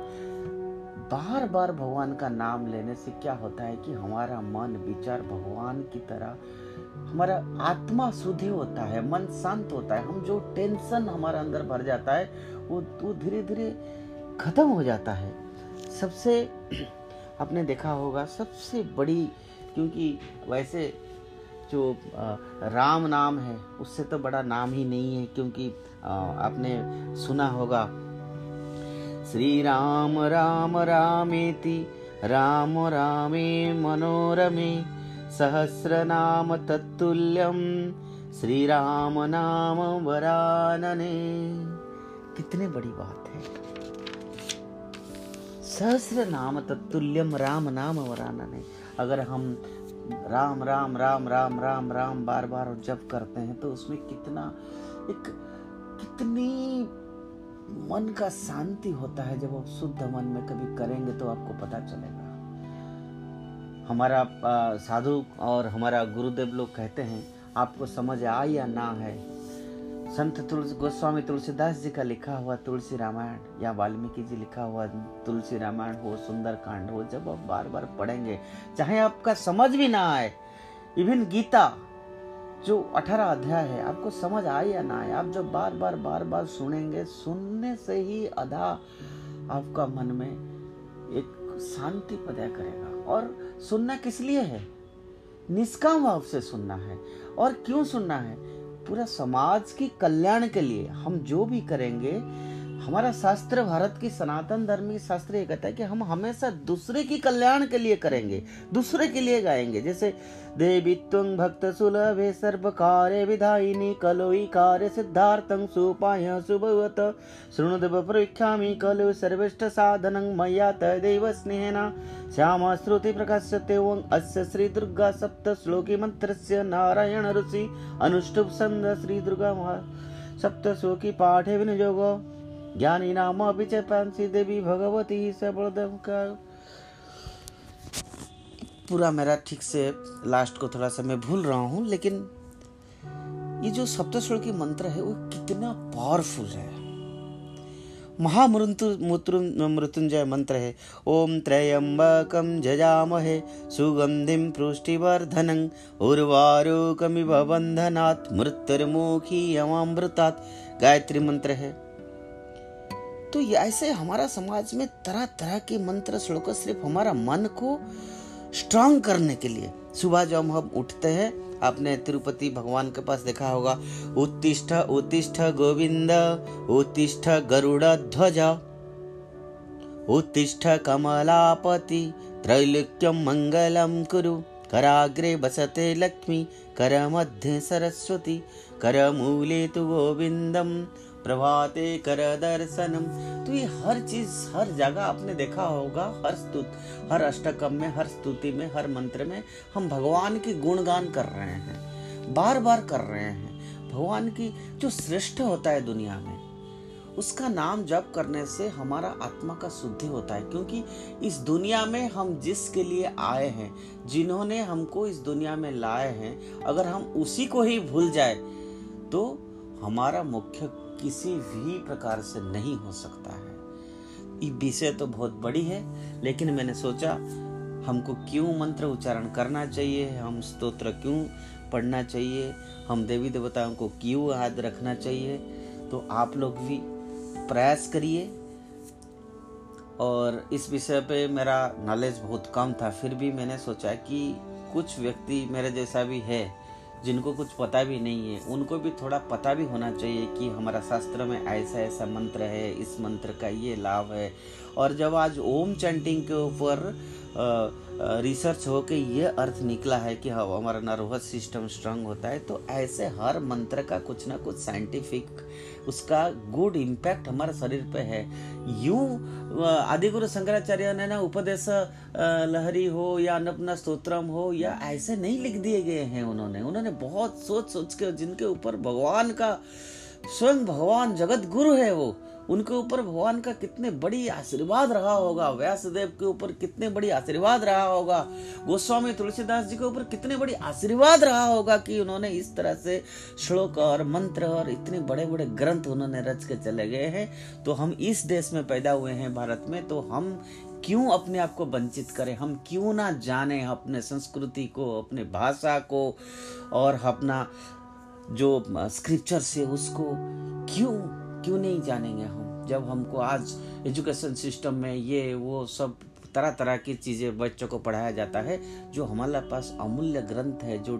बार बार भगवान का नाम लेने से क्या होता है कि हमारा मन, विचार भगवान की तरह, हमारा आत्मा शुद्धि होता है, मन शांत होता है, हम जो टेंशन हमारे अंदर भर जाता है, वो वो धीरे धीरे खत्म हो जाता है। सबसे आपने देखा होगा, सबसे बड़ी, क्योंकि वैसे जो राम नाम है, उससे तो बड़ा नाम ही नहीं है, क्योंकि आपने सुना होगा, श्री राम राम, रामेति, राम, रामे मनोरमे, सहस्र नाम तत्तुल्यम श्री राम नाम वरानने। कितने बड़ी बात है। सहस्र नाम तत्तुल्यम राम नाम वरानने अगर हम राम राम राम राम राम राम बार बार जप करते हैं तो उसमें कितना, एक कितनी मन का शांति होता है जब आप शुद्ध मन में कभी करेंगे तो आपको पता चलेगा। हमारा साधु और हमारा गुरुदेव लोग कहते हैं, आपको समझ आ या ना है संत तुलसी गोस्वामी तुलसीदास जी का लिखा हुआ तुलसी रामायण या वाल्मीकि जी लिखा हुआ तुलसी रामायण हो, सुंदर कांड हो, जब आप बार बार पढ़ेंगे, चाहे आपका समझ भी ना आए इवन गीता जो अठारह अध्याय है, आपको समझ आए या ना आए, आप जब बार बार बार बार सुनेंगे, सुनने से ही अधा आपका मन में एक शांति पैदा करेगा। और सुनना किस लिए है? निष्काम भाव से सुनना है। और क्यों सुनना है? पूरा समाज की कल्याण के लिए हम जो भी करेंगे हमारा शास्त्र भारत की सनातन धर्म की शास्त्र ये कहता है कि हम हमेशा दूसरे की कल्याण के लिए करेंगे, दूसरे के लिए गाएँगे। जैसे, देवी तुंग भक्त सुलभे सर्व कार्य विधायिनी कलोई कार्य सिद्धार्थं सुपाय सुभवत। शृणुदेव प्रख्यामि कलो सर्वेष्ठ साधनं मया तदैव स्नेहेन। श्याम श्रुति प्रकाश्यते अस्य श्री दुर्गा सप्त श्लोकी मंत्रस्य नारायण ऋषि। अनुष्टुप छन्द श्री दुर्गा सप्त श्लोकी पाठे विनियोग ज्ञानी नाम अभी पांसी देवी भगवती सबलदेव का पूरा मेरा ठीक से लास्ट को थोड़ा सा मैं भूल रहा हूँ, लेकिन ये जो सप्तस्वर की मंत्र है, वो कितना पावरफुल है। महामृत्युंजय मंत्र है। ओम त्रयंबकम जजामहे सुगंधिम पुष्टिवर्धनं, उर्वारुकमिव बंधनात् मृत्युर्मुखी यमामृतात् गायत्री मंत्र है। तो ये ऐसे हमारा समाज में तरह तरह के मंत्र, श्लोक सिर्फ़ हमारा मन को स्ट्रांग करने के लिए। सुबह जब हम उठते हैं, आपने तिरुपति भगवान के पास देखा होगा, उत्तिष्ठ उत्तिष्ठ गोविंद, उत्तिष्ठ गरुड़ ध्वज, उत्तिष्ठ कमलापति त्रैलोक्यम मंगलम कुरु, कराग्रे बसते लक्ष्मी, कर मध्य सरस्वती, कर मूले तु गोविंदम प्रभाते कर दर्शनम। तो ये हर चीज़, हर जगह आपने देखा होगा, हर स्तुत, हर अष्टकम में, हर स्तुति में, हर मंत्र में हम भगवान की गुणगान कर रहे हैं बार बार कर रहे हैं। भगवान की जो श्रेष्ठ होता है दुनिया में, उसका नाम जप करने से हमारा आत्मा का शुद्धि होता है, क्योंकि इस दुनिया में हम जिसके लिए आए हैं, जिन्होंने हमको इस दुनिया में लाए हैं, अगर हम उसी को ही भूल जाए तो हमारा मुख्य किसी भी प्रकार से नहीं हो सकता है। विषय तो बहुत बड़ी है, लेकिन मैंने सोचा, हमको क्यों मंत्र उच्चारण करना चाहिए, हम स्तोत्र क्यों पढ़ना चाहिए, हम देवी देवताओं को क्यों याद रखना चाहिए? तो आप लोग भी प्रयास करिए। और इस विषय पे मेरा नॉलेज बहुत कम था, फिर भी मैंने सोचा कि कुछ व्यक्ति मेरे जैसा भी है जिनको कुछ पता भी नहीं है, उनको भी थोड़ा पता भी होना चाहिए कि हमारा शास्त्र में ऐसा ऐसा मंत्र है, इस मंत्र का ये लाभ है। और जब आज ओम चैंटिंग के ऊपर रिसर्च हो के ये अर्थ निकला है कि हाँ हमारा नर्वस सिस्टम स्ट्रांग होता है तो ऐसे हर मंत्र का कुछ ना कुछ साइंटिफिक उसका गुड इम्पैक्ट हमारे शरीर पे है। यूँ आदिगुरु शंकराचार्य ने ना उपदेश लहरी हो या अन्नपना स्तोत्रम हो या ऐसे नहीं लिख दिए गए हैं उन्होंने। उन्होंने बहुत सोच सोच के जिनके ऊपर भगवान का, स्वयं भगवान जगत गुरु है वो। उनके ऊपर भगवान का कितने बड़ी आशीर्वाद रहा होगा, व्यासदेव के ऊपर कितने बड़ी आशीर्वाद रहा होगा, गोस्वामी तुलसीदास जी के ऊपर कितने बड़ी आशीर्वाद रहा होगा कि उन्होंने इस तरह से श्लोक और मंत्र और इतने बड़े बड़े ग्रंथ उन्होंने रच के चले गए हैं। तो हम इस देश में पैदा हुए हैं भारत में तो हम क्यों अपने आप को वंचित करें? हम क्यों ना जाने अपने संस्कृति को, अपने भाषा को और अपना जो स्क्रिप्चर से उसको क्यों क्यों नहीं जानेंगे हम? जब हमको आज एजुकेशन सिस्टम में ये, वो सब तरह तरह की चीज़ें बच्चों को पढ़ाया जाता है, जो हमारे पास अमूल्य ग्रंथ है, जो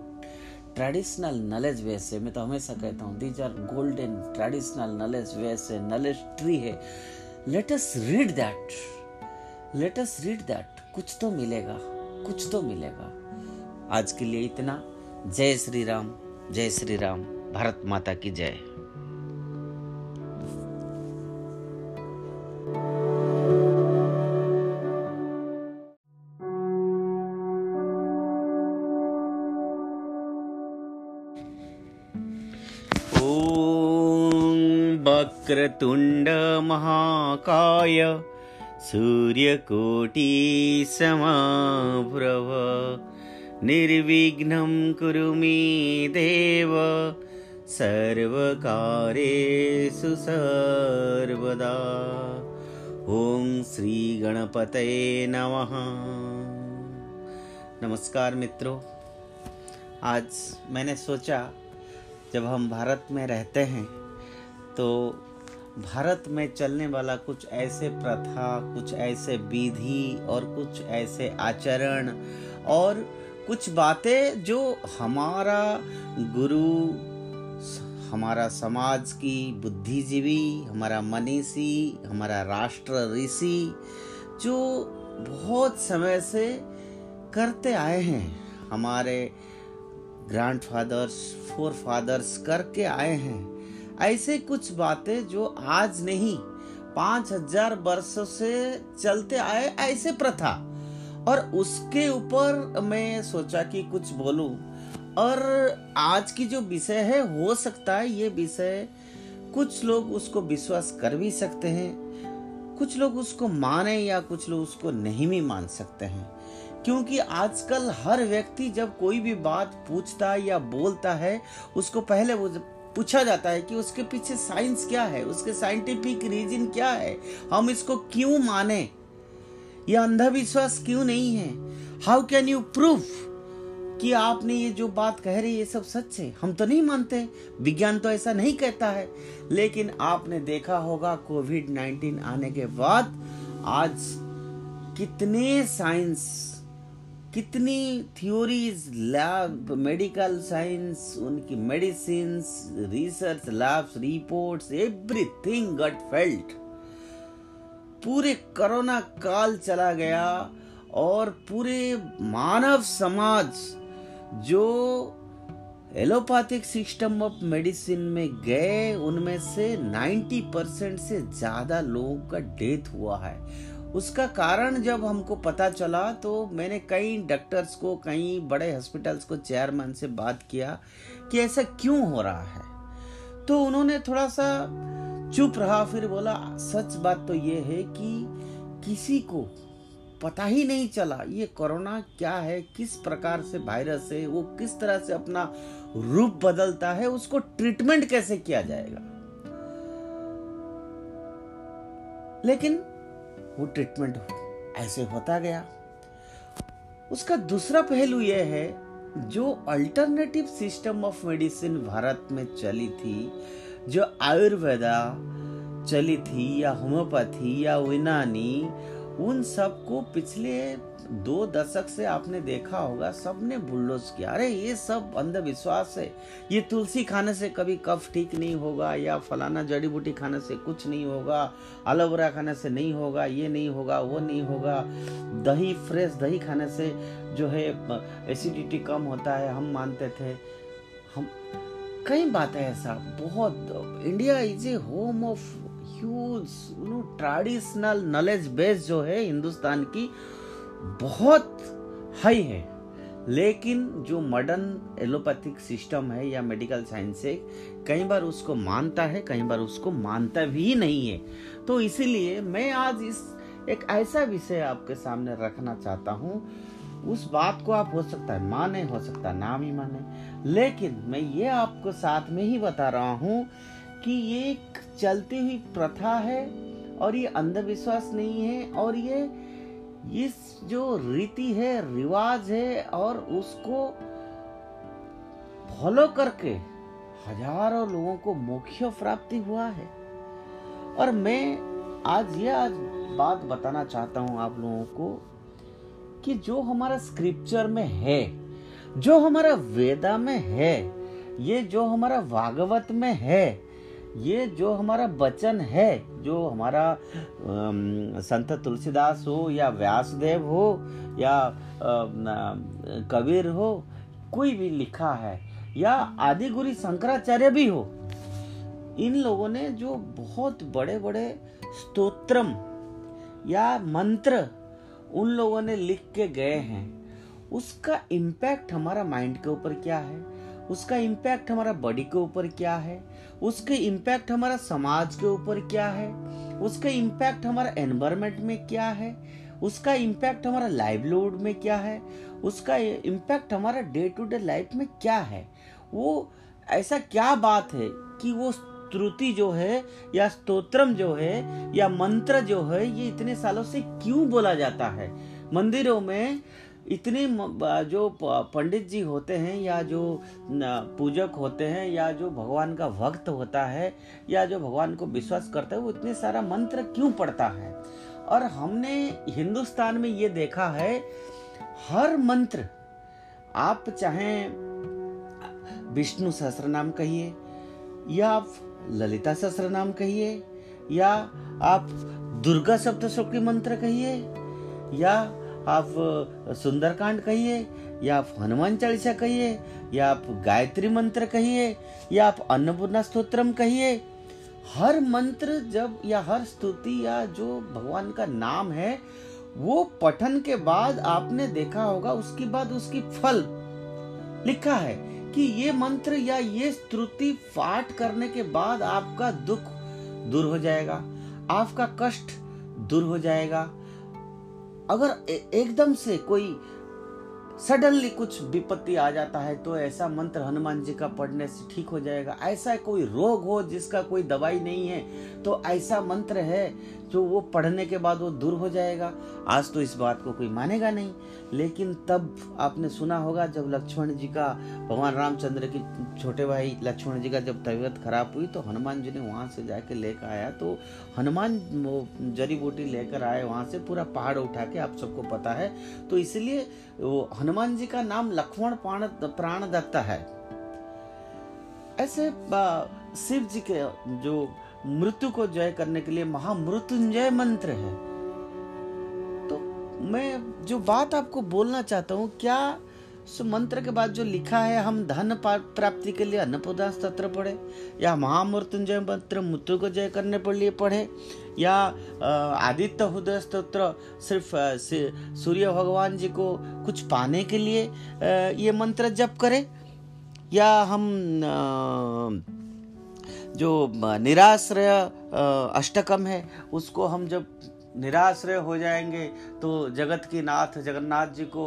ट्रेडिशनल नॉलेज बेस है मैं तो हमेशा कहता हूँ these are golden traditional knowledge base है नॉलेज ट्री है। Let us read that let us read that कुछ तो मिलेगा, कुछ तो मिलेगा। आज के लिए इतना। जय श्री राम, जय श्री राम। भारत माता की जय। वक्रतुण्ड महाकाय सूर्यकोटि समाभ्रव। निर्विघ्नं कुरु मे देव, सर्वकारेषु सर्वदा। ॐ श्रीगणपतये नमः। नमस्कार मित्रों, आज मैंने सोचा, जब हम भारत में रहते हैं तो भारत में चलने वाला कुछ ऐसे प्रथा, कुछ ऐसे विधि और कुछ ऐसे आचरण और कुछ बातें जो हमारा गुरु, हमारा समाज की बुद्धिजीवी, हमारा मनीषी, हमारा राष्ट्र ऋषि जो बहुत समय से करते आए हैं, हमारे ग्रैंड फादर्स फोर फादर्स करके आए हैं। ऐसे कुछ बातें जो आज नहीं, पाँच हज़ार वर्षों से चलते आए ऐसे प्रथा। और उसके ऊपर मैं सोचा कि कुछ बोलूँ। और आज की जो विषय है, हो सकता है ये विषय कुछ लोग उसको विश्वास कर भी सकते हैं, कुछ लोग उसको माने या कुछ लोग उसको नहीं भी मान सकते हैं। क्योंकि आजकल हर व्यक्ति जब कोई भी बात पूछता है या बोलता है, उसको पहले वो पूछा जाता है कि उसके पीछे साइंस क्या है? उसके साइंटिफिक रीजन क्या है? हम इसको क्यों माने? ये अंधविश्वास क्यों नहीं है? हाउ कैन यू प्रूफ कि आपने ये जो बात कह रही है, ये सब सच है? हम तो नहीं मानते। विज्ञान तो ऐसा नहीं कहता है। लेकिन आपने देखा होगा कोविड 19 आने के बाद आज कितने साइंस कितनी थ्योरीज लैब मेडिकल साइंस उनकी medicine research labs reports everything got failed पूरे कोरोना काल चला गया और पूरे मानव समाज जो एलोपैथिक सिस्टम ऑफ़ मेडिसिन में गए, उनमें से 90 परसेंट से ज़्यादा लोगों का डेथ हुआ है। उसका कारण जब हमको पता चला तो मैंने कई डॉक्टर्स को, कई बड़े हॉस्पिटल्स को चेयरमैन से बात किया कि ऐसा क्यों हो रहा है। तो उन्होंने थोड़ा सा चुप रहा, फिर बोला, सच बात तो ये है कि किसी को पता ही नहीं चला ये कोरोना क्या है, किस प्रकार से वायरस है, वो किस तरह से अपना रूप बदलता है, उसको ट्रीटमेंट कैसे किया जाएगा। लेकिन वो ट्रीटमेंट ऐसे होता गया। उसका दूसरा पहलू यह है, जो alternative system of medicine Bharat में चली थी, जो आयुर्वेदा चली थी या होम्योपैथी या यूनानी, उन सबको पिछले दो दशक से आपने देखा होगा, सबने बुलडोज किया। अरे, ये सब अंधविश्वास है। ये तुलसी खाने से कभी कफ ठीक नहीं होगा, या फलाना जड़ी बूटी खाने से कुछ नहीं होगा एलोवेरा खाने से नहीं होगा, ये नहीं होगा, वो नहीं होगा। दही, फ्रेश दही खाने से जो है, एसिडिटी कम होता है, हम मानते थे। हम, कई बातें ऐसा, बहुत। India is a home of huge traditional knowledge base जो है हिंदुस्तान की। बहुत हाई है। लेकिन जो मॉडर्न एलोपैथिक सिस्टम है या मेडिकल साइंस है, कई बार उसको मानता है, कई बार उसको मानता भी नहीं है। तो इसीलिए मैं आज इस एक ऐसा विषय आपके सामने रखना चाहता हूँ। उस बात को आप हो सकता है माने, हो सकता है ना भी माने। लेकिन मैं ये आपको साथ में ही बता रहा हूँ कि ये एक चलती हुई प्रथा है और ये अंधविश्वास नहीं है और ये इस जो रीति है, रिवाज है और उसको फॉलो करके हज़ारों लोगों को मोक्ष प्राप्ति हुआ है। और मैं आज ये आज बात बताना चाहता हूँ आप लोगों को कि जो हमारा स्क्रिप्चर में है, जो हमारा वेदा में है, ये जो हमारा भागवत में है ये जो हमारा वचन है, जो हमारा संत तुलसीदास हो या व्यासदेव हो या कबीर हो, कोई भी लिखा है या आदि गुरु शंकराचार्य भी हो, इन लोगों ने जो बहुत बड़े बड़े स्तोत्रम या मंत्र उन लोगों ने लिख के गए हैं, उसका इम्पैक्ट हमारा माइंड के ऊपर क्या है? उसका इम्पैक्ट हमारा बॉडी के ऊपर क्या है? उसके इम्पैक्ट हमारा समाज के ऊपर क्या है? उसका इम्पैक्ट हमारा एनवायरमेंट में क्या है? उसका इम्पैक्ट हमारा लाइवलीहुड में क्या है? उसका इम्पैक्ट हमारा डे टू डे लाइफ में क्या है? वो ऐसा क्या बात है कि वो स्तुति जो है या स्तोत्रम जो है या मंत्र जो है, ये इतने सालों से क्यों बोला जाता है? मंदिरों में इतने जो पंडित जी होते हैं, या जो पूजक होते हैं, या जो भगवान का भक्त होता है, या जो भगवान को विश्वास करता है, वो इतने सारा मंत्र क्यों पढ़ता है? और हमने हिंदुस्तान में ये देखा है, हर मंत्र, आप चाहे विष्णु सहस्र नाम कहिए, या आप ललिता सहस्र नाम कहिए, या आप दुर्गा सप्तशोकी मंत्र कहिए, या आप सुंदरकांड कहिए, या आप हनुमान चालीसा कहिए, या आप गायत्री मंत्र कहिए, या आप अन्नपूर्णा स्तोत्रम कहिए, हर मंत्र जब, या हर स्तुति, या जो भगवान का नाम है, वो पठन के बाद आपने देखा होगा, उसके बाद उसकी फल। लिखा है कि ये मंत्र या ये स्तुति पाठ करने के बाद आपका दुख दूर हो जाएगा, आपका कष्ट दूर हो जाएगा अगर एकदम से कोई सडनली कुछ विपत्ति आ जाता है तो ऐसा मंत्र हनुमान जी का पढ़ने से ठीक हो जाएगा। ऐसा कोई रोग हो जिसका कोई दवाई नहीं है तो ऐसा मंत्र है जो वो पढ़ने के बाद वो दूर हो जाएगा। आज तो इस बात को कोई मानेगा नहीं। लेकिन तब आपने सुना होगा जब लक्ष्मण जी का, भगवान रामचंद्र की छोटे भाई लक्ष्मण जी का जब तबीयत खराब हुई तो हनुमान जी ने वहाँ से जाके लेकर आया। तो हनुमान वो जड़ी बूटी लेकर आए वहाँ से, पूरा पहाड़ उठा के आप सबको पता है। तो इसलिए वो हनुमान जी का नाम लक्ष्मण प्राण प्राण दत्ता है। ऐसे शिव जी के जो मृत्यु को जय करने के लिए महामृत्युंजय मंत्र है। तो मैं जो बात आपको बोलना चाहता हूँ, क्या उस मंत्र के बाद जो लिखा है, हम धन प्राप्ति के लिए अन्नपूर्णा स्त्र पढ़े, या महामृत्युंजय मंत्र मृत्यु को जय करने के लिए पढ़े, या आदित्य हृदय स्त्रोत्र सिर्फ़ सूर्य भगवान जी को कुछ पाने के लिए ये मंत्र जप करें, या हम जो निराश्रय अष्टकम है उसको हम जब निराश्रय हो जाएँगे तो जगत की नाथ जगन्नाथ जी को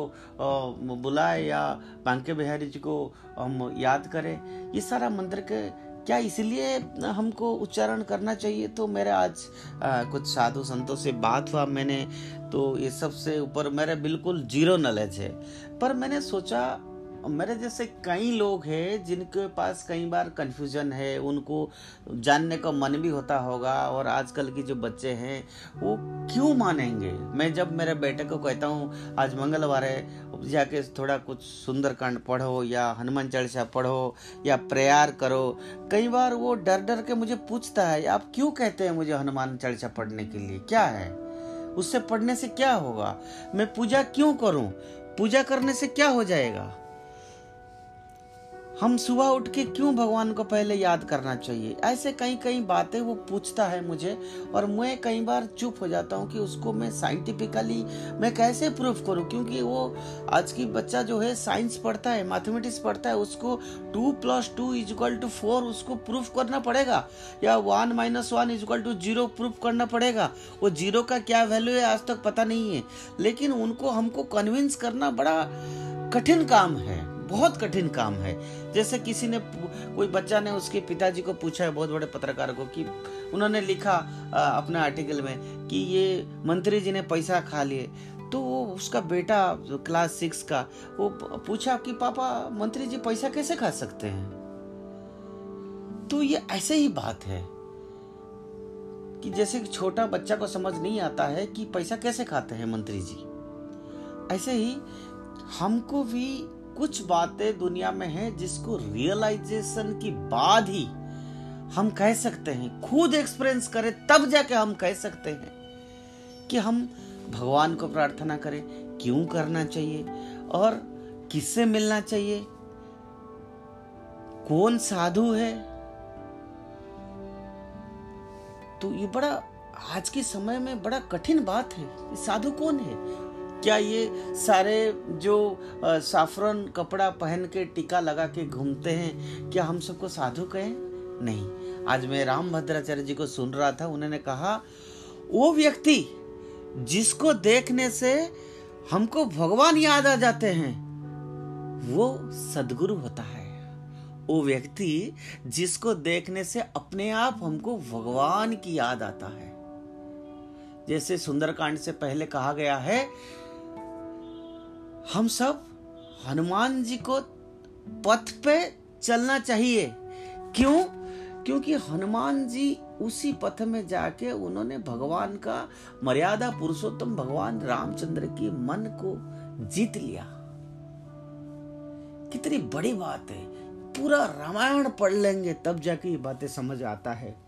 बुलाए या बांके बिहारी जी को हम याद करें। ये सारा मंत्र के क्या इसलिए हमको उच्चारण करना चाहिए? तो मेरे आज आ, कुछ साधु संतों से बात हुआ मैंने तो ये सबसे ऊपर मेरे बिल्कुल ज़ीरो नॉलेज है। पर मैंने सोचा मेरे जैसे कई लोग हैं जिनके पास कई बार कन्फ्यूज़न है, उनको जानने का मन भी होता होगा और आजकल के जो बच्चे हैं, वो क्यों मानेंगे? मैं जब मेरे बेटे को कहता हूँ, आज मंगलवार है जाके थोड़ा कुछ सुंदरकांड पढ़ो या हनुमान चालीसा पढ़ो या प्रेयर करो। कई बार वो डर डर के मुझे पूछता है, आप क्यों कहते हैं मुझे हनुमान चालीसा पढ़ने के लिए? क्या है? उससे पढ़ने से क्या होगा? मैं पूजा क्यों करूँ? पूजा करने से क्या हो जाएगा? हम सुबह उठ के क्यों भगवान को पहले याद करना चाहिए? ऐसे कई कई बातें वो पूछता है मुझे और मैं कई बार चुप हो जाता हूँ कि उसको मैं साइंटिफिकली मैं कैसे प्रूफ करूँ? क्योंकि वो आज की बच्चा जो है साइंस पढ़ता है मैथमेटिक्स पढ़ता है, उसको two plus two is equal to four उसको प्रूफ करना पड़ेगा? या one minus one is equal to zero proof करना पड़ेगा? वो ज़ीरो का क्या वैल्यू है आज तक पता नहीं है। लेकिन उनको हमको कन्विंस करना बड़ा कठिन काम है। बहुत कठिन काम है। जैसे किसी ने कोई बच्चा ने उसके पिताजी को पूछा है, बहुत बड़े पत्रकार को, कि उन्होंने लिखा अपने आर्टिकल में, कि ये मंत्री जी ने पैसा खा लिए। तो वो उसका बेटा क्लास सिक्स का, वो पूछा कि, पापा, मंत्री जी पैसा कैसे खा सकते हैं? तो ये ऐसे ही बात है, कि जैसे कि छोटा बच्चा को समझ नहीं आता है कि पैसा कैसे खाते हैं मंत्री जी। ऐसे ही हमको भी कुछ बातें दुनिया में हैं जिसको रियलाइजेशन की बाद ही हम कह सकते हैं। खुद एक्सपीरियंस करें, तब जाके हम कह सकते हैं कि हम भगवान को प्रार्थना करें, क्यों करना चाहिए और किससे मिलना चाहिए? कौन साधु है? तो ये बड़ा, आज के समय में बड़ा कठिन बात है। साधु कौन है? क्या ये सारे जो साफरन कपड़ा पहन के टीका लगा के घूमते हैं, क्या हम सबको साधु कहें? नहीं। आज मैं राम भद्राचार्य जी को सुन रहा था, उन्होंने कहा, वो व्यक्ति जिसको देखने से हमको भगवान याद आ जाते हैं, वो सदगुरु होता है। वो व्यक्ति जिसको देखने से अपने आप हमको भगवान की याद आता है। जैसे सुंदरकांड से पहले कहा गया है हम सब हनुमान जी को पथ पे चलना चाहिए। क्यों? क्योंकि हनुमान जी उसी पथ में जाके उन्होंने भगवान का मर्यादा पुरुषोत्तम भगवान रामचंद्र की मन को जीत लिया। कितनी बड़ी बात है। पूरा रामायण पढ़ लेंगे तब जाके ये बातें समझ आता है।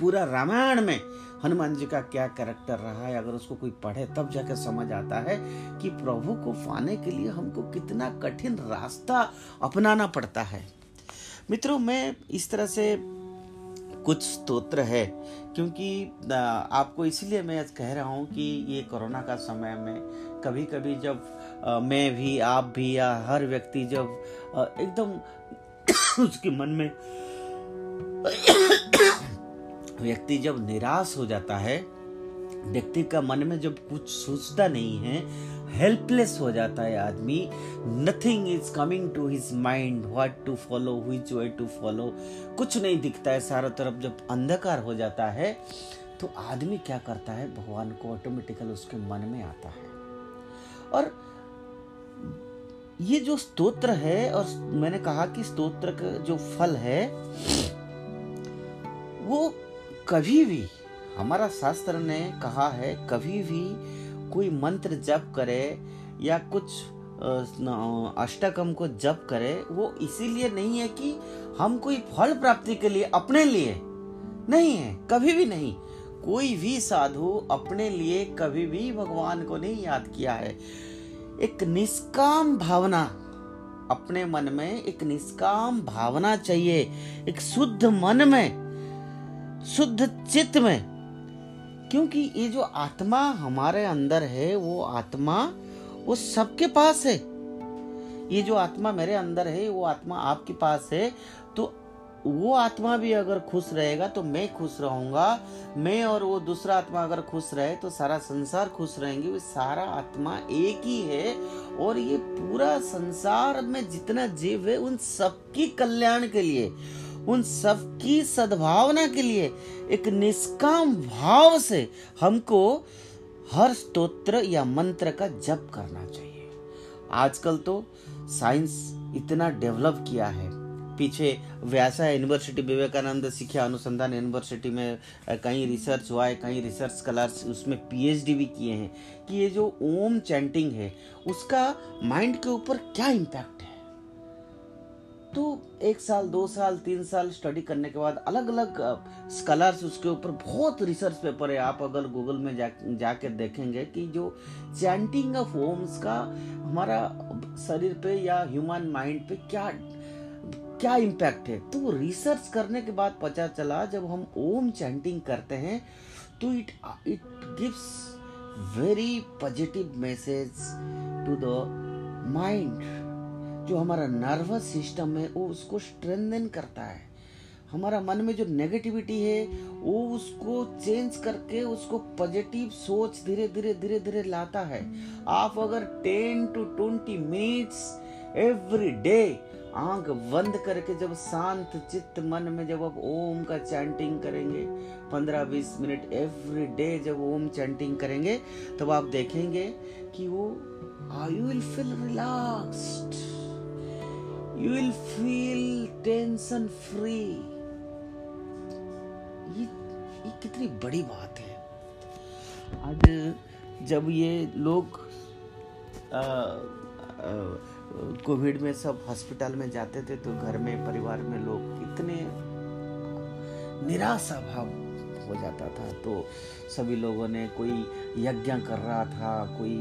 पूरा रामायण में हनुमान जी का क्या कैरेक्टर रहा है, अगर उसको कोई पढ़े, तब जाकर समझ आता है कि प्रभु को पाने के लिए हमको कितना कठिन रास्ता अपनाना पड़ता है। मित्रों, मैं इस तरह से कुछ स्तोत्र है, क्योंकि आपको इसलिए मैं कह रहा हूँ कि ये कोरोना का समय में कभी कभी जब मैं भी, आप भी, या हर व्यक्ति जब एकदम उसके मन में व्यक्ति जब निराश हो जाता है, व्यक्ति का मन में जब कुछ सोचता नहीं है हेल्पलेस हो जाता है आदमी nothing is coming to his mind what to follow which way to follow कुछ नहीं दिखता है, सारा तरफ़ जब अंधकार हो जाता है तो आदमी क्या करता है, भगवान को ऑटोमेटिकल उसके मन में आता है। और ये जो स्तोत्र है, और मैंने कहा कि स्तोत्र का जो फल है, वो कभी भी, हमारा शास्त्र ने कहा है, कभी भी कोई मंत्र जप करे या कुछ अष्टकम को जप करे, वो इसीलिए नहीं है कि हम कोई फल प्राप्ति के लिए अपने लिए नहीं है, कभी भी नहीं। कोई भी साधु अपने लिए कभी भी भगवान को नहीं याद किया है। एक निष्काम भावना अपने मन में, एक निष्काम भावना चाहिए, एक शुद्ध मन में शुद्ध चित्त में। क्योंकि ये जो आत्मा हमारे अंदर है, वो आत्मा, वो सबके पास है। ये जो आत्मा मेरे अंदर है, वो आत्मा आपके पास है। तो वो आत्मा भी अगर खुश रहेगा तो मैं खुश रहूँगा। मैं और वो दूसरा आत्मा अगर खुश रहे तो सारा संसार खुश रहेंगे। वो सारा आत्मा एक ही है और ये पूरा संसार में जितना जीव है, उन सबकी कल्याण के लिए। उन सबकी सद्भावना के लिए एक निष्काम भाव से हमको हर स्तोत्र या मंत्र का जप करना चाहिए। आजकल तो साइंस इतना डेवलप किया है। पीछे व्यासा यूनिवर्सिटी विवेकानंद शिक्षा अनुसंधान यूनिवर्सिटी में कई रिसर्च हुआ है कई रिसर्च स्कॉलर्स उसमें पीएचडी भी किए हैं। कि ये जो ओम चैंटिंग है, उसका माइंड के ऊपर क्या इम्पैक्ट तो एक साल, दो साल, तीन साल स्टडी करने के बाद अलग अलग स्कॉलर्स उसके ऊपर बहुत रिसर्च पेपर है। आप अगर गूगल में जा जाकर देखेंगे कि जो चैंटिंग ऑफ़ ओम्स का हमारा शरीर पे या ह्यूमन माइंड पे क्या क्या इम्पैक्ट है? तो रिसर्च करने के बाद पता चला, जब हम ओम चैंटिंग करते हैं तो it it gives very positive message to the mind जो हमारा नर्वस सिस्टम है, वो उसको स्ट्रेंथन करता है। हमारा मन में जो नेगेटिविटी है, वो उसको चेंज करके उसको पॉजिटिव सोच धीरे धीरे धीरे धीरे लाता है। आप अगर ten to twenty minutes every day आँख बंद करके जब शांत चित्त मन में जब आप ओम का चैंटिंग करेंगे, पंद्रह बीस मिनट एवरी डे जब ओम चैंटिंग करेंगे, तब तो आप देखेंगे कि वो I will feel relaxed you will feel tension free ये ये कितनी बड़ी बात है। आज जब ये लोग कोविड में सब हॉस्पिटल में जाते थे तो घर में, परिवार में लोग इतने निराशा भाव हो जाता था। तो सभी लोगों ने कोई यज्ञ कर रहा था, कोई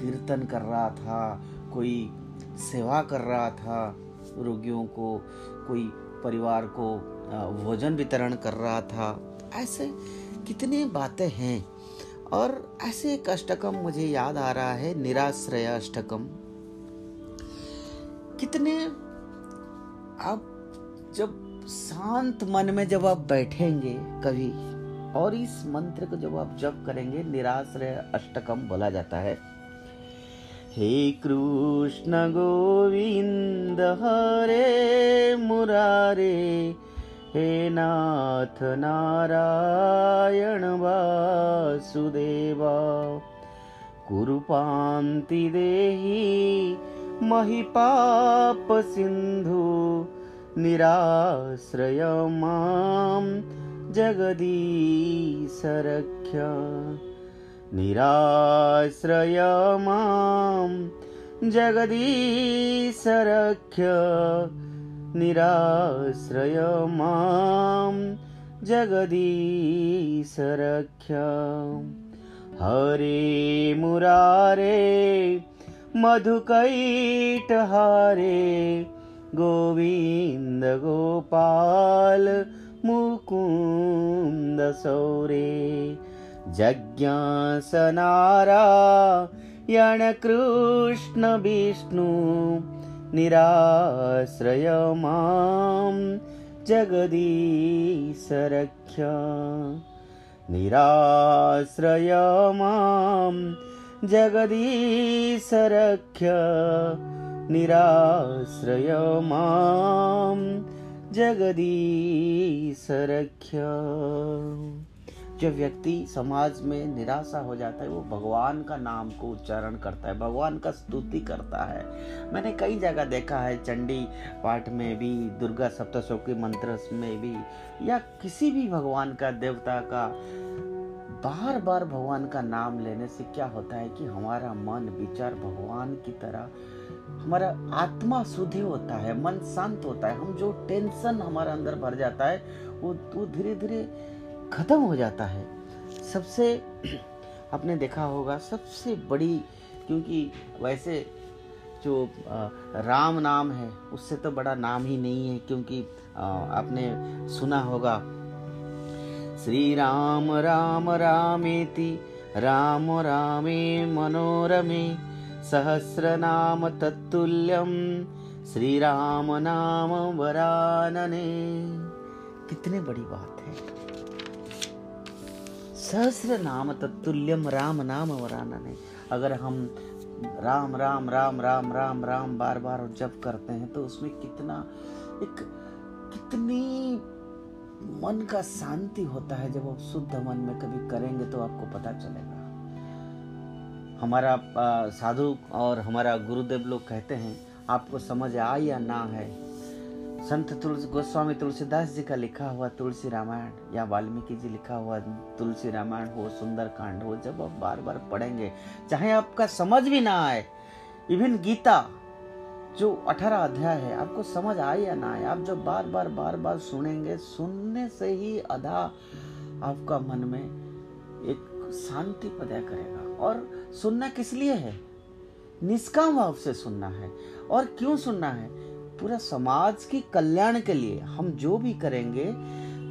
कीर्तन कर रहा था, कोई सेवा कर रहा था। रोगियों को, कोई परिवार को भोजन वितरण कर रहा था। ऐसे कितने बातें हैं। और ऐसे एक अष्टकम मुझे याद आ रहा है, निराश्रय अष्टकम। कितने आप जब शांत मन में जब आप बैठेंगे कभी, और इस मंत्र को जब आप जप करेंगे, निराश्रय अष्टकम बोला जाता है। हे कृष्ण गोविंद हरे मुरारे हे नाथ नारायण वासुदेवा कुरुपान्ति देही महिपापसिन्धु निराश्रय मां जगदीशरक्ष निराश्रय मां। जगदीशरक्ष निराश्रय मां। जगदीशरक्ष हरे मुरारे मधुकैटहारे गोविन्द गोपाल मुकुन्द सौरे जज्ञासनारायणकृष्ण विष्णु निराश्रय मां जगदीशरक्ष निराश्रय मां जगदीशरक्ष निराश्रय मां जगदीशरक्ष जब व्यक्ति समाज में निराशा हो जाता है, वो भगवान का नाम को उच्चारण करता है, भगवान का स्तुति करता है। मैंने कई जगह देखा है, चंडी पाठ में भी, दुर्गा सप्तशोकी मंत्र में भी, या किसी भी भगवान का, देवता का बार बार भगवान का नाम लेने से क्या होता है कि हमारा मन, विचार भगवान की तरह, हमारा आत्मा शुद्धि होता है, मन शांत होता है, हम जो टेंशन हमारे अंदर भर जाता है, वो धीरे धीरे खत्म हो जाता है। सबसे आपने देखा होगा, सबसे बड़ी, क्योंकि वैसे जो राम नाम है, उससे तो बड़ा नाम ही नहीं है, क्योंकि आपने सुना होगा, श्री राम राम रामेति, राम रामे मनोरमे सहस्रनाम तत्तुल्यम श्री राम नाम वरानने। कितने बड़ी बात। सहस्र नाम तत्तुल्यम राम नाम वरानने अगर हम राम राम राम राम राम राम बार बार जप करते हैं तो उसमें कितना, एक कितनी मन का शांति होता है, जब आप शुद्ध मन में कभी करेंगे तो आपको पता चलेगा। हमारा साधु और हमारा गुरुदेव लोग कहते हैं, आपको समझ आ या ना है संत तुलसी गोस्वामी तुलसीदास जी का लिखा हुआ तुलसी रामायण, या वाल्मीकि जी लिखा हुआ तुलसी रामायण हो सुंदर कांड हो, जब आप बार बार पढ़ेंगे, चाहे आपका समझ भी ना आए इवन गीता जो अठारह अध्याय है, आपको समझ आए या ना आए, आप जब बार बार बार बार सुनेंगे, सुनने से ही अधा आपका मन में एक शांति पैदा करेगा। और सुनना किस लिए है? निष्काम भाव से सुनना है। और क्यों सुनना है? पूरा समाज के कल्याण के लिए हम जो भी करेंगे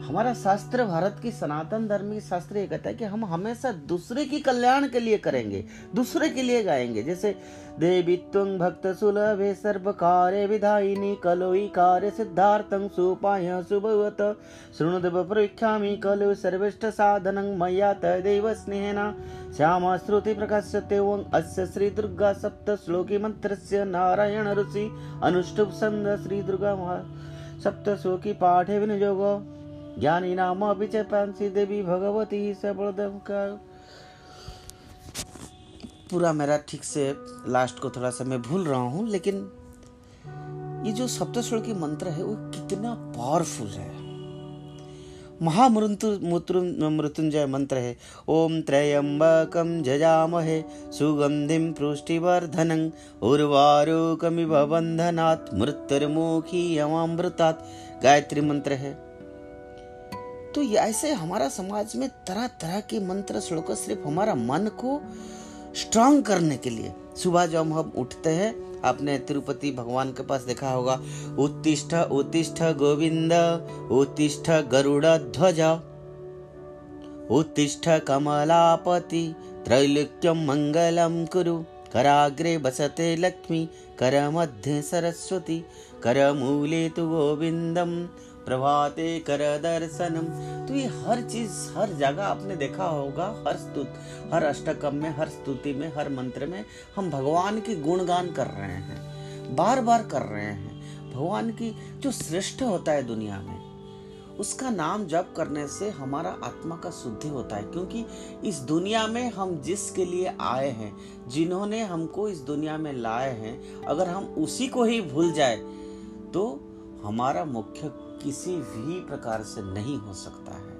हमारा शास्त्र, भारत की सनातन धर्म की शास्त्र ये कहता है कि हम हमेशा दूसरे की कल्याण के लिए करेंगे, दूसरे के लिए गाएँगे। जैसे, देवी तुंग भक्त सुलभे सर्व कार्य विधायिनी कलोई कार्य सिद्धार्थं सुपाय सुभवत। शृणुदेव प्रवीक्षामि कलो सर्वेष्ठ साधनं मया तदैव स्नेहेन। श्याम श्रुति प्रकाश्यते अस्य श्री दुर्गा सप्त श्लोकी मंत्रस्य नारायण ऋषि। अनुष्टुप छन्द श्री दुर्गा सप्त श्लोकी पाठे विनियोगो ज्ञानी नाम च पांसी देवी भगवती सबलदेव का पूरा मेरा ठीक से लास्ट को थोड़ा सा मैं भूल रहा हूँ, लेकिन ये जो की मंत्र है, वो कितना पावरफुल है। महामृत्युंजय मंत्र है, ओम त्रयंबकम जजामहे सुगंधिम पुष्टिवर्धनं, उर्वारुकमिव बंधनात् मृत्युर्मुखी यमामृतात्, गायत्री मंत्र है। तो ये ऐसे हमारा समाज में तरह तरह के मंत्र श्लोक सिर्फ़ हमारा मन को स्ट्रांग करने के लिए। सुबह जब हम उठते हैं, आपने तिरुपति भगवान के पास देखा होगा, उत्तिष्ठ उत्तिष्ठ गोविंद, उत्तिष्ठ गरुड़ ध्वज, उत्तिष्ठ कमलापति त्रैलोक्यम मंगलम कुरु, कराग्रे बसते लक्ष्मी, कर मध्य सरस्वती, कर मूले तु गोविंदम प्रभाते कर दर्शनम। तो ये हर चीज़, हर जगह आपने देखा होगा, हर स्तुत, हर अष्टकम में, हर स्तुति में, हर मंत्र में हम भगवान की गुणगान कर रहे हैं बार बार कर रहे हैं। भगवान की जो श्रेष्ठ होता है दुनिया में, उसका नाम जप करने से हमारा आत्मा का शुद्धि होता है, क्योंकि इस दुनिया में हम जिसके लिए आए हैं, जिन्होंने हमको इस दुनिया में लाए हैं, अगर हम उसी को ही भूल जाए तो हमारा मुख्य किसी भी प्रकार से नहीं हो सकता है।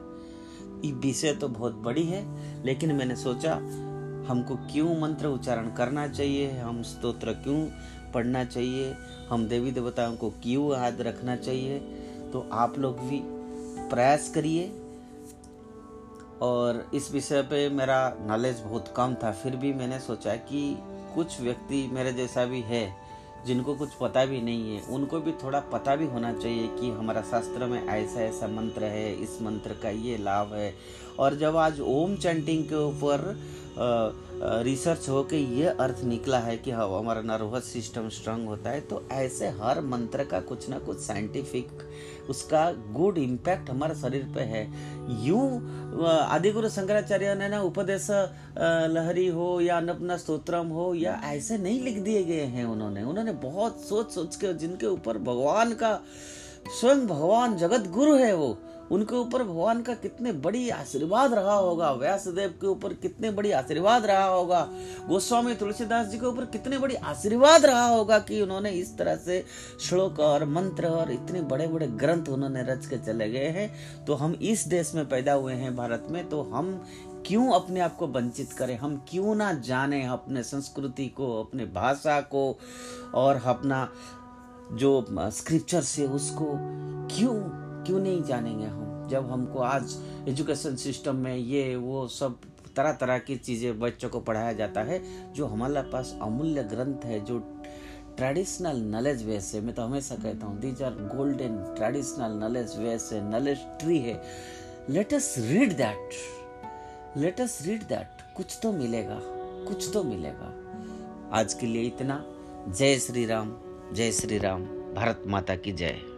ये विषय तो बहुत बड़ी है, लेकिन मैंने सोचा, हमको क्यों मंत्र उच्चारण करना चाहिए, हम स्तोत्र क्यों पढ़ना चाहिए, हम देवी देवताओं को क्यों याद रखना चाहिए? तो आप लोग भी प्रयास करिए। और इस विषय पे मेरा नॉलेज बहुत कम था, फिर भी मैंने सोचा कि कुछ व्यक्ति मेरे जैसा भी है जिनको कुछ पता भी नहीं है, उनको भी थोड़ा पता भी होना चाहिए कि हमारा शास्त्र में ऐसा ऐसा मंत्र है, इस मंत्र का ये लाभ है। और जब आज ओम चैंटिंग के ऊपर रिसर्च हो के ये अर्थ निकला है कि हाँ हमारा नर्वस सिस्टम स्ट्रांग होता है तो ऐसे हर मंत्र का कुछ ना कुछ साइंटिफिक उसका गुड इम्पैक्ट हमारे शरीर पे है। यूँ आदि गुरु शंकराचार्य ने ना उपदेश लहरी हो या अन्नपना स्तोत्रम हो या ऐसे नहीं लिख दिए गए हैं उन्होंने। उन्होंने बहुत सोच सोच के, जिनके ऊपर भगवान का, स्वयं भगवान जगत गुरु है वो। उनके ऊपर भगवान का कितने बड़ी आशीर्वाद रहा होगा, व्यासदेव के ऊपर कितने बड़ी आशीर्वाद रहा होगा, गोस्वामी तुलसीदास जी के ऊपर कितने बड़ी आशीर्वाद रहा होगा कि उन्होंने इस तरह से श्लोक और मंत्र और इतने बड़े बड़े ग्रंथ उन्होंने रच के चले गए हैं। तो हम इस देश में पैदा हुए हैं भारत में तो हम क्यों अपने आप को वंचित करें? हम क्यों ना जाने अपने संस्कृति को, अपने भाषा को और अपना जो स्क्रिप्चर से उसको क्यों क्यों नहीं जानेंगे हम? जब हमको आज एजुकेशन सिस्टम में ये, वो सब तरह तरह की चीज़ें बच्चों को पढ़ाया जाता है, जो हमारे पास अमूल्य ग्रंथ है, जो ट्रेडिशनल नॉलेज वे से, मैं तो हमेशा कहता हूँ these are golden traditional knowledge वे से नॉलेज ट्री है। Let us read that let us read that कुछ तो मिलेगा, कुछ तो मिलेगा। आज के लिए इतना। जय श्री राम, जय श्री राम। भारत माता की जय।